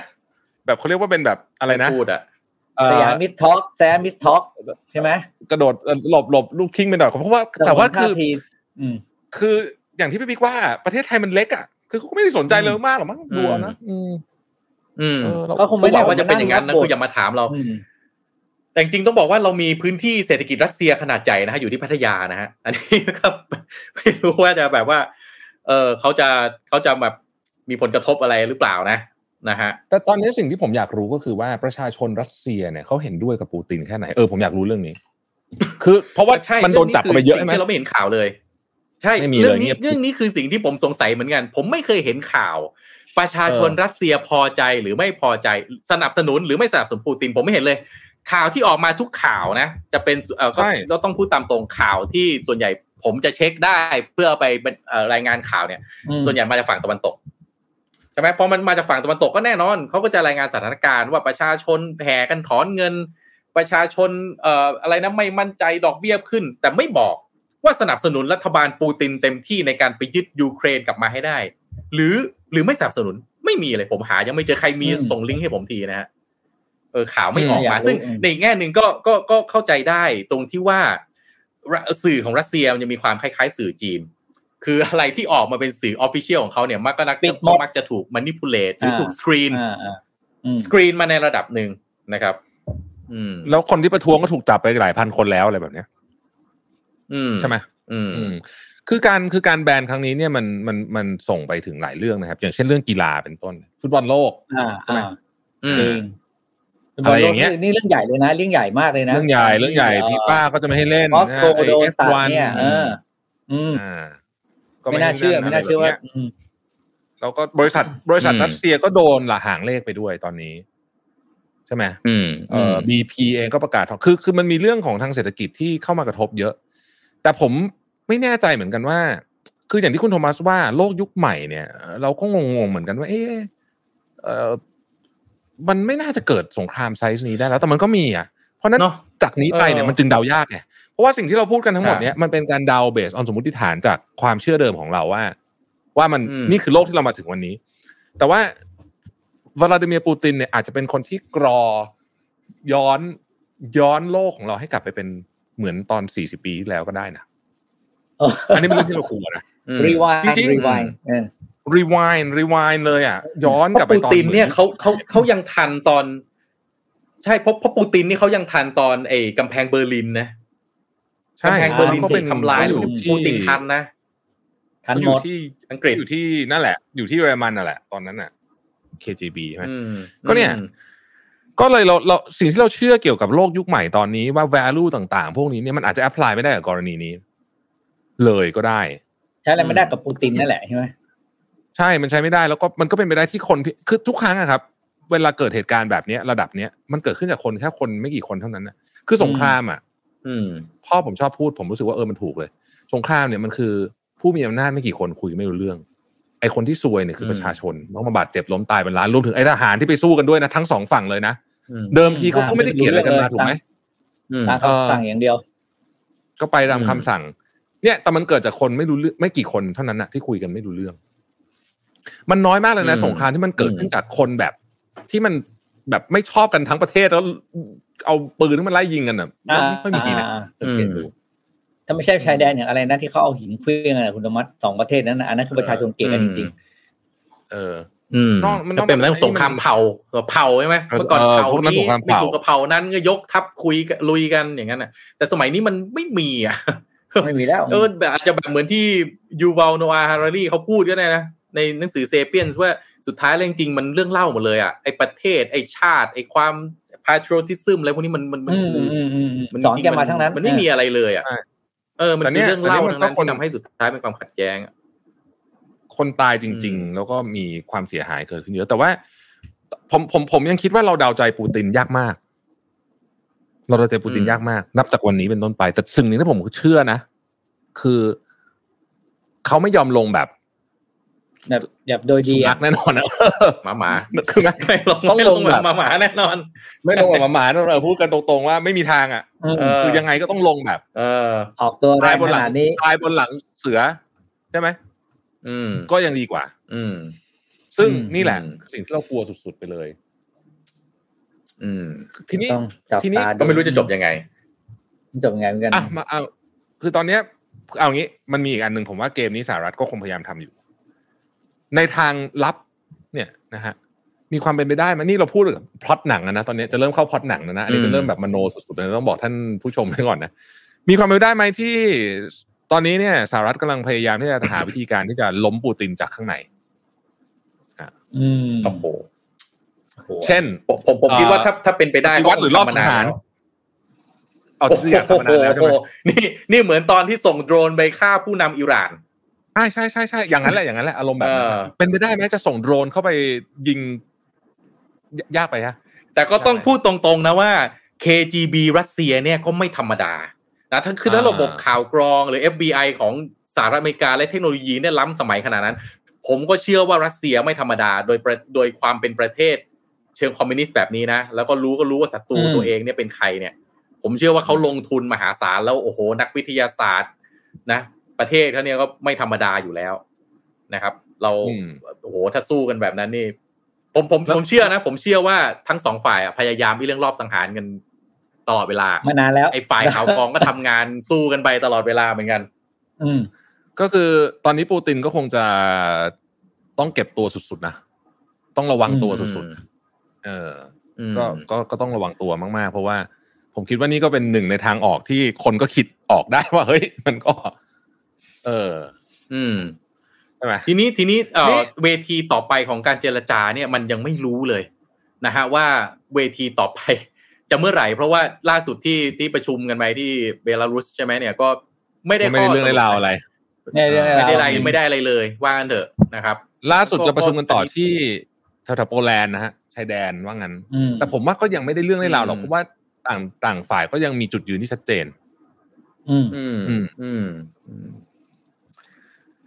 แบบเขาเรียกว่าเป็นแบบอะไรนะพูดอะเอ่อ Siamese talk Siamese talk ใช่ไหมกระโดดเอ่อหลบหลบลูกทิ้งไปหน่อยเพราะว่า แต่ว่าคือท่าทีอืมคืออย่างที่พี่บิ๊กว่าประเทศไทยมันเล็กอะคือเขาก็ไม่ได้สนใจเลยมากหรอกมั้งอืมดูเอานะ อืมอืมเออเราก็คงไม่ไม่ได้ได้ว่าจะเป็นอย่างนั้นนะคืออย่ามาถามเราอืมแต่จริงๆต้องบอกว่าเรามีพื้นที่เศรษฐกิจรัสเซียขนาดใหญ่นะฮะอยู่ที่พัทยานะฮะอันนี้ครับไม่รู้ว่าจะแบบว่า เออเขาจะเขาจะแบบมีผลกระทบอะไรหรือเปล่านะนะฮะแต่ตอนนี้สิ่งที่ผมอยากรู้ก็คือว่าประชาชนรัสเซียเนี่ยเขาเห็นด้วยกับปูตินแค่ไหนเออผมอยากรู้เรื่องนี้ คือเพราะว่าใช่มันโดนจับกันไปเยอะใช่ไหมรื่งนี้คืสิ่งที่เราไม่เห็นข่าวเลย ใช่ไม่มีเรื่องเลยเงีนี้ยบเรื่องนี้คือสิ่งที่ผมสงสัยเหมือนกัน ผมไม่เคยเห็นข่าว ประชาชนเออรัสเซียพอใจหรือไม่พอใจสนับสนุนหรือไม่สนับสนุนปูตินผมไม่เห็นเลย ข่าวที่ออกมาทุกข่าวนะ จะเป็นเออก็ใช่ก็ต้องพูดตามตรงข่าวที่ส่วนใหญ่ผมจะเช็คได้เพื่อเอาไปเป็นเอ่อรายงานข่าวเนี่ยอืมส่วนใหญ่มาจากฝั่งตะวันตกใช่ไหมพอมันมาจากฝั่งตะวันตกก็แน่นอนเขาก็จะรายงานสถานการณ์ว่าประชาชนแห่กันถอนเงิน ประชาชนเอ่ออะไรนะไม่มั่นใจดอกเบี้ยขึ้น แต่ไม่บอกว่าสนับสนุนรัฐบาลปูตินเต็มที่ในการไปยึดยูเครนกลับมาให้ได้ หรือหรือไม่สนับสนุนไม่มีเลยผมหายังไม่เจอใครมีอืมส่งลิงก์ให้ผมทีนะฮะเออข่าวไม่ออกอืมอยากมารู้ซึ่งอืมในอีกแง่หนึ่งก็ก็ก็เข้าใจได้ตรงที่ว่ารัสื่อของรัสเซียมันจะมีความคล้ายๆ สื่อจีน คืออะไรที่ออกมาเป็นสื่อ official ของเขาเนี่ยมักก็นักปิดหมดมักจะถูกมันนิ p ูเลตหรืออาถูกสกรีนอ่าอ่าอืมสกรีนมาในระดับหนึ่งนะครับ อืม แล้วคนที่ประท้วงก็ถูกจับไปหลายพันคนแล้วอะไรแบบเนี้ย อืมใช่ไหมอืมอืม คือการคือการแบนครั้งนี้เนี่ยมันมันมันส่งไปถึงหลายเรื่องนะครับ อย่างเช่นเรื่องกีฬาเป็นต้น ฟุตบอลโลกอ่าใช่ไหมอ่าอืจมริงอะไรอย่างเงี้ยนี่เรื่องใหญ่เลยนะเรื่องใหญ่มากเลยนะ เรื่องใหญ่เรื่องใหญ่ฟีฟ่าก็จะไม่ให้เล่นมอสโกนะไอ้โดนตัด F1 เนี่ยเอออืมอ่าไม่น่าเชื่อไม่น่าเชื่อว่าะรแบบนี้ยอืมแล้วก็บริษัทบริษัทอืมรัสเซียก็โดนละหางเลขไปด้วยตอนนี้ ใช่ไหมอืมเอ่อ BP เองก็ประกาศถอนคือคือมันมีเรื่องของทางเศรษฐกิจที่เข้ามากระทบเยอะ แต่ผม ไม่แน่ใจเหมือนกันว่า คืออย่างที่คุณโทมัสว่าโลกยุคใหม่เนี่ย เราก็งงๆเหมือนกันว่า เอ๊ะเออมันไม่น่าจะเกิดสงครามไซส์นี้ได้แล้ว แต่มันก็มีอะ เพราะฉะนั้นเนอะจากนี้ไปเนี่ยเออมันจึงเดายากไงเพราะว่าสิ่งที่เราพูดกันทั้งหมดอ่าเนี่ยมันเป็นการเดาเบสออนสมมติฐานจากความเชื่อเดิมของเราว่า ว่ามันอืมนี่คือโลกที่เรามาถึงวันนี้ แต่ว่าวลาดิเมียร์ปูตินเนี่ยอาจจะเป็นคนที่กรอย้อนย้อนโลกของเราให้กลับไปเป็นเหมือนตอน 40 ปีที่แล้วก็ได้นะ อันนี้เป็นเรื่องที่เรากลัวนะอืมรีวายจริงๆรีวายเออรีวายรีวายเลยอะ ย้อนเพกลับราะไปปูตอนตินเนี่ยหมือเขาเขาเขายังทันตอน ใช่เพราะเพราะปูตินนี่เขายังทันตอนไอ้กำแพงเบอร์ลินนะใช่กำแพงเบอร์ลินเขาถูเป็นกทำลายเขาแล้วอยู่ที่ปูตินทันนะทันเขาอหมยู่ดที่อังกฤษอยู่ที่นั่นแหละ อยู่ที่เยอรมันน่ะแหละ ตอนนั้นน่ะ KGB ใช่ไหมอืมก็เนี่ยอืมก็เลยเราเราสิ่งที่เราเชื่อเกี่ยวกับโลกยุคใหม่ตอนนี้ว่า value ต่าง ๆ พวกนี้เนี่ยมันอาจจะ apply ไม่ได้กับกรณีนี้ เลยก็ได้ ใช้อะไรไม่ได้กับปูตินนั่นแหละใช่ไหมใช่มันใช้ไม่ได้แล้วก็มันก็เป็นไปได้ที่คนพิคือทุกครั้งอะครับ เวลาเกิดเหตุการณ์แบบเนี้ย ระดับเนี้ยมันเกิดขึ้นจากคนแค่คนไม่กี่คนเท่านั้นนะคือสงครามอะอืมพ่อผมชอบพูดผมรู้สึกว่าเออมันถูกเลย สงครามเนี่ยมันคือ ผู้มีอำนาจไม่กี่คนคุยไม่รู้เรื่อง ไอ้คนที่ซวยเนี่ยคือมประชาชนต้องมาบาดเจ็บล้มตายเป็นล้านรวมถึงไอ้ทหารที่ไปสู้กันด้วยนะทั้งสองฝั่งเลยนะอืมเดิมทีเขาก็ไม่ได้เกลียดอะไรกันมาถูกไหมอืมตามคำสั่งอย่างเดียว ก็ไปตามอืมคำสั่ง เนี่ยแต่มันเกิดจากคนไม่รู้เรื่องไม่กี่คนเท่านั้นนะที่คุยกันไม่รู้เรื่อง มันน้อยมากเลยนะสงครามที่มันเกิดขึ้นจากคนแบบ ที่มันแบบไม่ชอบกันทั้งประเทศแล้วเอาปืนที่มันไล่ยิงกันอะมันไม่ค่อยมีทีนะอ่าสังเกตดูถ้าไม่ใช่ชายแดนอย่างอะไรนะที่เขาเอาหินเคลื่องอะไรคุณธรรมัสสองประเทศนั้นนะอันนั้นคือประชาชนเกลียดกันจริงเอออืมนอกมันนอกเป็นเรื่องสงครามเผ่าเผ่าใช่ไหมเออเมื่อก่อนเออเผ่าพวกนั้นนี้สงครามไม่เผ่าถูกกับเผ่านั้นก็ยกทัพคุยกันลุยกันอย่างนั้นน่ะ แต่สมัยนี้มันไม่มีอะๆ ไม่มีแล้วเออแบบอาจจะแบบเหมือนที่ยูว l ลโนอาฮารารีเขาพูดก็ได้นะ ในหนังสือเซเปียนว่าสุดท้ายแล้วจริงๆมันเรื่องเล่าหมดเลยอะไอประเทศไอชาติไอความ patriotism อะไรพวกนี้มันมันมันอืมอืมอืมอืมมันสอนจริงแกมาทั้งนั้น มันไม่มีอะไรเลยอะใช่เออมันแต่เนี่คือยเรื่องเล่าแต่นี่มันทั้งนั้นก็คนที่ทำให้สุดท้ายเป็นความขัดแย้งอะคนตายจริง ๆ แล้วก็มีความเสียหายเกิดขึ้นเยอะแต่ว่า ผมผมผมยังคิดว่าเราเดาใจปูตินยากมาก เราเดาใจปูตินอืมยากมาก นับจากวันนี้เป็นต้นไป แต่สิ่งหนึ่งที่ผมเชื่อนะ คือเขาไม่ยอมลงแบบแบบแบบโดยสุดีนัอะขแน่นอนนะหมาหมาคือไม่ไม่ลงต้องไม่ลลงงแบบหมาหมาแน่นอน ไม่ลงแบบหมาๆนะเราพูดกันตรงๆว่าไม่มีทางอะอืมเออคือยังไงก็ต้องลงแบบ เออ ออกตัวแรตายงบนขหลังนาดนี้ตายบนหลังเสือใช่ไหมอืม ก็ยังดีกว่า อืม ซึ่งอืมนี่แหละอืมสิ่งที่เรากลัวสุดๆไปเลย อืมทีนี้ต้องจับทีนี้ตาดูก็ไม่รู้จะจบยังไง จบยังไงเหมือนกันอะมาเอาคือตอนเนี้ย เอางี้มันมีอีกอันหนึ่งผมว่าเกมนี้สหรัฐก็คงพยายามทำอยู่ ในทางลับ เนี่ยนะฮะมีความเป็นไปได้ไหมนี่เราพูดกับพล็อตหนังนะนะตอนนี้จะเริ่มเข้าพล็อตหนังแล้วนะอันนี้อืจะมเริ่มแบบมโนสุดๆเลยต้องบอกท่านผู้ชมไว้ก่อนนะมีความเป็นไปได้ไหมที่ ตอนนี้เนี่ยสหรัฐกำลังพยายามที่จะหาวิธีการที่จะล้มปูตินจากข้างในอืมโอ้โห เช่นผมผมผมคิดว่าถ้าถ้าเป็นไปได้ปฏิวัติหรือรอบสังหารเอาโอ้โหที่อยากทำมานานแล้วใช่ไหมนี่นี่เหมือนตอนที่ส่งโดรนไปฆ่าผู้นำอิหร่านใช่ใช่ใช่ใช่อย่างนั้นแหละอย่างนั้นแหละอารมณ์แบบนั้นเออเป็นไปได้ไหมจะส่งโดรนเข้าไปยิงยยากไปฮะแต่ก็ต้องใช่พูดตรงๆนะว่า KGB รัสเซียเนี่ยก็ไม่ธรรมดานะทั้งคือถ้าอ่าระบบข่าวกรองหรือ FBI ของสหรัฐอเมริกาและเทคโนโลยีเนี่ยล้ำสมัยขนาดนั้น ผมก็เชื่อว่ารัสเซียไม่ธรรมดาโดยประโดยความเป็นประเทศ เชิงคอมมิวนิสต์แบบนี้นะ แล้วก็รู้ก็รู้ว่าศัตรูอืมตัวเองเนี่ยเป็นใครเนี่ย ผมเชื่อว่าเขาลงทุนมหาศาลแล้วโอ้โห นักวิทยาศาสตร์นะ ประเทศเขาเนี่ยก็ไม่ธรรมดาอยู่แล้วนะครับ เราอืมโอ้โหถ้าสู้กันแบบนั้นนี่ ผมผมผมเชื่อนะ ผมเชื่อว่าทั้งสองฝ่ายอะพยายามที่เรื่องรอบสังหารกันตลอดเวลามานานแล้วไอ้ฝ่ายข่าวกรองก็ทำงานสู้กันไปตลอดเวลาเหมือนกัน อืมก็คือตอนนี้ปูตินก็คงจะต้องเก็บตัวสุดๆนะต้องระวังตัวสุดๆ เอออืมก็ก็ก็ต้องระวังตัวมากๆ เพราะว่า ผมคิดว่านี่ก็เป็นหนึ่งในทางออกที่คนก็คิดออกได้ว่าเฮ้ย มันก็ เออ อืมใช่ไหมทีนี้ทีนี้เอ่นี่อเวทีต่อไปของการเจรจาเนี่ยมันยังไม่รู้เลยนะฮะว่าเวทีต่อไป จะเมื่อไหร่ เพราะว่าล่าสุดที่ที่ประชุมกันไปที่เบลารุสใช่ไหมเนี่ยก็ไม่ได้ไม่ได้ข้เรื่องในราวอะไรเนี่ยเนี่ยไม่ได้อะไรเราไม่ได้อะไรเลย ว่ากันเถอะนะครับ ล่าสุดก็จะประชุมกันต่อก็ที่แถวๆโปแลนด์นะฮะ ชายแดนว่างั้นอืมแต่ผมว่าก็ยังไม่ได้เรื่องในราวหรอกอืมเพราะว่าต่างต่างฝ่ายก็ยังมีจุดยืนที่ชัดเจนอืมอืมอืมอืมอืม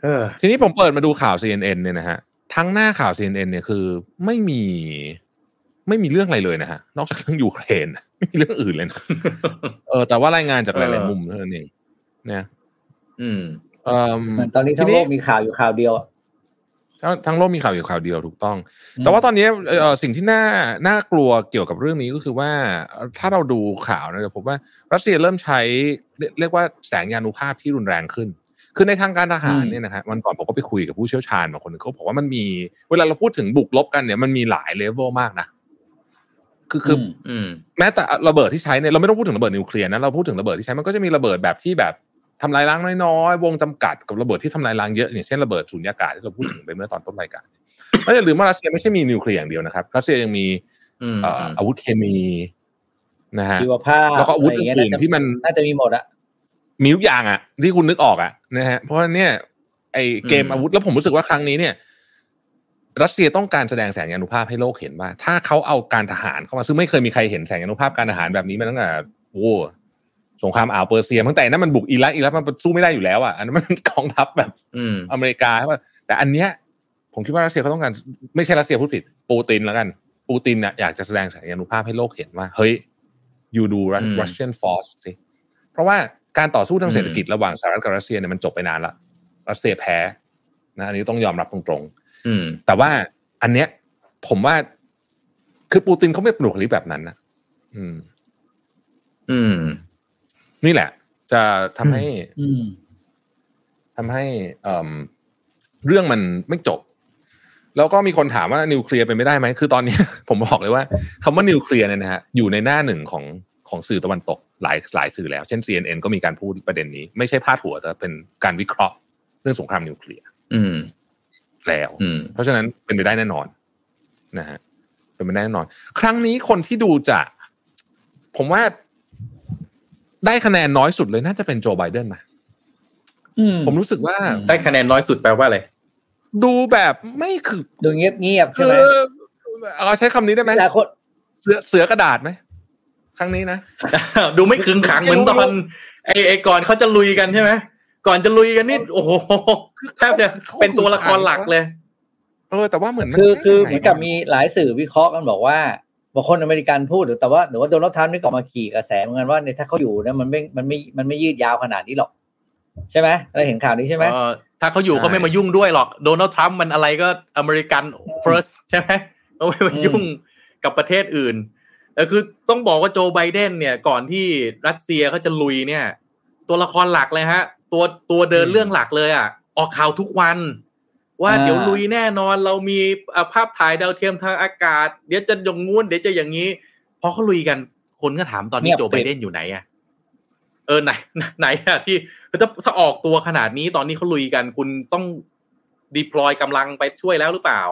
เออ ทีนี้ผมเปิดมาดูข่าว CNN เนี่ยนะฮะทั้งหน้าข่าว CNN เนี่ยคือไม่มีไม่มีเรื่องอะไรเลยนะฮะ นอกจากเรื่องยูเครนไม่มีเรื่องอื่นเลยนะเออแต่ว่ารายงานจากหลายๆมุมเท่านั้นเองเนี่ยอืมเอ่อเหมือนตอนนี้ทั้งทีโลนี้กมีข่าวอยู่ข่าวเดียวอะ ทั้งทั้งโลกมีข่าวอยู่ข่าวเดียวถูกต้อง แต่ว่าตอนนี้เอ่อสิ่งที่น่าน่ากลัวเกี่ยวกับเรื่องนี้ก็คือว่าเอ่อถ้าเราดูข่าวนะจะพบว่ารัสเซียเริ่มใช้เรียเรียกว่าแสงยานุภาพที่รุนแรงขึ้น คือในทางการทหารเนี่ยนะฮะวันก่อนผมก็ไปคุยกับผู้เชี่ยวชาญบางคนเขาบอกว่ามันมี เวลาเราพูดถึงบุกลบกันเนี่ยมันมีหลายเลเวลมากนะคือคืออืมอืมแม้แต่ระเบิดที่ใช้เนี่ยเราไม่ต้องพูดถึงระเบิดนิวเคลียร์นะเราพูดถึงระเบิดที่ใช้มันก็จะมีระเบิดแบบที่แบบ ทำลายล้างน้อยๆ วงจำกัดกับระเบิดที่ทำลายล้างเยอะอย่างเช่นระเบิดสุญญากาศที่เราพูดถึงไปเมื่อตอนต้นรายการแล้วอย่าลืมว่ารัสเซียไม่ใช่มีนิวเคลียร์อย่างเดียวนะครับรัสเซียยังมีอืมเอ่ออาวุธเคมีนะฮะชีวภาพแล้วก็อาวุธอะไรอย่างเงี้ยอื่นๆที่มันน่าจะมีหมดอะมีทุกอย่างอะที่คุณนึกออกอะนะฮะเพราะฉะนั้นเนี่ยไอเกมอืมอาวุธแล้วผมรู้สึกว่าครั้งนี้เนี่ย รัสเซียต้องการแสดงแสงยานุภาพให้โลกเห็นว่า ถ้าเขาเอาการทหารเข้ามาซึ่งไม่เคยมีใครเห็นแสงยานุภาพการทหารแบบนี้มาตั้งแต่โอ้ สงครามอ่าวเปอร์เซียตั้งแต่นั้นมันบุกอิรักอิรักมันสู้ไม่ได้อยู่แล้วอะอันนั้นมันกองทัพแบบอืมอเมริกาใช่ป่ะแต่อันเนี้ยผมคิดว่ารัสเซียเขาต้องการไม่ใช่รัสเซียพูดผิด ปูตินแล้วกัน ปูตินน่ะอยากจะแสดงแสงยานุภาพให้โลกเห็นว่า เฮ้ย you do อืม Russian force สิเพราะว่าการต่อสู้ทางเศรษฐกิจระหว่างสหรัฐกับรัสเซียเนี่ยมันจบไปนานละรัสเซียแพ้นะอันนี้ต้องยอมรับตรงอืมๆแต่ว่าอันเนี้ย ผมว่าคือปูตินเขาไม่ปลุกหรือแบบนั้นนะอืม อืม นี่แหละ จะทำให้อืมทำให้เอิ่มเรื่องมันไม่จบ แล้วก็มีคนถามว่านิวเคลียร์เป็นไม่ได้ไหมคือตอนนี้ ผมบอกเลยว่าคำว่านิวเคลียร์เนี่ยนะฮะอยู่ในหน้าหนึ่งของของสื่อตะวันตกหลายหลายสื่อแล้ว เช่น CNN ก็มีการพูดประเด็นนี้ ไม่ใช่พาดหัวแต่เป็นการวิเคราะห์เรื่องสงครามนิวเคลียร์อืมแล้วอืมเพราะฉะนั้นเป็นไปได้แน่นอนนะฮะเป็นไปได้แน่นอน ครั้งนี้คนที่ดูจะ ผมว่า ได้คะแนนน้อยสุดเลยน่าจะเป็นโจไบเดนนะอืมผมรู้สึกว่าอืมได้คะแนนน้อยสุดแปลว่าอะไร ดูแบบไม่คือดูเงียบเงียบๆใช่คืไหมอเอาใช้คำนี้ได้ไหมแต่คนเสือเสือกระดาษไหมครั้งนี้นะ ดูไม่ขึงขังเหมือนตอนไอ้ไอ้ก่อนเขาจะลุยกันใช่ไหมก่อนจะลุยกันนี่โอ้โหแทบจะเป็นตัวละครหลักเลย เออ แต่ว่าเหมือนมันคือคือไเหมือนกับมีหลายสื่อวิเคราะห์กันบอกว่า บางคนอเมริกันพูดหรือแต่ว่าหรือว่าโดนัลด์ทรัมป์นี่ก็ออกมาขี่กระแสเหมือนกันว่าเนี่ยถ้าเขาอยู่เนี่ยมันไม่มันไม่มันไม่ยืดยาวขนาดนี้หรอกใช่ไหมเราเห็นข่าวนี้ใช่ไหมเออถ้าเขาอยู่เขาไม่มายุ่งด้วยหรอกโดนัลด์ทรัมป์มันอะไรก็อเมริกัน first ใช่ไหมเขาไม่มายุ่งกับประเทศอื่นแต่คือต้องบอกว่าโจไบเดนเนี่ย ก่อนที่รัสเซียเขาจะลุยเนี่ย ตัวละครหลักเลยฮะ ตัวตัวเดินเรื่องหลักเลยอะ ออกข่าวทุกวัน ว่าเดี๋ยวลุยแน่นอนเรามีเอ่อภาพถ่ายดาวเทียมทางอากาศ เดี๋ยวจะอย่างงู้นเดี๋ยวจะอย่างนี้พอเขาลุยกันคนก็ถามตอนนี้โจไบเดนอยู่ไหนอะเออไหนไหนอะที่ถ้าถ้าออกตัวขนาดนี้ตอนนี้เขาลุยกัน คุณต้องดีพลอยกำลังไปช่วยแล้วหรือเปล่า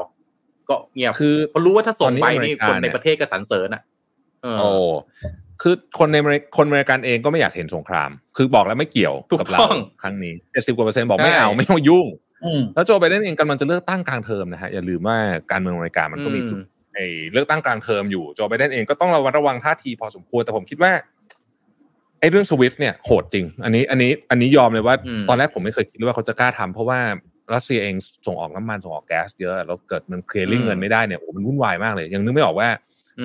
ก็เงียบคือเพราะรู้ว่าถ้าส่งไปตอนนี้นี่อเมริกาคนในเนี่ยประเทศก็สรรเสริญอะเออโอ้คือคนในอเมริกคนอเมริกันเองก็ไม่อยากเห็นสงคราม คือบอกแล้วไม่เกี่ยวถูกกับเราต้องครั้งนี้เจ็ดสิบกว่าเปอร์เซ็นต์บอกไม่ใช่เอาไม่ต้องยุ่งอืม แล้วโจไบเดนเองกำลังจะเลือกตั้งกลางเทอมนะฮะอย่าลืมว่าการเมืองอเมริกามันก็มีจุดอืมไอ้เลือกตั้งกลางเทอมอยู่โจไบเดนเองก็ต้องระวัดระวังท่าทีพอสมควรแต่ผมคิดว่าไอ้เรื่องสวิฟเนี่ยโหดจริง อันนี้อันนี้อันนี้ยอมเลยว่าอืมตอนแรกผมไม่เคยคิดว่าเขาจะกล้าทำเพราะว่ารัสเซียเองส่งออกน้ำมันส่งออกแก๊สเยอะ แล้วเกิดมันเคลียร์ลิงเงินไม่ได้เนี่ยโอ้มันวุ่นวายมากเลย ยังนึกไม่ออกว่า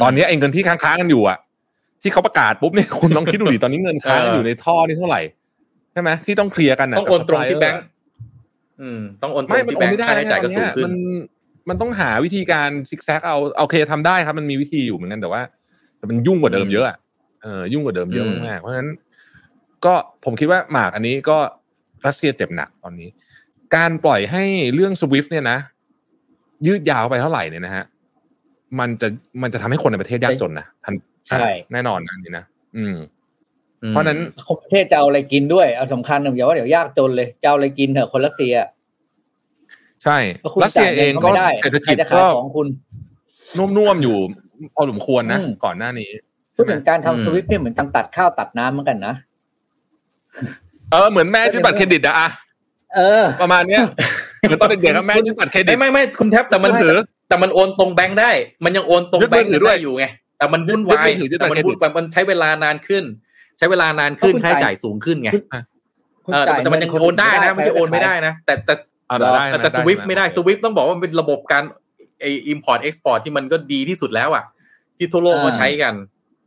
ตอนนี้ไอ้เงินที่ค้างๆกันอยู่อะที่เขาประกาศปุ๊บเนี่ยคุณลองคิดดูดิตอนนี้เงินค้างกันอยู่ในท่อนี่เท่าไหร่ใช่ไหมที่ต้องเคลียร์กันนะต้องโอนตรงที่กับแบ supplier งก์ อืมต้องโอนตรไม่งมันที่โอแบนงไม่ก์ได้ค่าใช้จ่ายก็ตอนสูเนี้งขึ้นมันมันต้องหาวิธีการซิกแซกเอาโอเคทำได้ครับ มันมีวิธีอยู่เหมือนกันแต่ว่า แต่มันยุ่งกว่าเดิมเยอะอะเออยุ่งกว่าเดิมเยอะอืมมากๆเพราะฉะนั้น ก็ผมคิดว่าหมากอันนี้ก็รัสเซียเจ็บหนักตอนนี้ การปล่อยให้เรื่องสวิฟเนี่ยนะ ยืดยาวไปเท่าไหร่เนี่ยนะฮะมันจะมันจะทำให้คนในประเทศยากจนนะทันใช่แน่นอนนะอันนี่นะอืมอืม เพราะฉะนั้นคนประเทศจะเอาอะไรกินด้วยเอาสำคัญหนึ่งอย่าว่าเดี๋ยวยากจนเลยจะเอาอะไรกินเถอะคนรัสเซีย ใช่เพราะคุณรัสเซียเองก็จ่ายงินขาไม่ได้เศรษฐใคกิรจจะขาก็ยของคุณนุ่มๆอยู่พอสมควรนะอืมก่อนหน้านี้พูดถึงการอืมทำสวิฟต์เนี่ยเหมือนการตัดข้าวตัดน้ำเหมือนกันนะเออเหมือนแม่ยึดบัตรเครดิตอะอะเออ ประมาณเนี้ยเหมือนตอนเด็กๆอะแม่ยึดบัตรเครดิไม่ตไม่ไม่คุณแท็บแต่มันมือถือ แต่มันโอนตรงแบงค์ได้ มันยังโอนตรงยึดแบมืงอค์ถือด้วยได้อยู่ไงแต่มันวุ่นวายยึดมือถือยึดบัตรมันเครดิตวุ่นมันใช้เวลานานขึ้น ใช้เวลานานขึ้นเพราะคุณค่าใช้จ่ายจ่ายสูงขึ้นไงคุณเออแต่จ่ายแต่เงินมันยังโอนได้นะไม่ใช่โอนไม่ได้นะ แต่แต่อ่าได้แต่แต่ได้ SWIFT ไม่ได้ SWIFT ต้องบอกว่ามันเป็นระบบการไอ import export ที่มันก็ดีที่สุดแล้วอะ ที่ทั่วโลกก็ใช้กัน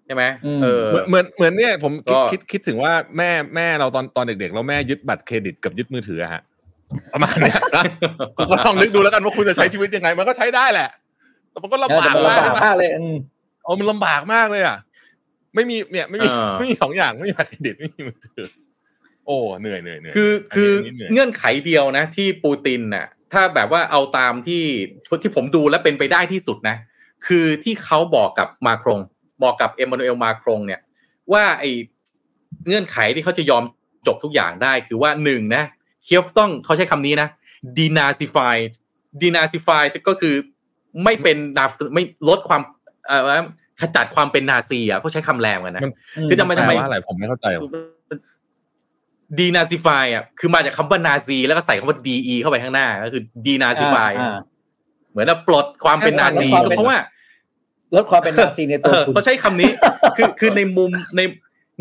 ใช่ไหมเออเหมือนเหมือนเหมือนเนี่ยผมคิดก็คิดคิดถึงว่าแม่แม่เราตอนตอนเด็กๆแล้วแม่ยึดบัตรเครดิตกับยึดมือถืออะฮะประมาณเนี้ยนะคุณก็ลองนึกดูแล้วกันว่าคุณจะใช้ชีวิตยังไง มันก็ใช้ได้แหละ แต่มันก็เออลำบากแต่มันมากลำบากมากเลยอืมโอ้มันลำบากมากเลยอะ ไม่มีเนี่ยไม่มีเออไม่มีสองอย่างไม่มีบัตรเครดิตไม่มีมือถือโอ้เหนื่อยเหนื่อยเหนื่อยคือคืออันนี้เหนื่อยเงื่อนไขเดียวนะ ที่ปูตินน่ะ ถ้าแบบว่าเอาตามที่ที่ผมดูแล้วเป็นไปได้ที่สุดนะ คือที่เขาบอกกับมาครงบอกกับเอ็มมานูเอลมาครงเนี่ย ว่าไอเงื่อนไขที่เขาจะยอมจบทุกอย่างได้ คือว่าหนึ่งนะเคียฟต้องเขาใช้คำนี้นะ denazify denazify ก็คือไม่เป็นนาไม่ลดความเอ่อ ขจัดความเป็นนาซีอะเขาใช้คำแรงกันนะคือทำไมแปลว่าอะไรผมไม่เข้าใจหรอกดีนาซิฟายอะคือมาจากคำว่านาซีแล้วก็ใส่คำว่าดีเข้าไปข้างหน้าก็คือดีนาซิฟายอ่าเหมือนว่าปลดความเป็นนาซีให้ความเป็นเพราะว่าลดความเป็นนาซีในเอตัวอคุณเขาใช้คำนี้ คือคือในมุมใน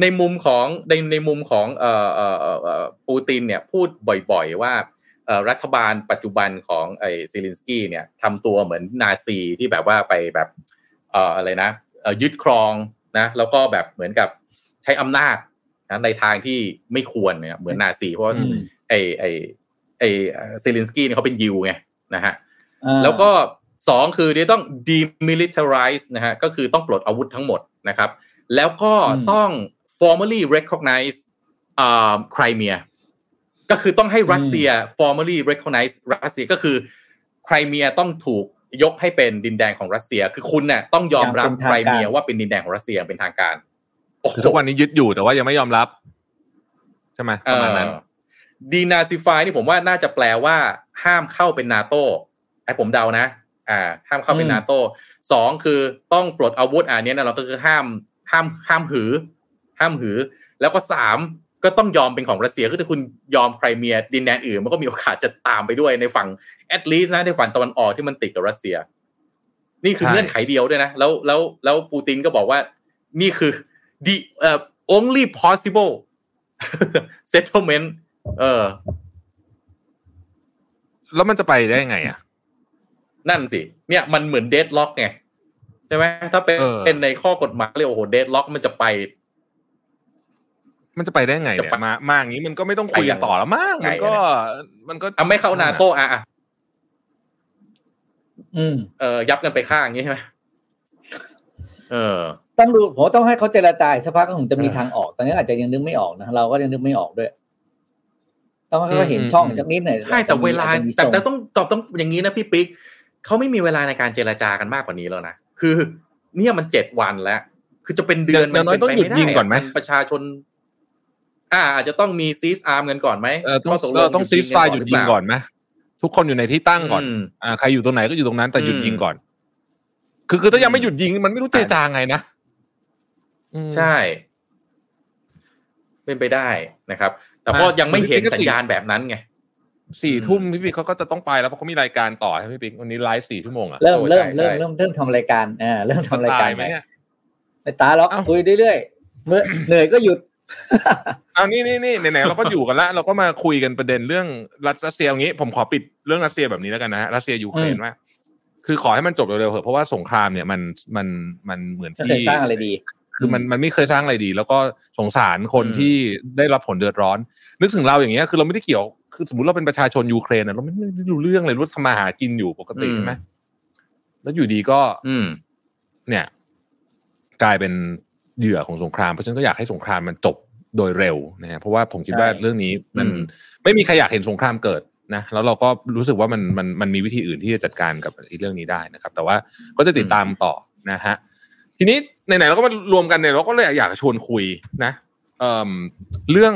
ในมุมของในในมุมของเอ่อเอ่อเอ่อเอ่อปูตินเนี่ยพูดบ่อยๆว่าเอ่อรัฐบาลปัจจุบันของไอ้ซิลินสกี้เนี่ยทำตัวเหมือนนาซีที่แบบว่าไปแบบเอ่ออะไรนะเอ่อ ยึดครองนะแล้วก็แบบเหมือนกับใช้อำนาจนะในทางที่ไม่ควรเนี่ยเหมือนนาซีเพราะว่าอืมไอไอไอซิลินสกี้เนี่ยเขาเป็นยิวไงนะฮะอ่าแล้วก็สองคือเดี๋ยวต้อง demilitarize นะฮะก็คือต้องปลดอาวุธทั้งหมดนะครับ แล้วก็ต้อง formally recognize อ่าไครเมียก็คือต้องให้รัสเซีย formally recognize รัสเซียก็คือไครเมียต้องถูก ยกให้เป็นดินแดนของรัสเซีย คือคุณเนี่ยต้องยอมรับไครเมียว่าเป็นดินแดนของรัสเซียอย่างเป็นทางการโอ้โหคือทุกวันนี้ยึดอยู่แต่ว่ายังไม่ยอมรับ ใช่ไหมประมาณนั้นดีนาซิฟายนี่ผมว่าน่าจะแปลว่า ห้ามเข้าเป็นนาโต้ไอ้ผมเดานะ อ่า ห้ามเข้าเป็นอืมนาโต้สองคือต้องปลดอาวุธอ่าเนี้ยนะเราก็คือห้ามห้ามห้ามหือ ห้ามหือ แล้วก็สาม ก็ต้องยอมเป็นของรัสเซียคือถ้าคุณยอมไครเมียดินแดนอื่น มันก็มีโอกาสจะตามไปด้วยในฝั่ง at least นะในฝั่งตะวันออกที่มันติดกับรัสเซีย นี่คือใช่เงื่อนไขเดียวด้วยนะ แล้วแล้วแล้วปูตินก็บอกว่านี่คือ the เอ่อ only possible settlement เออ แล้วมันจะไปได้ยังไงอะ นั่นสิ เนี่ยมันเหมือนเดดล็อกไง ใช่ไหมถ้าเป็นเออเป็นในข้อกฎหมายเรียกว่าโอ้โหเดดล็อกมันจะไป มันจะไปได้ไงเนี่จะไปยมามาอย่างนี้มันก็ไม่ต้องคุยกันต่อแล้วมั้งไงมันก็ มันก็อะไม่เข้านาโตอะอะอืมเออยับกันไปข้างอย่างนี้ใช่ไหมเออต้องดูผมว่าต้องให้เขาเจรจาอีกสักพักก็คงจะมีเออทางออก ตอนนี้อาจจะยังนึกไม่ออกนะเราก็ยังนึกไม่ออกด้วย ต้องให้เขาเห็นอืมช่องอืมจากนิดหน่อยใช่แต่เวลาอจจะมีแต่ทรงแต่ต้องตอบต้องอย่างนี้นะพี่ปิ๊กเขาไม่มีเวลาในการเจรจากันมากกว่านี้แล้วนะคือ เนี่ยมันเจ็ดวันแล้ว คือจะเป็นเดือนอย่างน้อยเป็ต้องหยุดปยิงก่อนไหมะประชาชน อ่าอาจจะต้องมีซีสอาร์มกันก่อนไหมเออต้องข้ตกลเออต้องซีสไฟหยุดยิงก่อนหรืไหมทุกคนอยู่ในที่ตั้งเปก่ล่าอนมอ่าใครอยู่ตรงไหนก็อยู่ตรงนั้นแต่หยุดอืมยิงก่อน คือคือถ้ายังไม่หยุดยิงมันไม่รู้เจรใช่จาไงนะอืมใช่ เป็นไปได้นะครับ แต่ก็อะยังไม่เห็นคุณปิ๊กก็สัญญาณแบบนั้นไงสี่ทุ่มพี่ปิ๊กเขาก็จะต้องไปแล้วเพราะเขามีรายการต่อใช่ไหมพี่ปิ๊กวันนี้ไลฟ์สี่ชั่วโมงอะเริ่มโอ้เริ่มใช่เริ่มใช่เริ่มเริ่มทำรายการอ่าเริ่มทำรายการตไหมเนี่ยไม่ตาล็อกเอ้าคุยเรื่อยๆเมื่อเหนื่อยก็หยุด เอานี่นี่นี่ไหนๆเราก็อยู่กันละเราก็มาคุยกันประเด็นเรื่องรัสเซียอย่างนี้ ผมขอปิดเรื่องรัสเซียแบบนี้แล้วกันนะฮะรัสเซียยูเครนอืมว่าคือขอให้มันจบเร็วๆเถอะเพราะว่าสงครามเนี่ยมันมันมันเหมือนไม่ที่เคยสร้างอะไรดี คือมันมันไม่เคยสร้างอะไรดี แล้วก็สงสารคนอืมที่ได้รับผลเดือดร้อน นึกถึงเราอย่างเงี้ยคือเราไม่ได้เกี่ยวคือสมมติเราเป็นประชาชนยูเครนอะเราไม่ไม่รู้เรื่องเลยรู้ทำมาหากินอยู่ปกติใช่ไหมแล้วอยู่ดีก็ อืมเนี่ย กลายเป็น เหยื่อของสงคราม เพราะฉะนั้นก็อยากให้สงครามมันจบโดยเร็วนะฮะเพราะว่าผมคิดว่าใช่เรื่องนี้มันอืมไม่มีใครอยากเห็นสงครามเกิดนะแล้วเราก็รู้สึกว่ามันมันมันมีวิธีอื่นที่จะจัดการกับอีเรื่องนี้ได้นะครับ แต่ว่าก็จะติดตามต่อนะฮะทีนี้ไหนๆเราก็มารวมกันเนี่ยเราก็เลยอยากชวนคุยนะเอ่อเรื่อง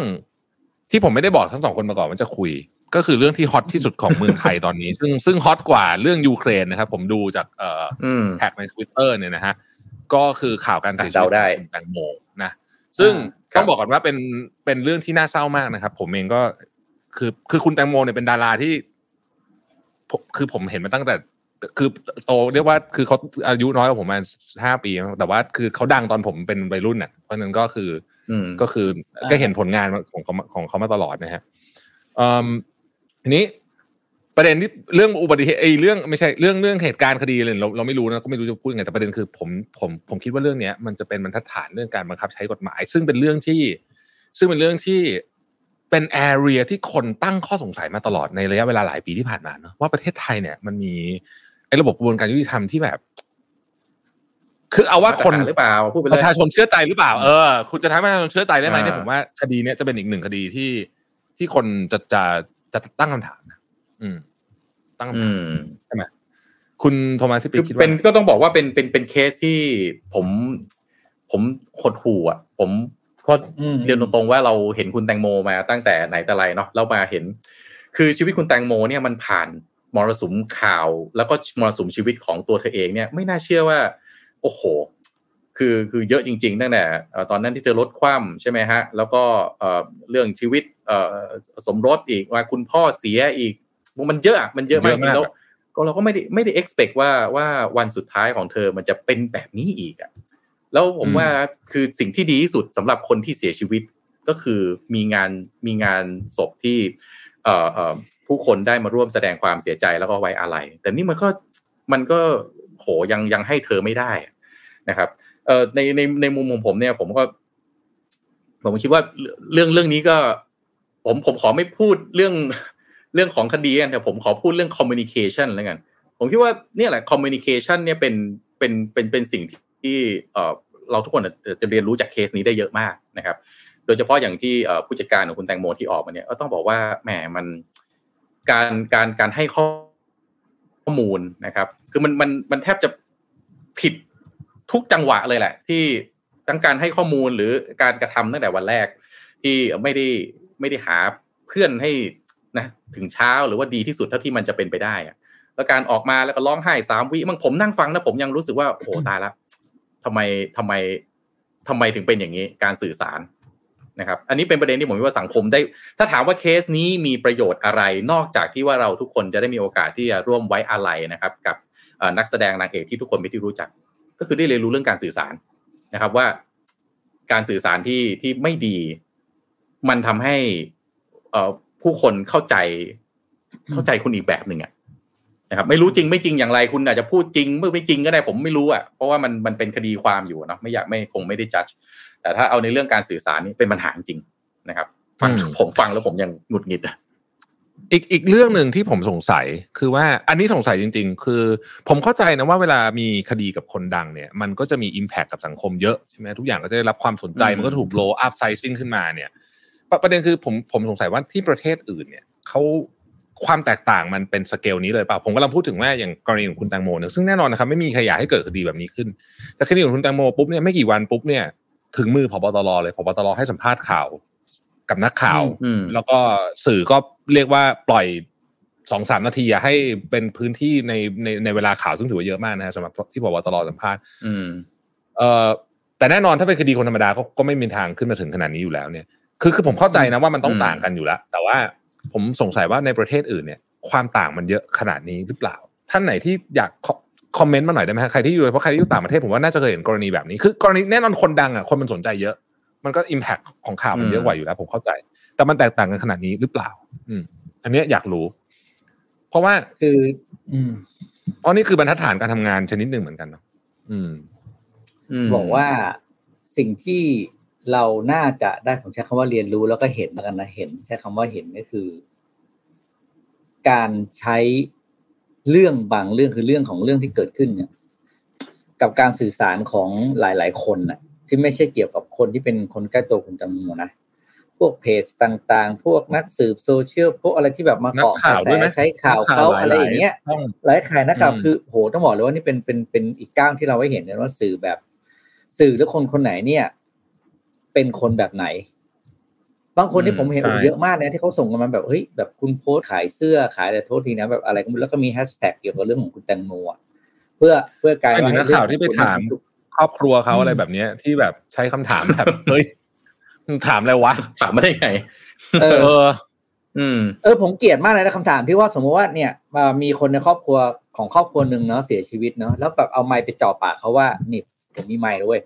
ที่ผมไม่ได้บอกทั้งสองคนมาก่อนว่าจะคุย ก็คือเรื่องที่ฮอตที่สุดของเมืองไทยตอนนี้ ซึ่งซึ่งฮอตกว่าเรื่องยูเครนนะครับ ผมดูจากเอ่ออืมแท็กในทวิตเตอร์เนี่ยนะฮะ ก็คือข่าวการเสียชีวิตเดาได้ของคุณแตงโมนะซึ่งอ่าต้องบอกก่อนว่าเป็นเป็นเรื่องที่น่าเศร้ามากนะครับ ผมเองก็คือคือคุณแตงโมเนี่ยเป็นดาราที่ผมคือผมเห็นมาตั้งแต่ คือโตเรียกว่าคือเขาอายุน้อยกว่าผมมาห้าปีมั้งแต่ว่าคือเขาดังตอนผมเป็นวัยรุ่นอะ เพราะฉะนั้นก็คืออืมก็คือก็เห็นผลงานของเขาของเขามาตลอดนะฮะอืมทีนี้ ประเด็นที่เรื่องอุบัติเหตุไอ้เรื่องไม่ใช่เรื่องเรื่องเหตุการณ์คดีเลยเราเราไม่รู้นะก็ไม่รู้จะพูดยังไงแต่ประเด็นคือผมผมผมคิดว่าเรื่องเนี้ยมันจะเป็นบรรทัดฐานเรื่องการบังคับใช้กฎหมาย ซึ่งเป็นเรื่องที่ ซึ่งเป็นเรื่องที่เป็นแอเรียที่คนตั้งข้อสงสัยมาตลอดในระยะเวลาหลายปีที่ผ่านมาเนอะว่าประเทศไทยเนี่ย มันมีไอ้ระบบกระบวนการยุติธรรมที่แบบ คือเอาว่าคนหรือเปล่าพูดไปปเลยระชาชนเชื่อใจหรือเปล่า เออ คุณจะทำให้ประชาชนเชื่อใจได้ไหมอ่าเนี่ยผมว่าคดีเนี้ยจะเป็นอีกหนึ่งคดีที่ที่คนจะจะจะตั้งคำถามนะ อืม ตั้งคำถามอืมคุณโทมัสซิปิคือคิดว่าเป็นก็ต้องบอกว่าเป็นเป็นเป็นเคสที่ผม ผมหดหู่อะ ผมก็อืมเรียนตรงๆว่าเราเห็นคุณแตงโมมาตั้งแต่ไหนแต่ไรเนาะแล้วมาเห็น คือชีวิตคุณแตงโมเนี่ยมันผ่านมรสุมข่าว แล้วก็มรสุมชีวิตของตัวเธอเองเนี่ยไม่น่าเชื่อว่า โอ้โห คือคือเยอะจริงๆตั้งแต่เอ่อตอนนั้นที่เธอลดความใช่ไหมฮะ แล้วก็เอ่อเรื่องชีวิตเอ่อสมรสอีกว่าคุณพ่อเสียอีก มันเยอะอะมันเยอะมากจริงๆแล้วก็เราก็ไม่ได้ไม่ได้ expect ว่าว่าวันสุดท้ายของเธอมันจะเป็นแบบนี้อีกอะแล้วผมว่าคือสิ่งที่ดีที่สุดสำหรับคนที่เสียชีวิตก็คือมีงานมีงานศพที่ เอ่อเอ่อผู้คนได้มาร่วมแสดงความเสียใจแล้วก็ไว้อาลัยแต่นี่มันก็มันก็โหยังยังให้เธอไม่ได้นะครับเอ่อในในในมุมของผมเนี่ย ผมก็ ผมคิดว่าเรื่องเรื่องนี้ก็ ผมผมขอไม่พูดเรื่อง เรื่องของคดีกันแต่ผมขอพูดเรื่อง communication แล้วกัน ผมคิดว่าเนี่ยแหละ communication เนี่ยเป็นเป็นเป็นเป็นสิ่งที่เราทุกคนจะเรียนรู้จากเคสนี้ได้เยอะมากนะครับ โดยเฉพาะอย่างที่ผู้จัดการของคุณแตงโมที่ออกมาเนี่ยก็ต้องบอกว่าแหมมันการการการให้ข้อมูลนะครับ คือมันมันมันแทบจะผิดทุกจังหวะเลยแหละ ที่ทั้งการให้ข้อมูลหรือการกระทำตั้งแต่วันแรก ที่ไม่ได้ไม่ได้หาเพื่อนให้ นะถึงเช้าหรือว่าดีที่สุดเท่าที่มันจะเป็นไปได้อะแล้วการออกมาแล้วก็ร้องไห้สามวิมันผมนั่งฟังนะผมยังรู้สึกว่าโอ้โหตายละทำไมทำไมทำไมถึงเป็นอย่างนี้การสื่อสารนะครับ อันนี้เป็นประเด็นที่ผมคิดว่าสังคมได้ ถ้าถามว่าเคสนี้มีประโยชน์อะไร นอกจากที่ว่าเราทุกคนจะได้มีโอกาสที่จะร่วมไว้อาลัยนะครับ กับเอ่อนักแสดงนางเอกที่ทุกคนไม่ที่รู้จัก ก็คือได้เรียนรู้เรื่องการสื่อสารนะครับว่าการสื่อสารที่ที่ไม่ดี มันทำให้เอ่อ ผู้คนเข้าใจเข้าใจคุณอีกแบบหนึ่งอะนะครับ ไม่รู้จริงไม่จริงอย่างไรคุณอาจจะพูดจริงเมื่อไม่จริงก็ได้ผมไม่รู้อะเพราะว่ามันมันเป็นคดีความอยู่เนาะไม่อยากไม่คงไม่ได้จัดแต่ถ้าเอาในเรื่องการสื่อสารนี่เป็นปัญหาจริงนะครับฟังอืมผมฟังแล้วผมยังหงุดหงิดอะอีกอีกเรื่องหนึ่งที่ผมสงสัยคือว่าอันนี้สงสัยจริง ๆ คือ ผมเข้าใจนะว่าเวลามีคดีกับคนดังเนี่ย มันก็จะมี Impact กับสังคมเยอะใช่ไหมทุกอย่างก็จะได้รับความสนใจอืมมันก็ถูก blow up sizing ขึ้นมาเนี่ย ประประเด็นคือผมผมสงสัยว่าที่ประเทศอื่นเนี่ยเขาความแตกต่างมันเป็นสเกลนี้เลยเปล่าผมกำลังพูดถึงว่าอย่างกรณีของคุณแตงโมเนี่ยซึ่งแน่นอนนะครับไม่มีใครอยากให้เกิดคดีแบบนี้ขึ้น แต่คดีของคุณแตงโมปุ๊บเนี่ยไม่กี่วันปุ๊บเนี่ยถึงมือพบตรเลยพบตรให้สัมภาษณ์ข่าวกับนักข่าวอืมแล้วก็สื่อก็เรียกว่าปล่อยสองสามนาทีอะให้เป็นพื้นที่ในในในเวลาข่าวซึ่งถือว่าเยอะมากนะฮะสำหรับที่บอกว่าตลอดสัมภาษณ์อืมเอ่อแต่แน่นอนถ้าเป็นคดีคนธรรมดาก็ก็ไม่มีทางขึ้นมาถึงขนาดนี้อยู่แล้วเนี่ย คือคือผมเข้าใจนะว่ามันต้องอืมต่างกันอยู่แล้ว แต่ว่าผมสงสัยว่าในประเทศอื่นเนี่ย ความต่างมันเยอะขนาดนี้หรือเปล่า ท่านไหนที่อยากคอคอมเมนต์มาหน่อยได้ไหมฮะใครที่อยู่เพราะใครที่อยู่ต่างประเทศผมว่าน่าจะเคยเห็นกรณีแบบนี้ คือกรณีแน่นอนคนดังอะคนมันสนใจเยอะ มันก็อิมแพคของข่าวมันเยอะกว่าอยู่แล้ว ผมเข้าใจ แต่มันแตกต่างกันขนาดนี้หรือเปล่า อืม อันเนี้ยอยากรู้ เพราะว่าคือ อืมเพราะนี่คือบรรทัดฐานการทำงานชนิดหนึ่งเหมือนกันเนาะอืมอืมบอกว่าสิ่งที่ เราน่าจะได้ผมใช้คำว่าเรียนรู้แล้วก็เห็นแล้วกันนะเห็น ใช้คำว่าเห็นก็คือ การใช้เรื่องบางเรื่องคือเรื่องของเรื่องที่เกิดขึ้นเนี่ย กับการสื่อสารของหลาย ๆ คนน่ะ ที่ไม่ใช่เกี่ยวกับคนที่เป็นคนใกล้ตัวคุณแตังโมนะพวกเพจต่างๆ พวกนักสืบโซเชียลพวกอะไรที่แบบมานักเกาะกข่าระวแสด้วยไหมใช้ข่าวนักเขาหลอะไรอย่างเงี้ยช่องหลายขายนะครับอืมคือโหต้องบอกเลยว่านี่เป็นเป็นเป็นอีกก้าวที่เราให้เห็นเลยว่าสื่อแบบ สื่อหรือคนคนไหนเนี่ย เป็นคนแบบไหน บางคนที่ผมเห็นโอ้โหเยอะมากนะที่เขาส่งกันมาแบบเฮ้ยแบบคุณโพสต์ขายเสื้อขายแต่โทษทีนะแบบอะไรก็ไม่รู้แล้วก็มีแฮชแท็กเกี่ยวกับเรื่องของคุณแตงโมอะเพื่อเพื่อกลายอันนี้ให้นักข่าวที่ไปถามครอบครัวเขาอะไรแบบเนี้ย ที่แบบใช้คำถามแบบเฮ้ยมึงถามอะไรวะถามไม่ได้ไงเออเอออืมเออผมเกลียดมากเลยนะคำถามที่ว่าสมมติว่าเนี่ยมามีคนในครอบครัวของครอบครัวหนึ่งเนาะเสียชีวิตเนาะแล้วแบบเอาไม้ไปจ่อปากเขาว่านี่ผมมีไม้ด้วย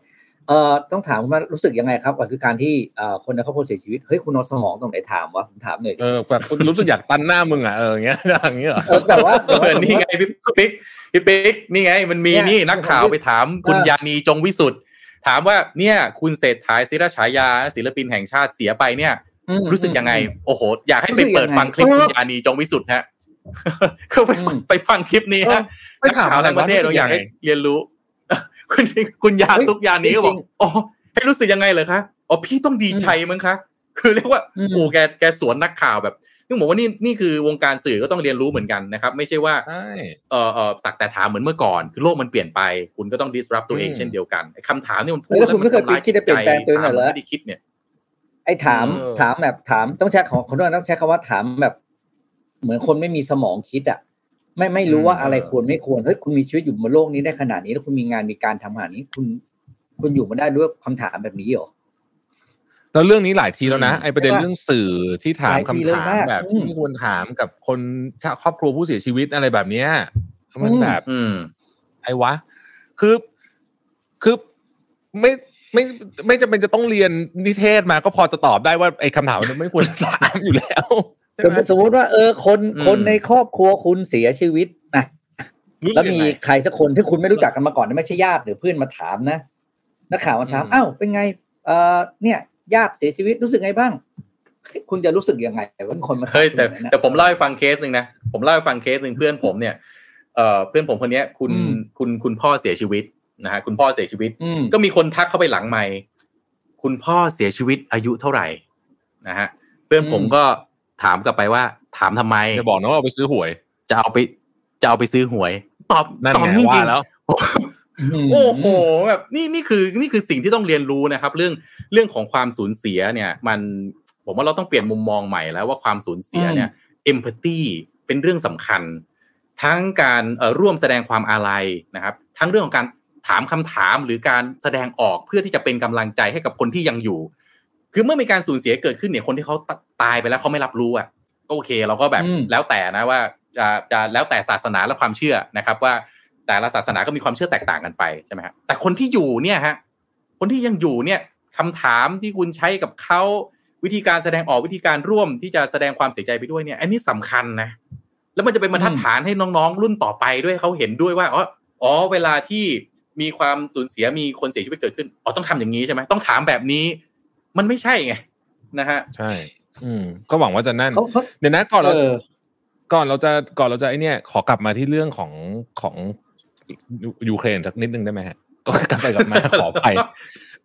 เอ่อต้องถามว่ารู้สึกยังไงครับกับคือการที่เอ่อคนในครอบครัวเสียชีวิตเฮ้ยคุณเอาสมองตรงไหนถามวะผมถามหน่อยดิเออแบบคุณรู้สึกอยากตันหน้ามึงอะเอออย่างเงี้ยอย่างเงี้ยเหรอเออแต่ว่าแต่เอว่าอนี่ไงพี่ปิ๊กพี่ปิ๊กนี่ไง มันมีเนี่ยนี่นักข่าวไปถามคุณเออยานีจงวิสุทธ์ถามว่าเนี่ยคุณเศรษฐาศิรฉายาศิลปินแห่งชาติเสียไปเนี่ยอืมรู้สึกยังไง โอ้โห อยากให้รู้ไปสึกยังไงเปิดฟังคลิปเออคุณยานีจงวิสุทธ์ฮะเข้าไปฟังอืมไปฟังคลิปนี้เออฮะไปถามนักข่าวอะไรทั้งประเทศวะเราอยากให้รู้สึกยังไงเรียนรู้ คุณคุณยาเฮ้ยตุกยานีก็บอกจริงอ๋อให้รู้สึกยังไงเหรอคะอ๋อพี่ต้องดีใจมั้งคะ คือเรียกว่าอืมโอ้แกแกสวนนักข่าวแบบนี่บอกว่านี่นี่คือวงการสื่อก็ต้องเรียนรู้เหมือนกันนะครับ ไม่ใช่ว่าใช่เออเออสักแต่ถามเหมือนเมื่อก่อนคือโลกมันเปลี่ยนไป คุณก็ต้อง disrupt ตัวเองอืมเช่นเดียวกันไอ้คำถามนี่มันพูดแล้วคุณไม่เคยนทำร้าคิดจะเปลี่ยนแปลงตัวเองหน่อยเหรอถามไม่ได้คิดเนี่ยไอ้ถามเออถามแบบถามต้องใช้ของคนต้องใช้คำว่าถามแบบ เหมือนคนไม่มีสมองคิดอะ ไม่ไม่รู้ว่าอะไรควรไม่ควรเฮ้ยคุณมีชีวิตอยู่บนโลกนี้ได้ขนาดนี้แล้วคุณมีงานมีการทำขนาดนี้ คุณคุณอยู่มาได้ด้วยคำถามแบบนี้เหรอแล้วเรื่องนี้หลายทีแล้วนะอืมไอประเด็นใช่ปะเรื่องสื่อที่ถามหลายทีคำเลยถามมากแบบอืที่มไม่ควรถามกับคนครอบครัวผู้เสียชีวิตอะไรแบบเนี้ยมันอืมแบบอืมไอ้วะ คือคือไม่ไม่ไม่จำเป็นจะต้องเรียนนิเทศมาก็พอจะตอบได้ว่าไอ้คำถามมันไม่ควรถามอยู่แล้ว สมมติสมมติว่าเออคนอืมคนในครอบครัวคุณเสียชีวิตนะรู้สึแล้วกยังมีไงใครสักคนที่คุณไม่รู้จักกันมาก่อนไม่ใช่ญาติหรือเพื่อนมาถามนะนักข่าวมาถามอืมอ้าวเป็นไง เออเนี่ย ญาติเสียชีวิตรู้สึกไงบ้าง คุณจะรู้สึกยังไงว่าคนมาถามเฮ้ยแต่คุณอย่างนั้นนะแต่ผมเล่าให้ฟังเคสหนึ่งนะผมเล่าให้ฟังเคสหนึ่งเพื่อนผมเนี่ยเอ่อเพื่อนผมคนเนี้ยคุณอืมคุณคุณพ่อเสียชีวิตนะฮะคุณพ่อเสียชีวิตอืมก็มีคนทักเข้าไปหลังไม่คุณพ่อเสียชีวิตอายุเท่าไหร่นะฮะเพื่อนผมอืมก็ ถามกลับไปว่า ถามทำไมจะบอกนะว่าเอาไปซื้อหวย จะเอาไปจะเอาไปซื้อหวย ตอบนั่นตอบไงจริว่างแล้วมโอ้โหแบบนี่นี่คือนี่คือสิ่งที่ต้องเรียนรู้นะครับ เรื่องเรื่องของความสูญเสียเนี่ย มันผมว่าเราต้องเปลี่ยนมุมมองใหม่แล้วว่าความสูญเสียเนี่ยเอมพัตตีเป็นเรื่องสำคัญ ทั้งการเอ่อร่วมแสดงความอาลัยนะครับ ทั้งเรื่องของการถามคำถามหรือการแสดงออกเพื่อที่จะเป็นกำลังใจให้กับคนที่ยังอยู่ คือเมื่อมีการสูญเสียเกิดขึ้นเนี่ยคนที่เขาตายไปแล้วเขาไม่รับรู้อะโอเคเราก็แบบอืมแล้วแต่นะว่าจะจะแล้วแต่ศาสนาและความเชื่อนะครับ ว่าแต่ละศาสนาก็มีความเชื่อแตกต่างกันไปใช่ไหมฮะแต่คนที่อยู่เนี่ยฮะคนที่ยังอยู่เนี่ยคำถามที่คุณใช้กับเขาวิธีการแสดงออกวิธีการร่วมที่จะแสดงความเสียใจไปด้วยเนี่ย อันนี้สำคัญนะ แล้วมันจะเป็นบรรทัดฐานให้น้องๆ รุ่นต่อไปด้วยเขาเห็นด้วยว่าอ๋ออ๋อเวลาที่มีความสูญเสียมีคนเสียชีวิตเกิดขึ้นอ๋อต้องทำอย่างนี้ใช่ไหมต้องถามแบบนี้ มันไม่ใช่ไงนะฮะใช่ อืม ก็หวังว่าจะนั่นเขาเขาเดี๋ยวนะก่อนเราเออก่อนเราจะก่อนเราจะไอเนี่ยขอกลับมาที่เรื่องของของยูยูเครนสักนิดนึงได้ไหมฮะก็กลับไปกลับมาขอไป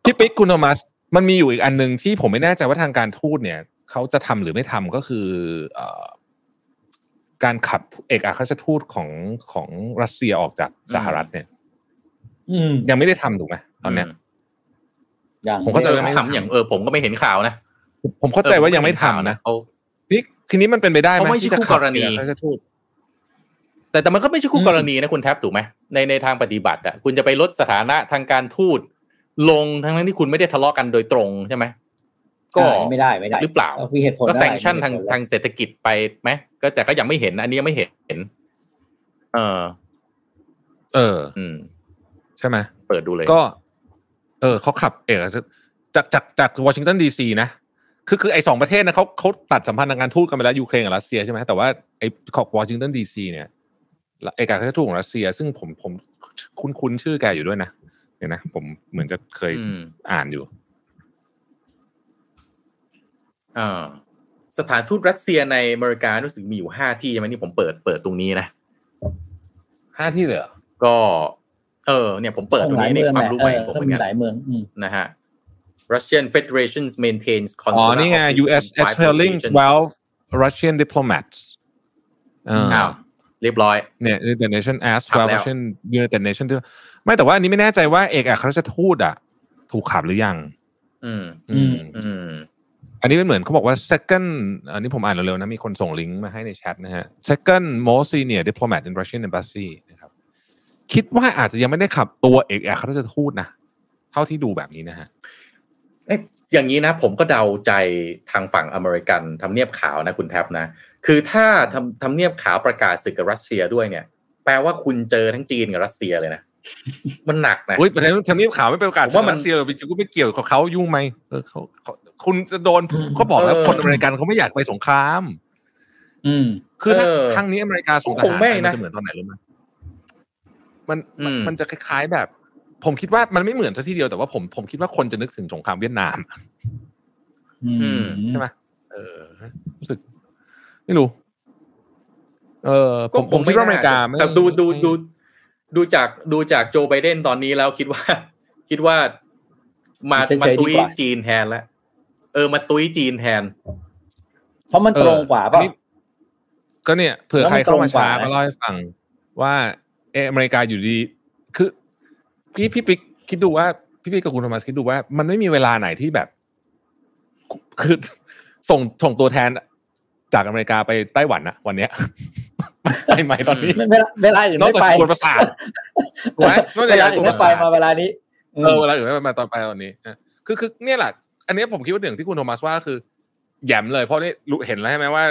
พี่ปิ๊กคุณโทมัสมันมีอยู่อีกอันหนึ่งที่ผมไม่แน่ใจว่าทางการทูตเนี่ยเขาจะทำหรือไม่ทำก็คือเอ่อการขับเอกอัครราชทูตของของรัสเซียออกจากสหรัฐเนี่ยอืมยังไม่ได้ทำถูกไหมตอนเนี้ยอย่าง ผมเข้าใจเออว่าไม่ทำอย่างเออผมก็ไม่เห็นข่าวนะผมเข้าใจว่ายังไม่ทำนะเอานี่ทีนี้มันเป็นไปได้ไหมเขาไม่ใช่ที่จะคู่ขักบรณีเอกอัครราชทูตแต่แต่มันก็ไม่ใช่คู่กรณีนะคุณแท็บถูกไหมในในทางปฏิบัติอะคุณจะไปลดสถานะทางการทูตลงทั้งนั้นที่คุณไม่ได้ทะเลาะกันโดยตรงใช่ไหมก็ใช่ไม่ได้ไม่ได้หรือเปล่ามีเหตุผลก็ได้ sanction มีทางเหตุผลทางเศรษฐกิจไปไหมก็แต่ก็ยังไม่เห็น อันนี้ยังไม่เห็น เออ เออ อืม ใช่ไหมเปิดดูเลย ก็ เออเขาขับเอกอัครจากจากจากวอชิงตันดีซีนะคือคือไอ้สองประเทศนะเขาเขาตัดสัมพันธ์ทางการทูตกันไปแล้วยูเครนกับรัสเซียใช่ไหมแต่ว่าไอ้ของวอชิงตันดีซีเนี่ยเอกอัครราชทูตของรัสเซีย ซึ่งผมผมคุ้นคุ้นชื่อแกอยู่ด้วยนะเดี๋ยวนะผมเหมือนจะเคยอืมอ่านอยู่อ่าสถานทูตรัสเซียในอเมริการู้สึกมีอยู่ห้าที่ใช่ไหมนี่ผมเปิดเปิดตรงนี้นะห้าที่เลยเหรอก็ เออเนี่ยผมเปิดตรงนี้ในความรู้ใหม่ของผมเหมือนมีกันหลายเมืองอืมนะฮะ Russian Federation maintains อ๋อ consular นี่ไง office U.S. in five expelling locations 12 Russian diplomats เอออ้าวเรียบร้อยเนี่ย United Nation asked ขับ12แล้ว Russian United Nation ที่ไม่แต่ว่าอันนี้ไม่แน่ใจว่าเอกอัครราชทูตอะ ถูกขับหรือยัง อืม อืม อืม อันนี้เป็นเหมือนเขาบอกว่า second อันนี้ผมอ่านเร็วๆนะ มีคนส่งลิงก์มาให้ในแชทนะฮะ second most senior diplomat in Russian embassy นะครับ คิดว่าอาจจะยังไม่ได้ขับตัวเอกอัครราชทูตนะเท่าที่ดูแบบนี้นะฮะเอ๊ะอย่างนี้นะ ผมก็เดาใจทางฝั่งอเมริกันทำเนียบขาวนะคุณแท็บนะ คือถ้าทำทำเนียบขาวประกาศศึกกับรัสเซียด้วยเนี่ย แปลว่าคุณเจอทั้งจีนกับรัสเซียเลยนะมันหนักนะอุ้ยประเด็นทำเนียบขาวไม่เป็นโอกาสผมว่ามันรัสเซียหรอกกูไม่เกี่ยวกับเขายุ่งไหมเออเขาเขาคุณจะโดนเขาบอกแล้วเออคนอเมริกันเขาไม่อยากไปสงคราม อืม คือถ้าเออครั้งนี้อเมริกาส่งทคงหารไม่ไปนะมันจะเหมือนตอนไหนรู้ไหม มันอืมมันจะคล้าย ๆแบบ ผมคิดว่ามันไม่เหมือนซะทีเดียวแต่ว่าผมผมคิดว่าคนจะนึกถึงสงครามเวียดนามอืมใช่ไหมเออรู้สึก ไม่รู้ เออผมผมคิดว่าอเมริกาไม่แต่ดูดูไม่ดูดูจากดูจากโจไบเดนตอนนี้แล้วคิดว่า คิดว่ามาเฉยๆมาตุ้ยดีกว่าจีนแทนแล้วเออมาตุ้ยจีนแทน เพราะมันตรงกว่าเออป่ะอันนี้ก็เนี่ยเผื่อแล้วใคมัรนเข้ามาช้าตรงกว่าก็เล่าให้ฟังว่า เอออเมริกาอยู่ดี คือพี่พี่ปิ๊กคิดดูว่า พี่ปิ๊กกับคุณโทมัสคิดดูว่า มันไม่มีเวลาไหนที่แบบ คือส่งส่งตัวแทนจากอเมริกาไปไต้หวันนะวันเนี้ยไปไหมตอนนี้ไม่เวลาเวลาอื่นนอกไม่จากไปกวนประสาทถูกไหมนอกเวจากลากอื่วนนปไม่ระไปสาทมาเวลานี้เออเวลาอื่นไม่มาตอนไปตอนนี้อะคือคือเนี่ยแหละอันนี้ผมคิดว่าหนึ่งที่คุณโทมัสว่าคือแหยมเลยเพราะนี่รู้เห็นแล้วใช่ไหมว่า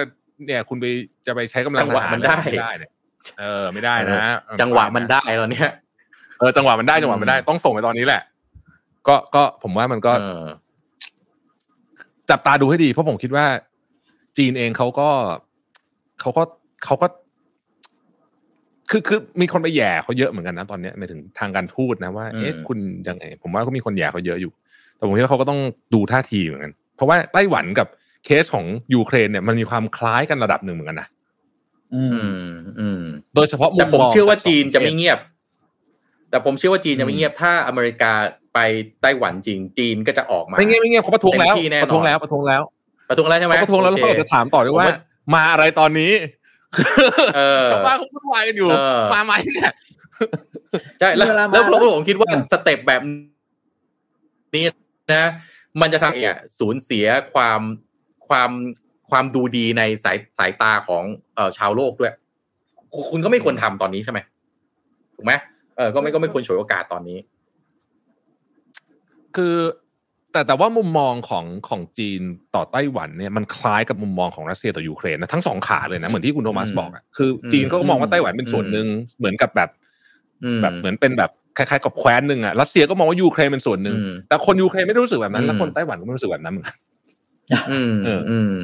เนี่ย คุณไปจะไปใช้กำลังจังหวะทารมันได้ไม่ได้เนี่ย เออไม่ได้นะ จังหวะมันได้ตอนเนี้ยเออจังหวะมันได้จังหวะมันได้ต้องส่งไปตอนนี้แหละ ก็ก็ผมว่ามันก็เออจับตาดูให้ดีเพราะผมคิดว่า จีนเองเขาก็เขาก็เขาก็ คือคือมีคนไปแหย่เขาเยอะเหมือนกันนะตอนเนี้ยหมายถึงทางการทูตนะว่าอืมเอ๊ะคุณยังไงผมว่าก็มีคนแหย่เขาเยอะอยู่ แต่ผมคิดว่าเขาก็ต้องดูท่าทีเหมือนกัน เพราะว่าไต้หวันกับเคสของยูเครนเนี่ยมันมีความคล้ายกันระดับหนึ่งเหมือนกันนะ อืมอืม อืม โดยเฉพาะมุมมองจากสองประเทศ แต่ผมเชื่อว่าจีนจะไม่ประเทศเงียบ แต่ผมเชื่อว่าจีนจะไม่เงียบถ้าอเมริกาไปไต้หวันจริง จีนก็จะออกมาไม่เงี้ยไม่เงี้ยเขาประท้วงแล้วเต็มที่แน่นอนประท้วงแล้วประท้วงแล้วประท้วงแล้วใช่ไหมเขาประท้วงแล้วแล้วเขาอาจจะถามต่อด้วยว่าผมว่ามาอะไรตอนนี้เออชาวบ้านเขาวุ่นวายกันอยู่เออมาไหมเนี่ยใช่แล้วเวลามาแล้วแล้วแล้วผมคิดว่า step แบบนี้นะ มันจะทำให้สูญเสียความความ ความดูดีในสายสายตาของเอ่อชาวโลกด้วย คุณคุณก็ไม่ควรทำตอนนี้ใช่ไหมถูกไหมเออก็ไม่ก็ไม่ควรฉวยโอกาสตอนนี้ คือแต่แต่ว่ามุมมองของของจีนต่อไต้หวันเนี่ยมันคล้ายกับมุมมองของรัสเซียต่อยูเครนนะทั้งสองขาเลยนะเหมือนที่คุณโทมัสอืมบอกอะคือจีนก็มองว่าไต้หวันเป็นส่วนหนึ่งเหมือนกับแบบอืมแบบเหมือนเป็นแบบคล้ายๆกับแคว้นหนึ่งอะรัสเซียก็มองว่ายูเครนเป็นส่วนหนึ่งอืมแต่คนยูเครนไม่ได้รู้สึกแบบนั้น แล้วอืมคนไต้หวันก็ไม่รู้สึกแบบนั้นเหมือนกันอืมเอออืม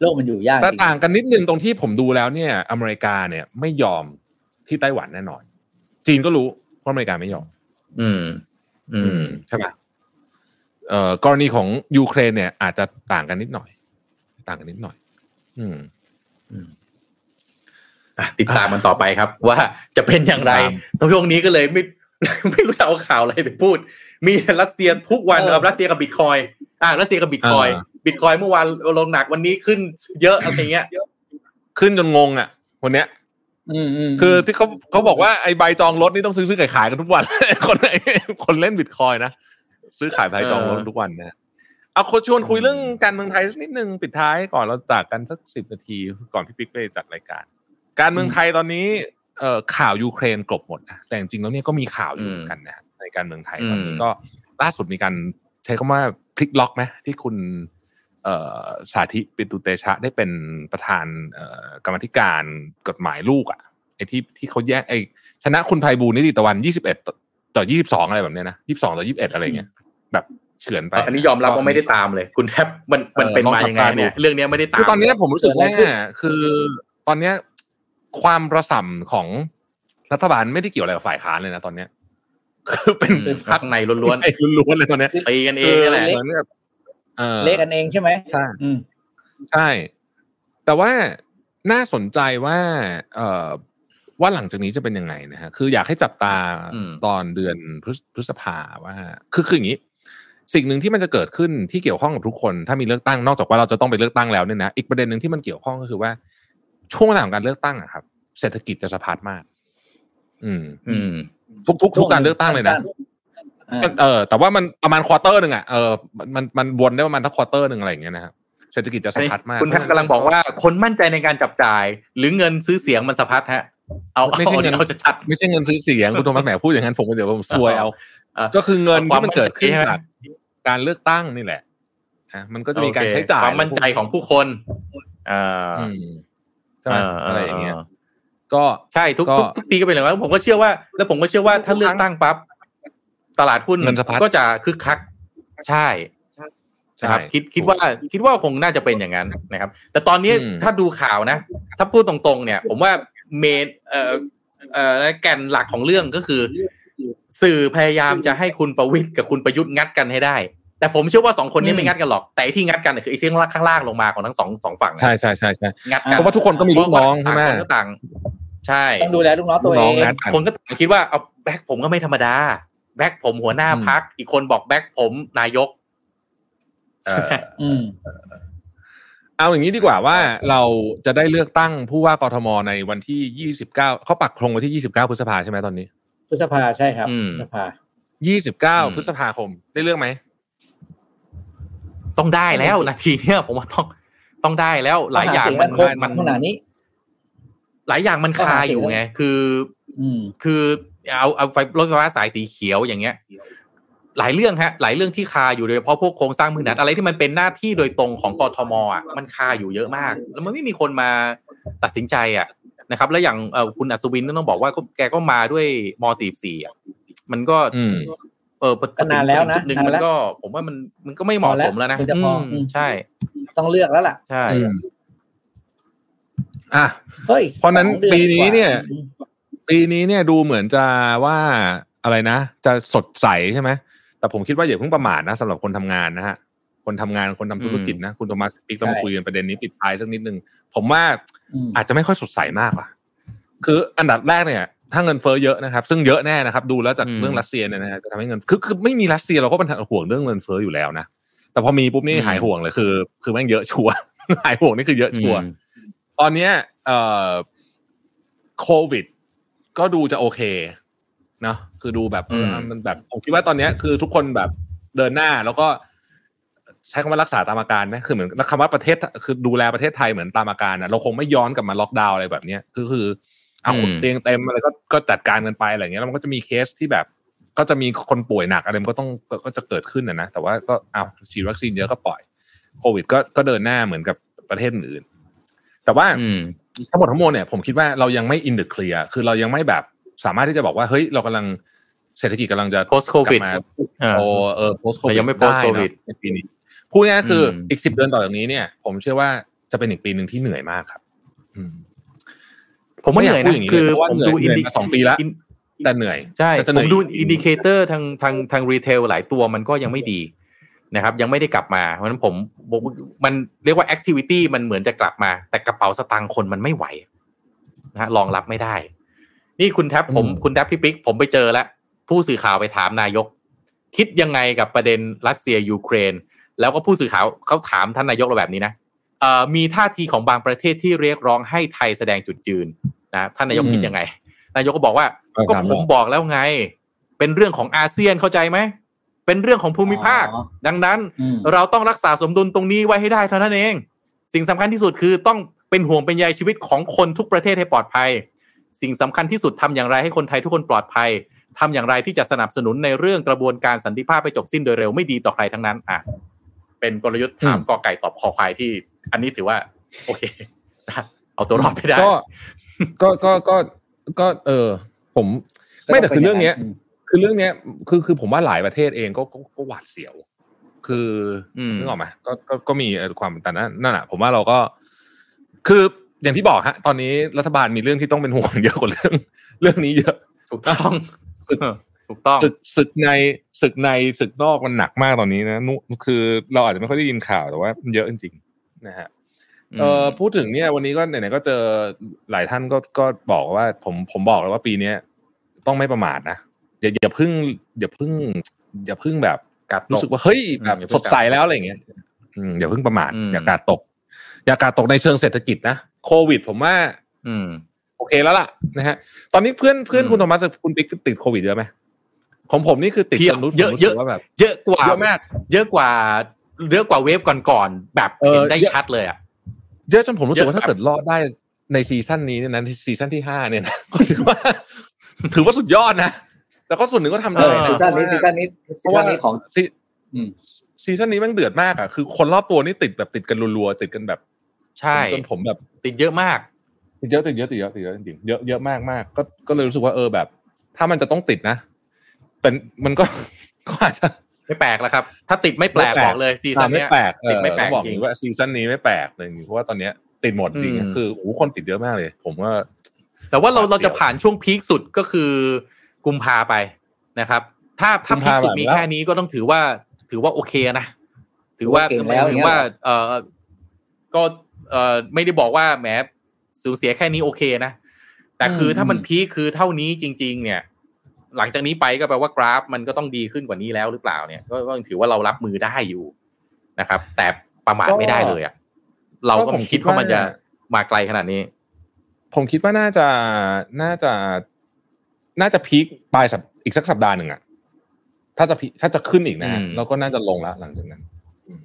โลกมันอยู่ยากแต่จริงต่างกันนิดนึงตรงที่ผมดูแล้วเนี่ย อเมริกาเนี่ยไม่ยอมที่ไต้หวันแน่นอน จีนก็รู้ว่าอเมริกาไม่ยอม อืม อืมใช่ไหมเอ่อกรณีของยูเครนเนี่ย อาจจะต่างกันนิดหน่อย ต่างกันนิดหน่อย อืมอะติดตามมันต่อไปครับ ว่าจะเป็นอย่างไรตามตรงช่วงนี้ก็เลยไม่ไม่รู้จะเอาข่าวอะไรไปพูด มีรัสเซียทุกวันเออเออรัสเซียกับบิตคอยน์ อ่ารัสเซียกับบิตคอยน์อ่า บิตคอยน์เมื่อวานลงหนักวันนี้ขึ้นเยอะอะไรเงี้ย ขึ้นจนงงอะวันเนี้ยอืมอืมคือที่เขาเขาบอกว่าไอ้ใบจองรถนี่ต้องซื้อซื้อขายขายกันทุกวัน คนไอ้คนเล่นบิตคอยน์นะซื้อขายใบจองรถทุกวันนะเอาคนชวนคุยเรื่องการเมืองไทยสักนิดนึงปิดท้ายก่อนเราจากกันสักสิบนาทีก่อนพี่ปิ๊กไปจัดรายการ การเมืองไทยตอนนี้เอ่อข่าวยูเครนกลบหมดนะแต่จริงๆแล้วเนี่ยก็มีข่าวอยู่เหมือนกันนะในการเมืองไทยตอนนี้อืมก็ล่าสุดมีการใช้คำว่าพลิกล็อกไหมที่คุณเอ่อ สาธิปิตุเตชะได้เป็นประธานเอ่อกรรมาธิการกฎหมายลูกอะไอ้ที่ที่เขาแยกไอ้ชนะคุณไพบูลย์นิติตะวันยี่สิบเอ็ดต่อยี่สิบสองอะไรแบบเนี้ยนะยี่สิบสองต่อยี่สิบเอ็ดอะไรเงี้ยแบบเฉือนไป อันนี้ยอมรับว่าไม่ได้ตามเลย คุณแทบมันมันเป็นมายังไงเนี่ยเรื่องเนี้ยไม่ได้ตามคือตอนเนี้ยผมรู้สึกว่าคือตอนเนี้ยความประส่ำของรัฐบาลไม่ได้เกี่ยวอะไรกับฝ่ายค้านเลยนะตอนเนี้ยคือเป็นอืมพรรคข้างในล้วนไอ้ล้วนๆเลยตอนเนี้ยๆตีกันเองนี่แหละเหมือนกับเออ เละกันเองใช่ไหมใช่อืมใช่ แต่ว่าน่าสนใจว่า เอ่อว่าหลังจากนี้จะเป็นยังไงนะฮะคืออยากให้จับตาอืมตอนเดือนพฤษพฤษภาว่า คือคืออย่างนี้ สิ่งหนึ่งที่มันจะเกิดขึ้นที่เกี่ยวข้องกับทุกคน ถ้ามีเลือกตั้งนอกจากว่าเราจะต้องไปเลือกตั้งแล้วเนี่ยนะอีกประเด็นหนึ่งที่มันเกี่ยวข้องก็คือว่า ช่วงเวลาของการเลือกตั้งอะครับ เศรษฐกิจจะสะพัดมาก อืม อืม ทุกทุกทุกการเลือกตั้งเลยนะอ่า เออแต่ว่ามันประมาณ quarter หนึ่งอะเออมันมันมันวนได้ประมาณสัก quarter หนึ่งอะไรอย่างเงี้ยนะครับเศรษฐกิจจะสะพัดมากคุณแพทย์กำลังบอกว่าคนมั่นใจในการจับจ่าย หรือเงินซื้อเสียงมันสะพัดฮะเอาไม่ใช่เอาเงินเอาจะชัดไม่ใช่เงินซื้อเสียงคุณโทมัสแหมพูดอย่างนั้นผมก็เดี๋ยวผมซวยเอาอะก็คือเงินที่มันเกิดขึ้นความมั่นใจจากการเลือกตั้งนี่แหละฮะมันก็จะมีการโอเคใช้จ่ายความมั่นใจของผู้คนอ่าอืมใช่ไหมอะไรอย่างเงี้ยก็ใช่ทุกก็ทุกทุกปีก็เป็นอย่างนั้นผมก็เชื่อว่า แล้วผมก็เชื่อว่าถ้าเลือกตั้งปั๊บ ตลาดหุ้นเงินสะพัดก็จะคึกคักใช่ใช่นะครับคิดคิดว่าคิดว่าคงน่าจะเป็นอย่างนั้นนะครับ แต่ตอนนี้อืมถ้าดูข่าวนะ ถ้าพูดตรงๆ เนี่ย ผมว่าเมนเอ่อเอ่อแก่นหลักของเรื่องก็คือ สื่อพยายามจะให้คุณประวิตยกับคุณประยุทธ์งัดกันให้ได้ แต่ผมเชื่อว่าสองคนนี้อืมไม่งัดกันหรอก แต่ไอ้ที่งัดกันคือไอ้ที่ข้างล่างลงมาของทั้งสองสองฝั่งนะใช่ใช่ใช่ใช่งัดกันเพราะว่าทุกคนก็มีลูกน้องใช่ไหมต่างคนก็ต่างใช่ต้องดูแลลูกน้องตัวลูกเอน้องงงัดกันคนก็ต่างคิดว่าเอาแบ็คผมก็ไม่ธรรมดา แบ็คผมหัวหน้าอืมพัก อีกคนบอกแบ็คผมนายกเอออืมเอาอย่างนี้ดีกว่าว่าเราจะได้เลือกตั้งผู้ว่ากทมในวันที่ยี่สิบเก้าเขาปักธงไว้ที่ยี่สิบเก้าพฤษภาใช่ไหมตอนนี้ พฤษภาใช่ครับอืมพฤษภายี่สิบเก้าอืมพฤษภาคม ได้เลือกไหมต้องได้แล้วนาทีเนี้ยผมว่าต้องต้องได้แล้ว หลายอย่างมันครบมันขนาดนี้ หลายอย่างมันคาอยู่ไง คืออืมคือ เอาเอาไฟรถไฟฟ้าสายสีเขียวอย่างเงี้ย หลายเรื่องฮะ หลายเรื่องที่คาอยู่โดยเฉพาะพวกโครงสร้างพื้นฐานอะไรที่มันเป็นหน้าที่โดยตรงของกทมอะมันคาอยู่เยอะมาก แล้วมันไม่มีคนมาตัดสินใจอะนะครับ แล้วอย่างเอ่อคุณอัศวินต้องบอกว่าก็แกก็มาด้วยม .44 อะมันก็อืมเออก็นานแล้วนะจุดหนึ่งนานมันแล้วก็ผมว่ามันมันก็ไม่เหมาะสมแล้วนะพอแล้วมันจะพออืมมใช่ ต้องเลือกแล้วล่ะ ใช่อืมอะเฮ้ยเพราะฉะนั้นสองดือปีนี้เนี่ยกว่า ปีนี้เนี่ยดูเหมือนจะว่าอะไรนะ จะสดใสใช่ไหมแต่ผมคิดว่าอย่าเพิ่งประมาทนะสำหรับคนทำงานนะฮะคนทำงานคนทำธุรกิจนะ คุณโทมัสปิกเรามาคุยกันประเด็นนี้ปิดท้ายสักนิดนึง ผมว่าอืมอาจจะไม่ค่อยสดใสมากว่ะคืออันดับแรกเนี่ย ถ้าเงินเฟ้อเยอะนะครับ ซึ่งเยอะแน่นะครับ ดูแล้วจากอืมเรื่องรัสเซียเนี่ยนะฮะจะทำให้เงินคือคือไม่มีรัสเซียเราก็เป็นห่วงเรื่องเงินเฟ้ออยู่แล้วนะแต่พอมีปุ๊บนี่หายห่วงเลยคือ คือแม่งเยอะชัวร์หายห่วงนี่คือเยอะชัวร์อืมตอนเนี้ยเอ่อโควิด ก็ดูจะโอเคเนาะคือดูแบบเอออืมมันแบบผมคิดว่าตอนเนี้ยคือทุกคนแบบเดินหน้าแล้วก็ใช้คำว่ารักษาตามอาการนะคือเหมือนคำว่าประเทศคือดูแลประเทศไทยเหมือนตามอาการนะเราคงไม่ย้อนกลับมาล็อกดาวน์อะไรแบบเนี้ยคือคือเอาอืมเตียงเต็มอะไรก็ก็จัดการกันไปอะไรเงี้ยแล้วมันก็จะมีเคสที่แบบ ก็จะมีคนป่วยหนักอะไรมันก็ต้องก็ก็จะเกิดขึ้นนะนะแต่ว่าก็เอาฉีดวัคซีนเยอะก็ปล่อย โควิดก็ก็เดินหน้าเหมือนกับประเทศอื่น แต่ว่าอืม ทั้งหมดทั้งมวลเนี่ยผมคิดว่าเรายังไม่อินเด e เคลียร์คือเรายังไม่แบบสามารถที่จะบอกว่าเฮ้ยเรากำลังเศรษฐกิจกำลังจะ post กลั covid บมาอ่าโอเออ post แต่ covid ยังไม่ post ได้เนอะ covid ในปีนี้พูดง่ายๆคืออมอีกสิบเดือนต่อจากนี้เนี่ย ผมเชื่อว่าจะเป็นอีกปีหนึ่งที่เหนื่อยมากครับอืมผมว่าเหนื่อยพูดนะอย่างนี้คือเลยเพราะว่าผมเหนื่อยดูอินเหนื่ดิอยมาสองปีแล้วอินแต่เหนื่อยใช่แต่จะเหผนื่มอยดูอีกอินดิเคเตอร์ทางทางทางรีเทลหลายตัวมันก็ยังไม่ดี นะครับยังไม่ได้กลับมาเพราะฉะนั้นผมผมมันเรียกว่าแอคทิวิตี้มันเหมือนจะกลับมา แต่กระเป๋าสตางค์คนมันไม่ไหวนะฮะรองรับไม่ได้ นี่คุณแท็บผมอืมคุณแท็บพี่ปิ๊กผมไปเจอแล้ว ผู้สื่อข่าวไปถามนายก คิดยังไงกับประเด็นรัสเซียยูเครน แล้วก็ผู้สื่อข่าวเขาถามท่านนายกเราแบบนี้นะเอ่อมีท่าทีของบางประเทศที่เรียกร้องให้ไทยแสดงจุดยืนนะท่านนายกคิดยังไง นายกก็บอกว่าเออก็ถามผมว่าบอกแล้วไง เป็นเรื่องของอาเซียนเข้าใจไหม เป็นเรื่องของภูมิภาคอ๋อดังนั้นอืมเราต้องรักษาสมดุลตรงนี้ไว้ให้ได้เท่านั้นเอง สิ่งสำคัญที่สุดคือต้องเป็นห่วงเป็นใยชีวิตของคนทุกประเทศให้ปลอดภัย สิ่งสำคัญที่สุดทำอย่างไรให้คนไทยทุกคนปลอดภัยทำอย่างไรที่จะสนับสนุนในเรื่องกระบวนการสันติภาพไปจบสิ้นโดยเร็วไม่ดีต่อใครทั้งนั้นอะเป็นกลยุทธ์ถามอืมกอไก่ตอบคอควายที่ อันนี้ถือว่า โอเคเอาตัวรอดไปได้ก็ก็ก็ก็ก็เออผม ไม่แต่คือเรื่องเนี้ยอืม คือเรื่องเนี้ยคือคือผมว่าหลายประเทศเองก็ก็ก็หวาดเสียว คืออมนึกออกไหมก็ก็ก็มีเอ่อความแต่นั้นนั่นแหะผมว่าเราก็ คืออย่างที่บอกฮะ ตอนนี้รัฐบาลมีเรื่องที่ต้องเป็นห่วงเยอะกว่าเรื่อง เรื่องนี้เยอะถูกต้องศึกถูกต้องศึกศึกในศึกในศึกนอกมันหนักมากตอนนี้นะนุคือเราอาจจะไม่ค่อยได้ยินข่าวแต่ว่ามันเยอะจริงๆนะฮะเออพูดถึงเนี่ย วันนี้ก็ไหนๆก็เจอหลายท่านก็ก็บอกว่า ผมผมบอกเลยว่าปีเนี้ยต้องไม่ประมาทนะ อย่าอย่าเพึ่งอย่าเพึ่งอย่าเพึ่งแบบกาดตรู้กสึกว่าเฮ้ยแบบอืมอย่าเพิ่งสดใสแล้วอะไรอย่างเงี้ยอืมอย่าเพิ่งประมาทอืมอย่ากาดตก อย่ากาดตกในเชิงเศรษฐกิจนะโควิด ผมว่า อืม โอเคแล้วล่ะนะฮะ ตอนนี้เพื่อนเพื่อนอืมคุณโทมัสกับคุณติ๊กติดโควิดเยอะไหมของผมนี่คือติดเพียบจนรู้เยอะผมรู้เยสึอะกว่าแบบเยอะกว่าเยอะมาก เยอะกว่าเยอะกว่าเวฟก่อนๆแบบเออเห็นได้เยอะชัดเลยอะเยอะจนผมรู้สึกว่าเยอะถ้าเกิดรอดได้ในซีซั่นนี้เนี่ยนะซีซั่นที่ห้าเนี่ยนะก็ถือว่า ถือว่าสุดยอดนะ แต่ก็ส่วนหนึ่งก็ทำเอได้อนะซีซั่นนี้ซีซั่นนี้เพซีราะซั่ว่านนี้ของซีอืมซีซั่นนี้แมันเดือดมากอะคือคนรอบตัวนี่ติดแบบติดกันรัวๆติดกันแบบ ใช่จนผมแบบ ติดเยอะมาก ติดเยอะติดเยอะติดเยอะติดเยอะจริงๆเยอะเยอะมากมากก็ก็เลยรู้สึกว่าเออแบบ ถ้ามันจะต้องติดนะเป็นมันก็ก็อาจจะไม่แปลกแล้วครับ ถ้าติดไม่แปลกไม่แปลกบอกเลยซีซั่นไม่เนี้ยแปลกเอติดอไม่แปลกต้องบอกจริงว่าซีซั่นนี้ไม่แปลกเลยเพราะว่าตอนเนี้ยติดหมดจริงอืมๆคือโอ้โหคนติดเยอะมากเลย ผมว่า แต่ว่าเราหวาดเสียวเราจะผ่านช่วงพีคสุดก็คือ กุมภาไปนะครับ ถ้าถ้ากุมพีภาคสุดผ่านมีแล้วแค่นี้ก็ต้องถือว่า ถือว่าโอเคนะ ถือว่าถือว่าเก่งแล้วถือว่า เออก็เออไม่ได้บอกว่าแหมสูญเสียแค่นี้โอเคนะ แต่คือถ้ามันพีคคือเท่านี้จริง ๆ เนี่ย หลังจากนี้ไปก็แปลว่ากราฟ มันก็ต้องดีขึ้นกว่านี้แล้วหรือเปล่าเนี่ย ก็ก็ถือว่าเรารับมือได้อยู่นะครับ แต่ประมาทไม่ได้เลยอะเราก็ไม่คิดว่ามันจะมาไกลขนาดนี้ ผมคิดว่าน่าจะน่าจะ น่าจะพีคปลายสัปอีกสักสัปดาห์หนึ่งอะถ้าจะพีคถ้าจะขึ้นอีกนะฮะอืมแล้วก็น่าจะลงละหลังจากนั้นอืม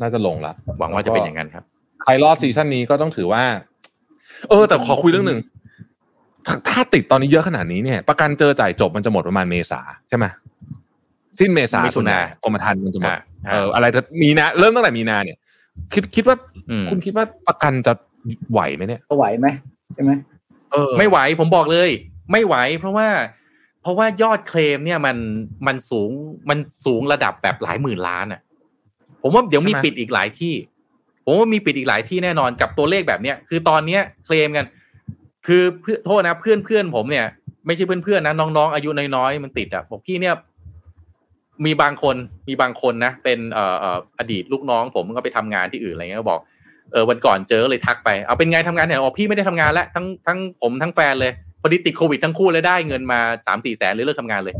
น่าจะลงละหวังว่าจะเป็นอย่างนั้นครับใครรอดซีซั่นนี้ก็ต้องถือว่า เออ แต่ขอคุยเรื่องหนึ่งถ้าถ้าติดตอนนี้เยอะขนาดนี้เนี่ย ประกันเจอจ่ายจบมันจะหมดประมาณเมษาใช่ไหมสิ้นเมษามิถุนากรมธรรม์มันจะหมดอ่าเอออะไรจะมีนาเริ่มตั้งแต่มีนาเนี่ย คิดคิดว่าอืมคุณคิดว่าประกันจะไหวไหมเนี่ยก็ไหวไหมใช่ไหมเออ ไม่ไหวผมบอกเลย ไม่ไหว เพราะว่า เพราะว่ายอดเคลมเนี่ยมันมันสูงมันสูงระดับแบบหลายหมื่นล้านอะ ผมว่าเดี๋ยวมีปิดอีกหลายที่ ผมว่ามีปิดอีกหลายที่แน่นอนกับตัวเลขแบบเนี้ยคือตอนเนี้ยเคลมกัน คือเพื่อนโทษนะเพื่อนเพื่อนผมเนี่ยไม่ใช่เพื่อนเพื่อนๆนะน้องๆอายุน้อยๆมันติดอะบอกพี่เนี่ยมีบางคนมีบางคนนะ เป็นเอ่อเอ่ออดีตลูกน้อง ผมก็ไปทำงานที่อื่นอะไรเงี้ยก็บอกเออวันก่อนเจอเลยทักไปเอาเป็นไงทำงานเนี่ยอ๋อพี่ไม่ได้ทำงานแล้วทั้งทั้งผมทั้งแฟนเลย พอดีติดโควิดทั้งคู่เลยได้เงินมาสามสี่แสนเลยเลิกทำงานเลย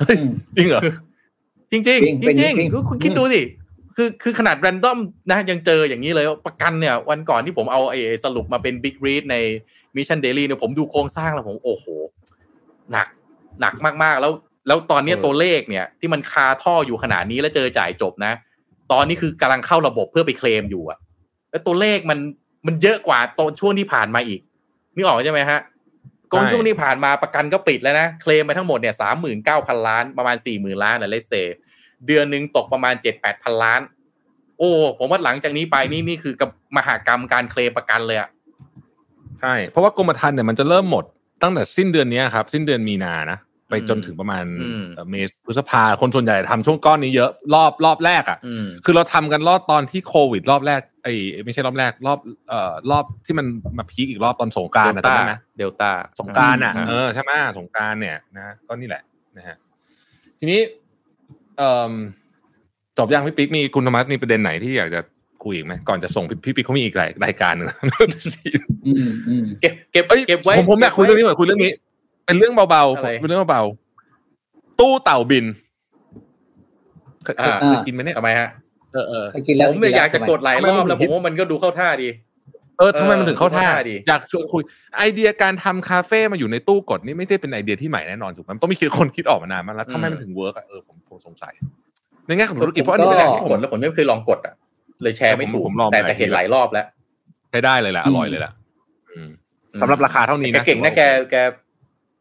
อืมจริงเหรอจริงๆจริงจริงเป็นจริงจริงๆคุณคุณคิดดูสิคือคือขนาด random นะยังเจออย่างนี้เลยว่าประกันเนี่ย วันก่อนที่ผมเอาไอ้สรุปมาเป็น big read ใน Mission Daily เนี่ยผมดูโครงสร้างแล้วผมโอ้โห หนักหนักมากๆ แล้ว แล้วตอนเนี้ยเออตัวเลขเนี่ย ที่มันคาท่ออยู่ขนาดนี้แล้วเจอจ่ายจบนะ ตอนนี้คือกำลังเข้าระบบเพื่อไปเคลมอยู่อะแล้วตัวเลขมันมันเยอะกว่าตอนช่วงที่ผ่านมาอีกนึกออกใช่ไหมฮะ ก่อนช่วงที่ผ่านมาประกันก็ปิดแล้วนะ เคลมไปทั้งหมดเนี่ยสามหมื่นเก้าพันล้านประมาณสี่หมื่นล้านนะเลเซเดือนหนึ่งตกประมาณเจ็ดแปดพันล้าน โอ้ผมว่าหลังจากนี้ไปนี่นี่คือกับมหากรรมการเคลมประกันเลยอะใช่ เพราะว่ากรมธรรม์เนี่ยมันจะเริ่มหมดตั้งแต่สิ้นเดือนนี้ครับ สิ้นเดือนมีนานะ ไปจนถึงประมาณเอ่อเมษพฤษภาคนส่วนใหญ่ทำช่วงก้อนนี้เยอะรอบรอบแรกอะอืมคือเราทำกันรอบตอนที่โควิด รอบแรกไอ้ไม่ใช่รอบแรกรอบเอ่อรอบที่มันมาพีคอีกรอบตอนสงกรารนะเดลต้าจำได้ไหมเดลต้าสงกรารอะมเออใช่ไหมสงกรารเนี่ยนะก็นี่แหละนะฮะทีนี้เอ่อจบยังพี่ปิ๊กมีคุณธรรมะมีประเด็นไหนที่อยากจะคุยอีกไหมก่อนจะส่งพี่พี่ปิ๊กเขามีอีกรายรายการหนึ่งอืมอืมเก็บเก็บเอ้ยเก็บไว้ผมผมอยากคุยเรื่องนี้หน่อยคุยเรื่องนี้ เป็นเรื่องเบาอะไรๆเป็นเรื่องเบาๆตู้เต่าบินเคยเคยอ่าเคยกินไหมเนี่ยทำไมฮะเออเออไปกินแล้วผมเนี่ยนแล้วอยากจะกดหลายรอบแล้วทำไมมันถึงผงมว่ามันก็ดูเข้าท่าดี เออทำไมมันถึงเข้าท่าเออเข้าท่าดีอยากชวนคุย ไอเดียการทำคาเฟ่มาอยู่ในตู้กดนี่ไม่ได้เป็นไอเดียที่ใหม่แน่นอนถูกไหมมันต้องมีคนคิดออกมานานมากแล้วทำไมมันถึง work อะเออผมผมสงสัยในแง่ของธุรกิจเพราะอันนี้ไม่เป็นได้อย่างที่ผมกดแล้วผมไม่เคยลองกดอะเลยแชร์ไม่ถูกผมลองแต่หลายแต่เห็นทีหลายรอบแล้วใช้ได้เลยแหละอร่อยเลยแหละอืมอืมสำหรับราคาเท่านี้แกนะเก่งนะแกแก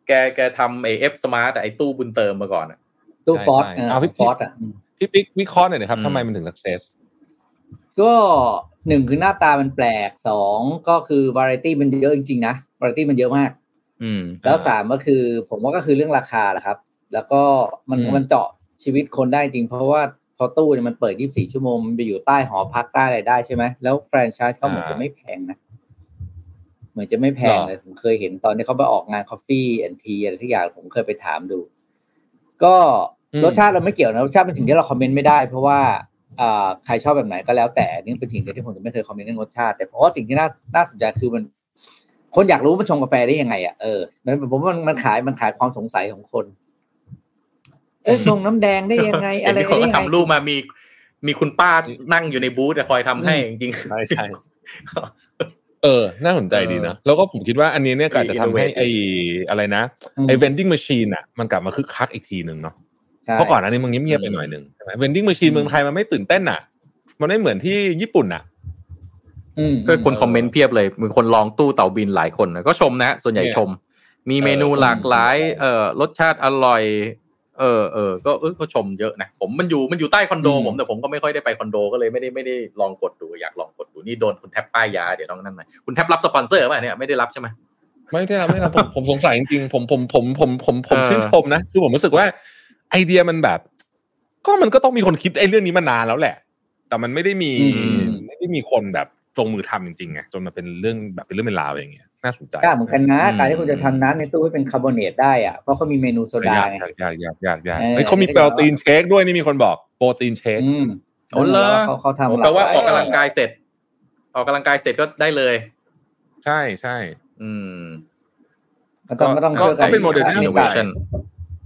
แกแกทำไอ Forth Smart ไอตู้บุญเติมมาก่อนอะตู้ฟอสใช่เออเอาพี่ฟอสอะอืมพี่ปิ๊กวิเคราะห์หน่อยนะครับอืมทำไมมันถึง success ก็หนึ่งคือหน้าตามันแปลกสองก็คือวาไรตี้มันเยอะจริงๆนะวาไรตี้มันเยอะมาก อืม แล้วสามก็คือ ผมว่าก็คือเรื่องราคาแหละครับ แล้วก็มันอืมมันเจาะชีวิตคนได้จริง เพราะว่าพอตู้เนี่ยมันเปิด 24 ชั่วโมงมันไปอยู่ใต้หอพักใต้อะไรได้ใช่ไหมแล้วแฟรนไชส์เขาเหมือนจะไม่แพงนะ เหมือนจะไม่แพงเลยผมเคยเห็นตอนที่เขาไปออกงาน Coffee and Tea อะไรทุกอย่างผมเคยไปถามดู ก็อืมรสชาติเราไม่เกี่ยวนะรสชาติเป็นสิ่งที่เราคอมเมนต์ไม่ได้ เพราะว่าอ่าใครชอบแบบไหนก็แล้วแต่นี่เป็นสิ่งเดียวที่ผมจะไม่เคยคอมเมนต์เรื่องรสชาติแต่เพราะว่าสิ่งที่น่าน่าสนใจคือมัน คนอยากรู้ว่ามันชงกาแฟได้ยังไงอะเออมันผมว่ามันมันขายมันขายความสงสัยของคน เอ้ยชงน้ำแดงได้ยังไงเห็อะนไรที่เขาได้ก็ยังไงทำรูปมามีมีคุณป้านั่งอยู่ในบูธอะคอยทำให้จริงใช่ใช่ เออ น่าสนใจดีนะ แล้วก็ผมคิดว่าอันนี้เนี่ยก็อาจจะทำให้ไอ้อะไรนะไอ้ vending machine อะมันกลับมาคึกคักอีกทีหนึ่งเนาะใช่เพราะก่อนอันนี้มันเงียบๆไปหน่อยหนึ่งใช่ไหม vending machine เมืองไทยมันไม่ตื่นเต้นอะ มันไม่เหมือนที่ญี่ปุ่นอะอืมๆก็คนคอมเมนต์เพียบเลยมีคนลองตู้เต่าบินหลายคนนะก็ชมนะ ส่วนใหญ่เนี่ยชม มีเมนูเออหลากหลายเอ่อรสชาติอร่อย เออเออก็เออก็ชมเยอะนะผมมันอยู่มันอยู่ใต้คอนโดผมแต่ผมก็ไม่ค่อยได้ไปคอนโดก็เลยไม่ได้ไม่ได้ลองกดดูอยากลองกดดูนี่โดนคุณแท็บป้ายยาเดี๋ยวต้องนั่นหน่อยคุณแท็บรับสปอนเซอร์ป่ะเนี่ยไม่ได้รับใช่ไหมไม่ได้รับไม่ได้รับผมผมสงสัยจริงๆผมผมผมผมผมผมเออชื่นชมนะคือผมรู้สึกว่า ไอเดียมันแบบ ก็มันก็ต้องมีคนคิดไอ้เรื่องนี้มานานแล้วแหละ แต่มันไม่ได้มีอืมไม่ได้มีคนแบบลงมือทำจริงๆไงจนมาเป็นเรื่องแบบเป็นเรื่องเป็นราวอย่างเงี้ย น่าสนใจกล้าเหมือนกันนะอืมการที่คุณจะทำน้ำในตู้ให้เป็น carbonate ได้อะเพราะเขามีเมนูโซดายากไงยากยากยากยากยากเออเฮ้ยเขามี protein shake ด้วยนี่มีคนบอก protein shake อืมโอ้เหรอเขาเขาทำแปลว่าออกกำลังกายเสร็จ ออกกำลังกายเสร็จก็ได้เลย ใช่ใช่อืมก็ต้องก็ต้องก็ช่วยกัก็เป็นโมเดลที่อัน่าสนใจ innovation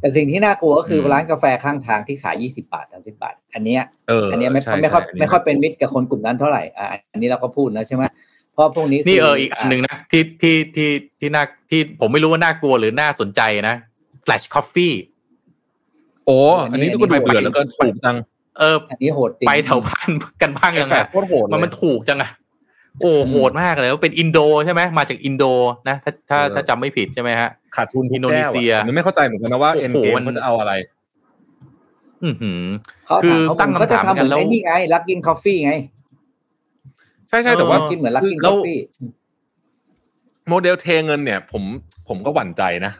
แต่สิ่งที่น่ากลัวก็คืออมร้านกาแฟข้างทางที่ขาย 20 บาท 30 บาท อันเนี้ยเอออันเนี้ยไม่ใช่ไม่ค่อยใช่ไม่ค่อยเป็นมิตรกับคนกลุ่มนั้นเท่าไหร่อะอันนี้เราก็พูดนะใช่ไหม เพราะพวกนี้นี่คืเอออีกอันหนึ่งนะที่ที่ที่ที่น่าที่ผมไม่รู้ว่าน่ากลัวหรือน่าสนใจนะ Flash Coffee โอ้อันนี้ทุกคนดูเบื่อแล้วก็ถูกจัง เอออันนี้โหดจริงไปแถวบ้านกันบ้างยังแฟไงดโคตรโหดเลยมันมันถูกจังอะโอ้โหดมากเลยว่าเป็นอินโดใช่ไหมมาจากอินโดนะถ้าถ้าเออถ้าจำไม่ผิดใช่ไหมฮะขาดทุนทุกอินโดนีเซียแก้วอะผมไม่เข้าใจเหมือนกันนะว่าโอ้เอ็นโหเกมมันเขาจะเอาอะไร อือหือเขาคือถามตั้งเขาคำจะถามทำเหมือนกันแล้วไอ้นี่ไง Luckin Coffee ไง ใช่ใช่แต่ว่าเออคิดเหมือน Luckin Coffee แล้วโมเดลเทเงินเนี่ย ผมผมก็หวั่นใจนะ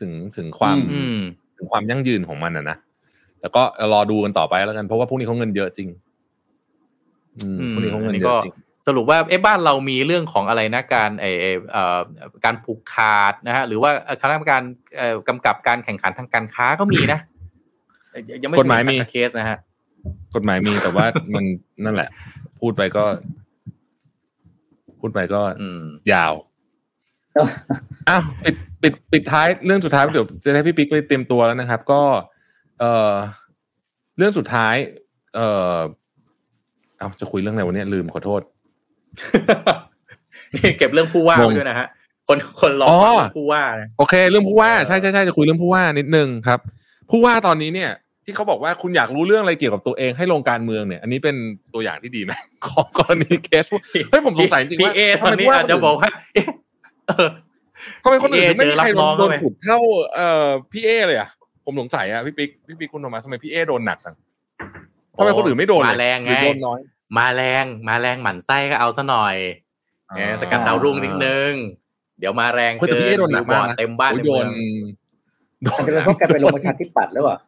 ถึงถึงความอืมถึงความยั่งยืนของมันนะนะแต่ก็รอดูกันต่อไปแล้วกัน เพราะว่าพวกนี้เขาเงินเยอะจริง อืมอืมพวกนี้เขาเงิอันนี้ก็จริงสรุปว่าเอ๊ะบ้านเรามีเรื่องของอะไรนะการไอไอ้เอ่อการผูกขาดนะฮะหรือว่าคณะกรรมการเอ่อกำกับการแข่งขันทางการค้าก็มีนะเอ่อยังไม่กฎหมายมีสัเคสนะฮะกฎหมายมีแต่ว่ามันนั่นแหละ พูดไปก็ พูดไปก็อืมยาวอ้าวปิดปิดปิดท้ายเรื่องสุดท้ายเดี๋ยวจะให้พี่ปิ๊กไปเตรียมตัวแล้วนะครับ ก็ เออเรื่องสุดท้าย เออเอาจะคุยเรื่องอะไรวันนี้ลืมขอโทษนี่เก็บเรื่องผู้ว่าไว้ด้วยนะฮะคนคนรออ๋อฟังเรื่องผู้ว่านะโอเค เรื่องผู้ว่าเออใช่ใช่ใช่จะคุยเรื่องผู้ว่านิดนึงครับ ผู้ว่าตอนนี้เนี่ย ที่เขาบอกว่าคุณอยากรู้เรื่องอะไรเกี่ยวกับตัวเองให้ลงการเมืองเนี่ย อันนี้เป็นตัวอย่างที่ดีไหมของกรณีเคสเฮ้ยผมสงสัยจริงๆพี่ว่าเอตทำอนไมนี้ผู้ว่าอาจจะบอกว่าเอ๊ะเออทำไมคนอื่นพี่เอไม่มีใครเจอรับน้องโดนเข้าไปขุดเท่าเอ่อพี่เอเลยอะผมสงสัยอะพี่ปิ๊กพี่ปิ๊กคุณโทมัสทำไมพี่เอโดนหนักจังทำไมคนอื่นไม่โดนเลยมาแรงไงหรือโดนน้อย มาแรงมาแรงหมั่นไส้ก็เอาซะหน่อยเออสกัดดาวรุ่งนิดนึง เดี๋ยวมาแรงเฮ้ยแต่พี่เอโดนหนักมากบิลบอร์นะดเต็มบ้านโอ้ยเต็มโดเมืนองโดอาจจะเป็นเพราะแกไปลงประชาธิปัตย์แล้วอะ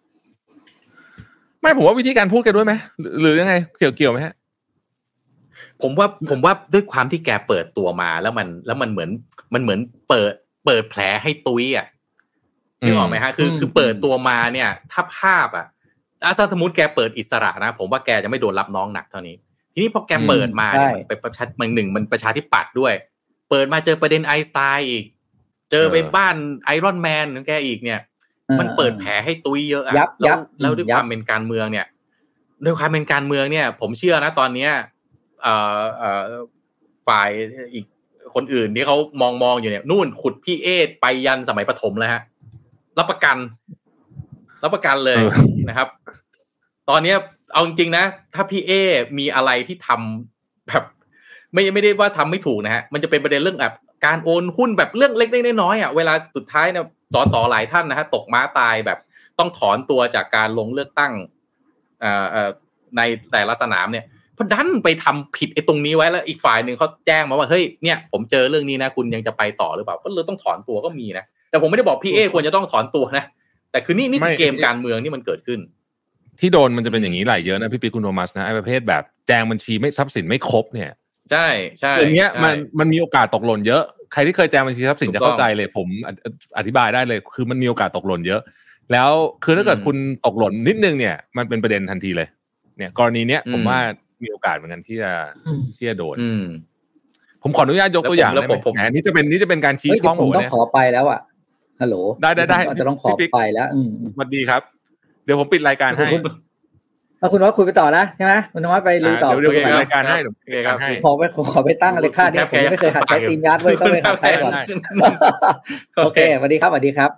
ไม่ผมว่าวิธีการพูดกันด้วยไหมหรือหรือยังไงเกี่ยวเกี่ยวไหมฮะผมว่าผมว่าด้วยความที่แกเปิดตัวมาแล้วมันแล้วมันเหมือนมันเหมือนเปิดเปิดแผลให้ตุ้ยอะนึกออกไหมฮะคืออืมคือเปิดตัวมาเนี่ย ถ้าภาพอะอาถ้าสมมติแกเปิดอิสระนะ ผมว่าแกจะไม่โดนรับน้องหนักเท่านี้ ทีนี้พอแกเปิดมาเนี่ยมันไปประชามันหนึ่งมันประชาธิปัตย์ด้วย เปิดมาเจอประเด็นไอน์สไตน์อีก เจอไปเออบ้านไอรอนแมนของแกอีกเนี่ย มันเปิดแผลให้ตุ้ยเยอะอะยับแล้ยัวบแล้วด้วยยับความเป็นการเมืองเนี่ย ด้วยความเป็นการเมืองเนี่ย ผมเชื่อนะตอนเนี้ยเอ่อเอ่อฝ่ายอีกคนอื่นที่เขามองมองอยู่เนี่ยนู่นขุดพี่เอสไปยันสมัยประถมแล้วฮะรับประกัน รับประกันเลยเออนะครับ ตอนเนี้ยเอาจริงๆนะ ถ้าพี่เอมีอะไรที่ทำแบบ ไม่ไม่ได้ว่าทำไม่ถูกนะฮะมันจะเป็นประเด็นเรื่องแบบ การโอนหุ้นแบบเรื่องเล็กๆน้อยๆอะเวลาสุดท้ายเนี่ยสสหลายท่านนะฮะตกม้าตายแบบต้องถอนตัวจากการลงเลือกตั้งเอ่อเอ่อในแต่ละสนามเนี่ยเพราะดันไปทำผิดไอ้ตรงนี้ไว้แล้วอีกฝ่ายหนึ่งเขาแจ้งมาว่าเฮ้ยเนี่ยผมเจอเรื่องนี้นะคุณยังจะไปต่อหรือเปล่าก็เลยต้องถอนตัวก็มีนะแต่ผมไม่ได้บอกพี่เอควรจะต้องถอนตัวนะแต่คือนี่นี่คือไม่เกมการเมืองที่มันเกิดขึ้น ที่โดนมันจะเป็นอย่างนี้หลายเยอะนะพี่ปิ๊กคุณโทมัสนะไอ้ประเภทแบบแจงบัญชีไม่ทรัพย์สินไม่ครบเนี่ย ใช่ใช่อย่างเงี้ยใช่มันมันมีโอกาสตกหล่นเยอะ ใครที่เคยแจงบัญชีทรัพย์สินถูกจะต้องเข้าใจเลย ผมอธิอธิบายได้เลย คือมันมีโอกาสตกหล่นเยอะ แล้วคือถ้าเกิดอืมคุณตกหล่นนิดนึงเนี่ย มันเป็นประเด็นทันทีเลย เนี่ยกรณีเนี้ยอืมผมว่ามีโอกาสเหมือนกันที่จะที่จะโดนอืมผมขออนุญาตยกตัวอย่างแล้วได้ผไหมมผมแหมนี่จะเป็นนี่จะเป็นการชี้เฮ้ยช่เดี๋อยงวผมผมต้องเนี่ยขอไปแล้วอะฮัลโหลได้ได้ได้ผมอาจจะต้องขอพี่ปิ๊กไปแล้วอืมสวัสดีครับ เดี๋ยวผมปิดรายการให้ คุณแล้วคุณว่าคุยไปต่อนะใช่ไหมคุณธรรมะไปลุยต่อเดี๋ยวเดี๋ยวผมปิดโอเครายการให้ครับเดี๋ยวผมปิดรายการให้ขอไปขอไปตั้งอะไรค่าเนี่ยผมยังไม่เคยหัดใช้ตีนยัดเว้ยต้องไปหัดใช้ก่อนโอเคสวัสดีครับสวัสดีครับ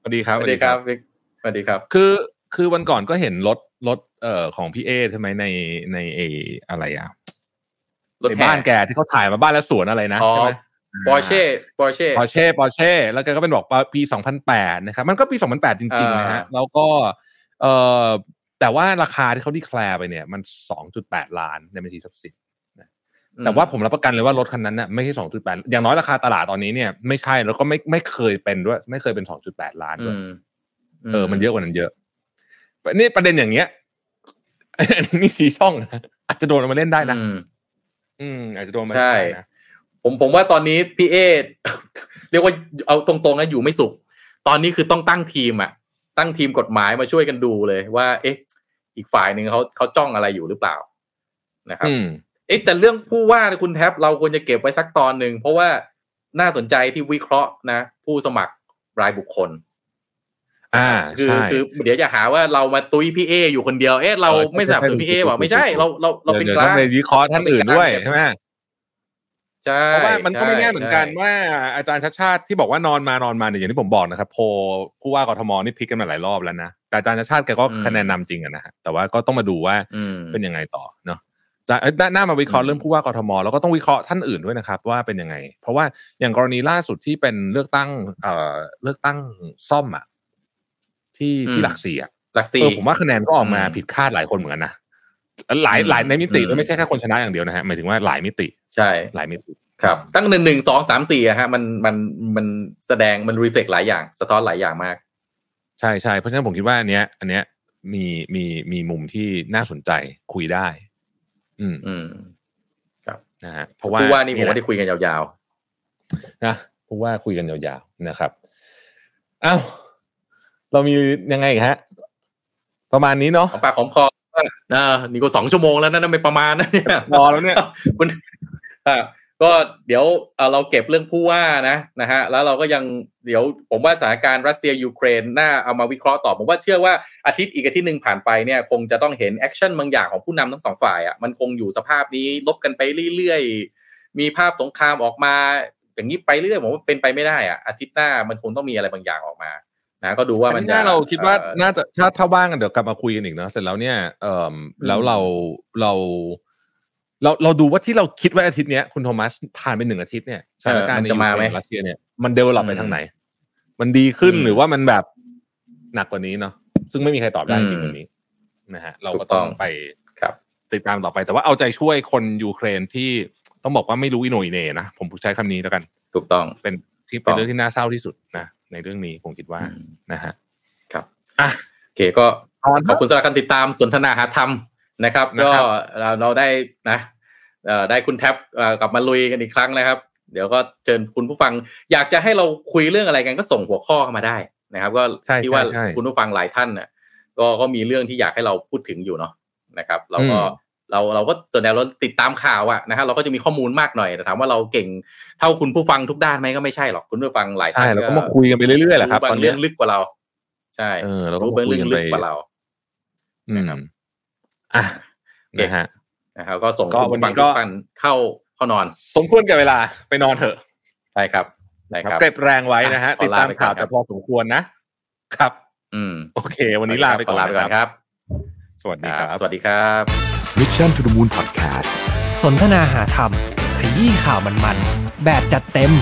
สวัสดีครับสวัสดีครับวิกสวัสดีครับ คือคือวันก่อนก็เห็นรถรถเอ่อของพี่เอใช่ไหมในในเออะไรอะรถในแห่บ้านแกที่เขาถ่ายมาบ้านและสวนอะไรนะอ๋อใช่ไหมปอร์เช่ปอร์เช่ปอร์เช่ปอร์เช่แล้วแกก็เป็นบอกว่าปี2008นะครับมันก็ปี2008จริงๆนะฮะอ่าแล้วก็เอ่อ แต่ว่าราคาที่เขา declare ไปเนี่ยมัน 2.8 ล้านในบัญชีทรัพย์สินแต่ว่าผมรับประกันเลยว่ารถคันนั้นน่ะไม่ใช่2.8อย่างน้อยราคาตลาดตอนนี้เนี่ยไม่ใช่แล้วก็ไม่ไม่เคยเป็นด้วย ไม่เคยเป็น2.8ล้านอืด้วยมเออ มันเยอะกว่านั้นเยอะนี่ประเด็นอย่างเงี้ยนี่สีช่องนะอาจจะโดนเอามาเล่นได้นะอืมอืม อาจจะโดนมาใช่เล่นได้นะผมผมว่าตอนนี้พี่เอเรียกว่าเอาตรงๆนะอยู่ไม่สุข ตอนนี้คือต้องตั้งทีมอะตั้งทีมกฎหมายมาช่วยกันดูเลยว่า เอ๊ะ อีกฝ่ายหนึ่งเขาเขาจ้องอะไรอยู่หรือเปล่านะครับอืมเอ๊ะแต่เรื่องผู้ว่านะคุณแท็บเราควรจะเก็บไว้สักตอนหนึ่งเพราะว่าน่าสนใจที่วิเคราะห์นะ ผู้สมัครรายบุคคล อ่าคือใช่คือเดี๋ยวจะหาว่าเรามาตุ้ยพี่เออยู่คนเดียวเอ๊ะเราเออใช่ไม่สนับสนุนพี่เอใช่บอกไม่ใช่ถูกๆเราเราเราเป็นดี๋ยวกต้อลางงไปวิเคราะห์ท่านอื่นด้วยใช่ไหม ใช่เพราะว่ามันก็ไม่แน่ใช่เหมือนกันใช่ว่าอาจารย์ชัดชาติที่บอกว่านอนมานอนมาเนี่ยอย่างที่ผมบอกนะครับโพลผู้ว่ากทมนี่พลิกกันมาหลายรอบแล้วนะแต่อาจารย์ชัดชาติแกก็คะแนนนำจริงอะนะฮะแต่ว่าก็ต้องมาดูว่าอืมเป็นยังไงต่อเนาะจะเอ้ยน่าน่ามาวิเคราะห์เรื่องผู้ว่ากทมแล้วก็ต้องวิเคราะห์ท่านอื่นด้วยนะครับ ว่าเป็นยังไง เพราะว่าอย่างกรณีล่าสุดที่เป็นเลือกตั้งเอ่อเลือกตั้งซ่อมอะที่ที่อืมหลักสี่อะหลักเอสี่อผมว่าคะแนนก็ออกมาอืมผิดคาดหลายคนเหมือนกันนะหลายอืมหลายในมิติอืมด้วยไม่ใช่แค่คนชนะอย่างเดียวนะฮะหมายถึงว่าหลายมิติ ใช่หลายมิติครับ ตั้งหนึ่งหนึ่งสองสามสี่อะฮะมันมันมันแสดงมันรีเฟกหลายอย่าง สะท้อนหลายอย่างมาก ใช่ใช่เพราะฉะนั้นผมคิดว่าอันเนี้ย อันเนี้ยมีมีมีมุมที่น่าสนใจคุยได้ อืมอืมนะฮะเพราะว่าผู้ว่านี่ผมแหว่าละได้คุยกันยาวนะเพราะว่าคุยกันยาวๆนะครับอ้าวเรามียังไงอีกฮะ ประมาณนี้เนาะๆของปากของคออ่านี่ก็สองชั่วโมงแล้วนะนั่นไม่ประมาณนะเนี่ยพอแล้วเนี่ยคุณอ่า ก็เดี๋ยวเอ่อเราเก็บเรื่องผู้ว่านะนะฮะแล้วเราก็ยังเดี๋ยวผมว่าสถานการณ์รัสเซียยูเครนน่าเอามาวิเคราะห์ต่อ ผมว่าเชื่อว่าอาทิตย์อีกอาทิตย์หนึ่งผ่านไปเนี่ยคงจะต้องเห็น action บางอย่างของผู้นำทั้งสองฝ่ายอะมันคงอยู่สภาพนี้รบกันไปเรื่อยๆ มีภาพสงครามออกมา อย่างนี้ไปเรื่อยๆผมว่าเป็นไปไม่ได้อะอาทิตย์หน้ามันคงต้องมีอะไรบางอย่างออกมานะก็ดูว่าอันมันนี้จะน่าเราคิดว่าเอ่อน่าจะถ้าถ้าว่างกันเดี๋ยวกลับมาคุยกันอีกเนาะเสร็จแล้วเนี่ยเอ่อแล้วเราเราเรา เราดูว่าที่เราคิดว่าอาทิตย์เนี้ยคุณโทมัสผ่านไปหนึ่งอาทิตย์เนี่ยสถานการณ์ในมันจะมาไหมยูเครนรัสเซียเนี่ยมัน develop ไปอืมทางไหน มันดีขึ้นอืมหรือว่ามันแบบหนักกว่านี้เนาะซึ่งไม่มีใครตอบได้จริงอืมวันนี้นะฮะเราถูก็กต้ต้อองงไปครับติดตามต่อไป แต่ว่าเอาใจช่วยคนยูเครนที่ต้องบอกว่าไม่รู้อิโหน่อิเหน่นะผมใช้คำนี้แล้วกัน ถูกต้องเป็นที่ต้เป็อนงเรื่องที่น่าเศร้าที่สุดนะในเรื่องนี้ผมคิดว่าอืมนะฮะครับอะโอเคก็ตอนขอบคุณสำหรับการติดตามสนทนาหาธรรมนะครับนะก็ครับเราเราได้นะเอ่อ ได้คุณแท็บเอ่อกลับมาลุยกันอีกครั้งนะครับ เดี๋ยวก็เชิญคุณผู้ฟัง อยากจะให้เราคุยเรื่องอะไรกันก็ส่งหัวข้อเข้ามาได้นะครับ ก็ใช่ที่ว่าใช่ใช่คุณผู้ฟังหลายท่านน่ะก็ก็มีเรื่องที่อยากให้เราพูดถึงอยู่เนาะนะครับ เราก็อืมเราเราก็ส่วนใหญ่เราติดตามข่าวอะนะฮะเราก็จะมีข้อมูลมากหน่อยแต่ถามว่าเราเก่งเท่าคุณผู้ฟังทุกด้านไหมก็ไม่ใช่หรอกคุณผู้ฟังหลายใช่ท่านแล้วก็มาคุยกันไปเรื่อยๆแหละครับบาตองนเรื่เนี้อยงลึกกว่าเรา ใช่เออเราก็รู้มาบางคุยเรื่องกันลึไปกกว่าเราอืมนะครับอะโอเคนะฮะ นะครับก็ส่งก็คุณวันนี้ผู้ฟังก็ทุกท่านเข้าเข้านอน สมควรกับเวลาไปนอนเถอะใช่ครับได้ครับเก็บแรงไว้นะฮะขอติดลาตามไปก่อนข่าวครัแต่บพอสมควรนะครับ อืม โอเค วันนี้ลาไปก่อนขลาไปก่อนนะครับครับ สวัสดีคครัรับบสวัสดีครับ Mission to the Moon Podcast สนทนาหาธรรมขยี้ข่าวมันๆ แบบจัดเต็ม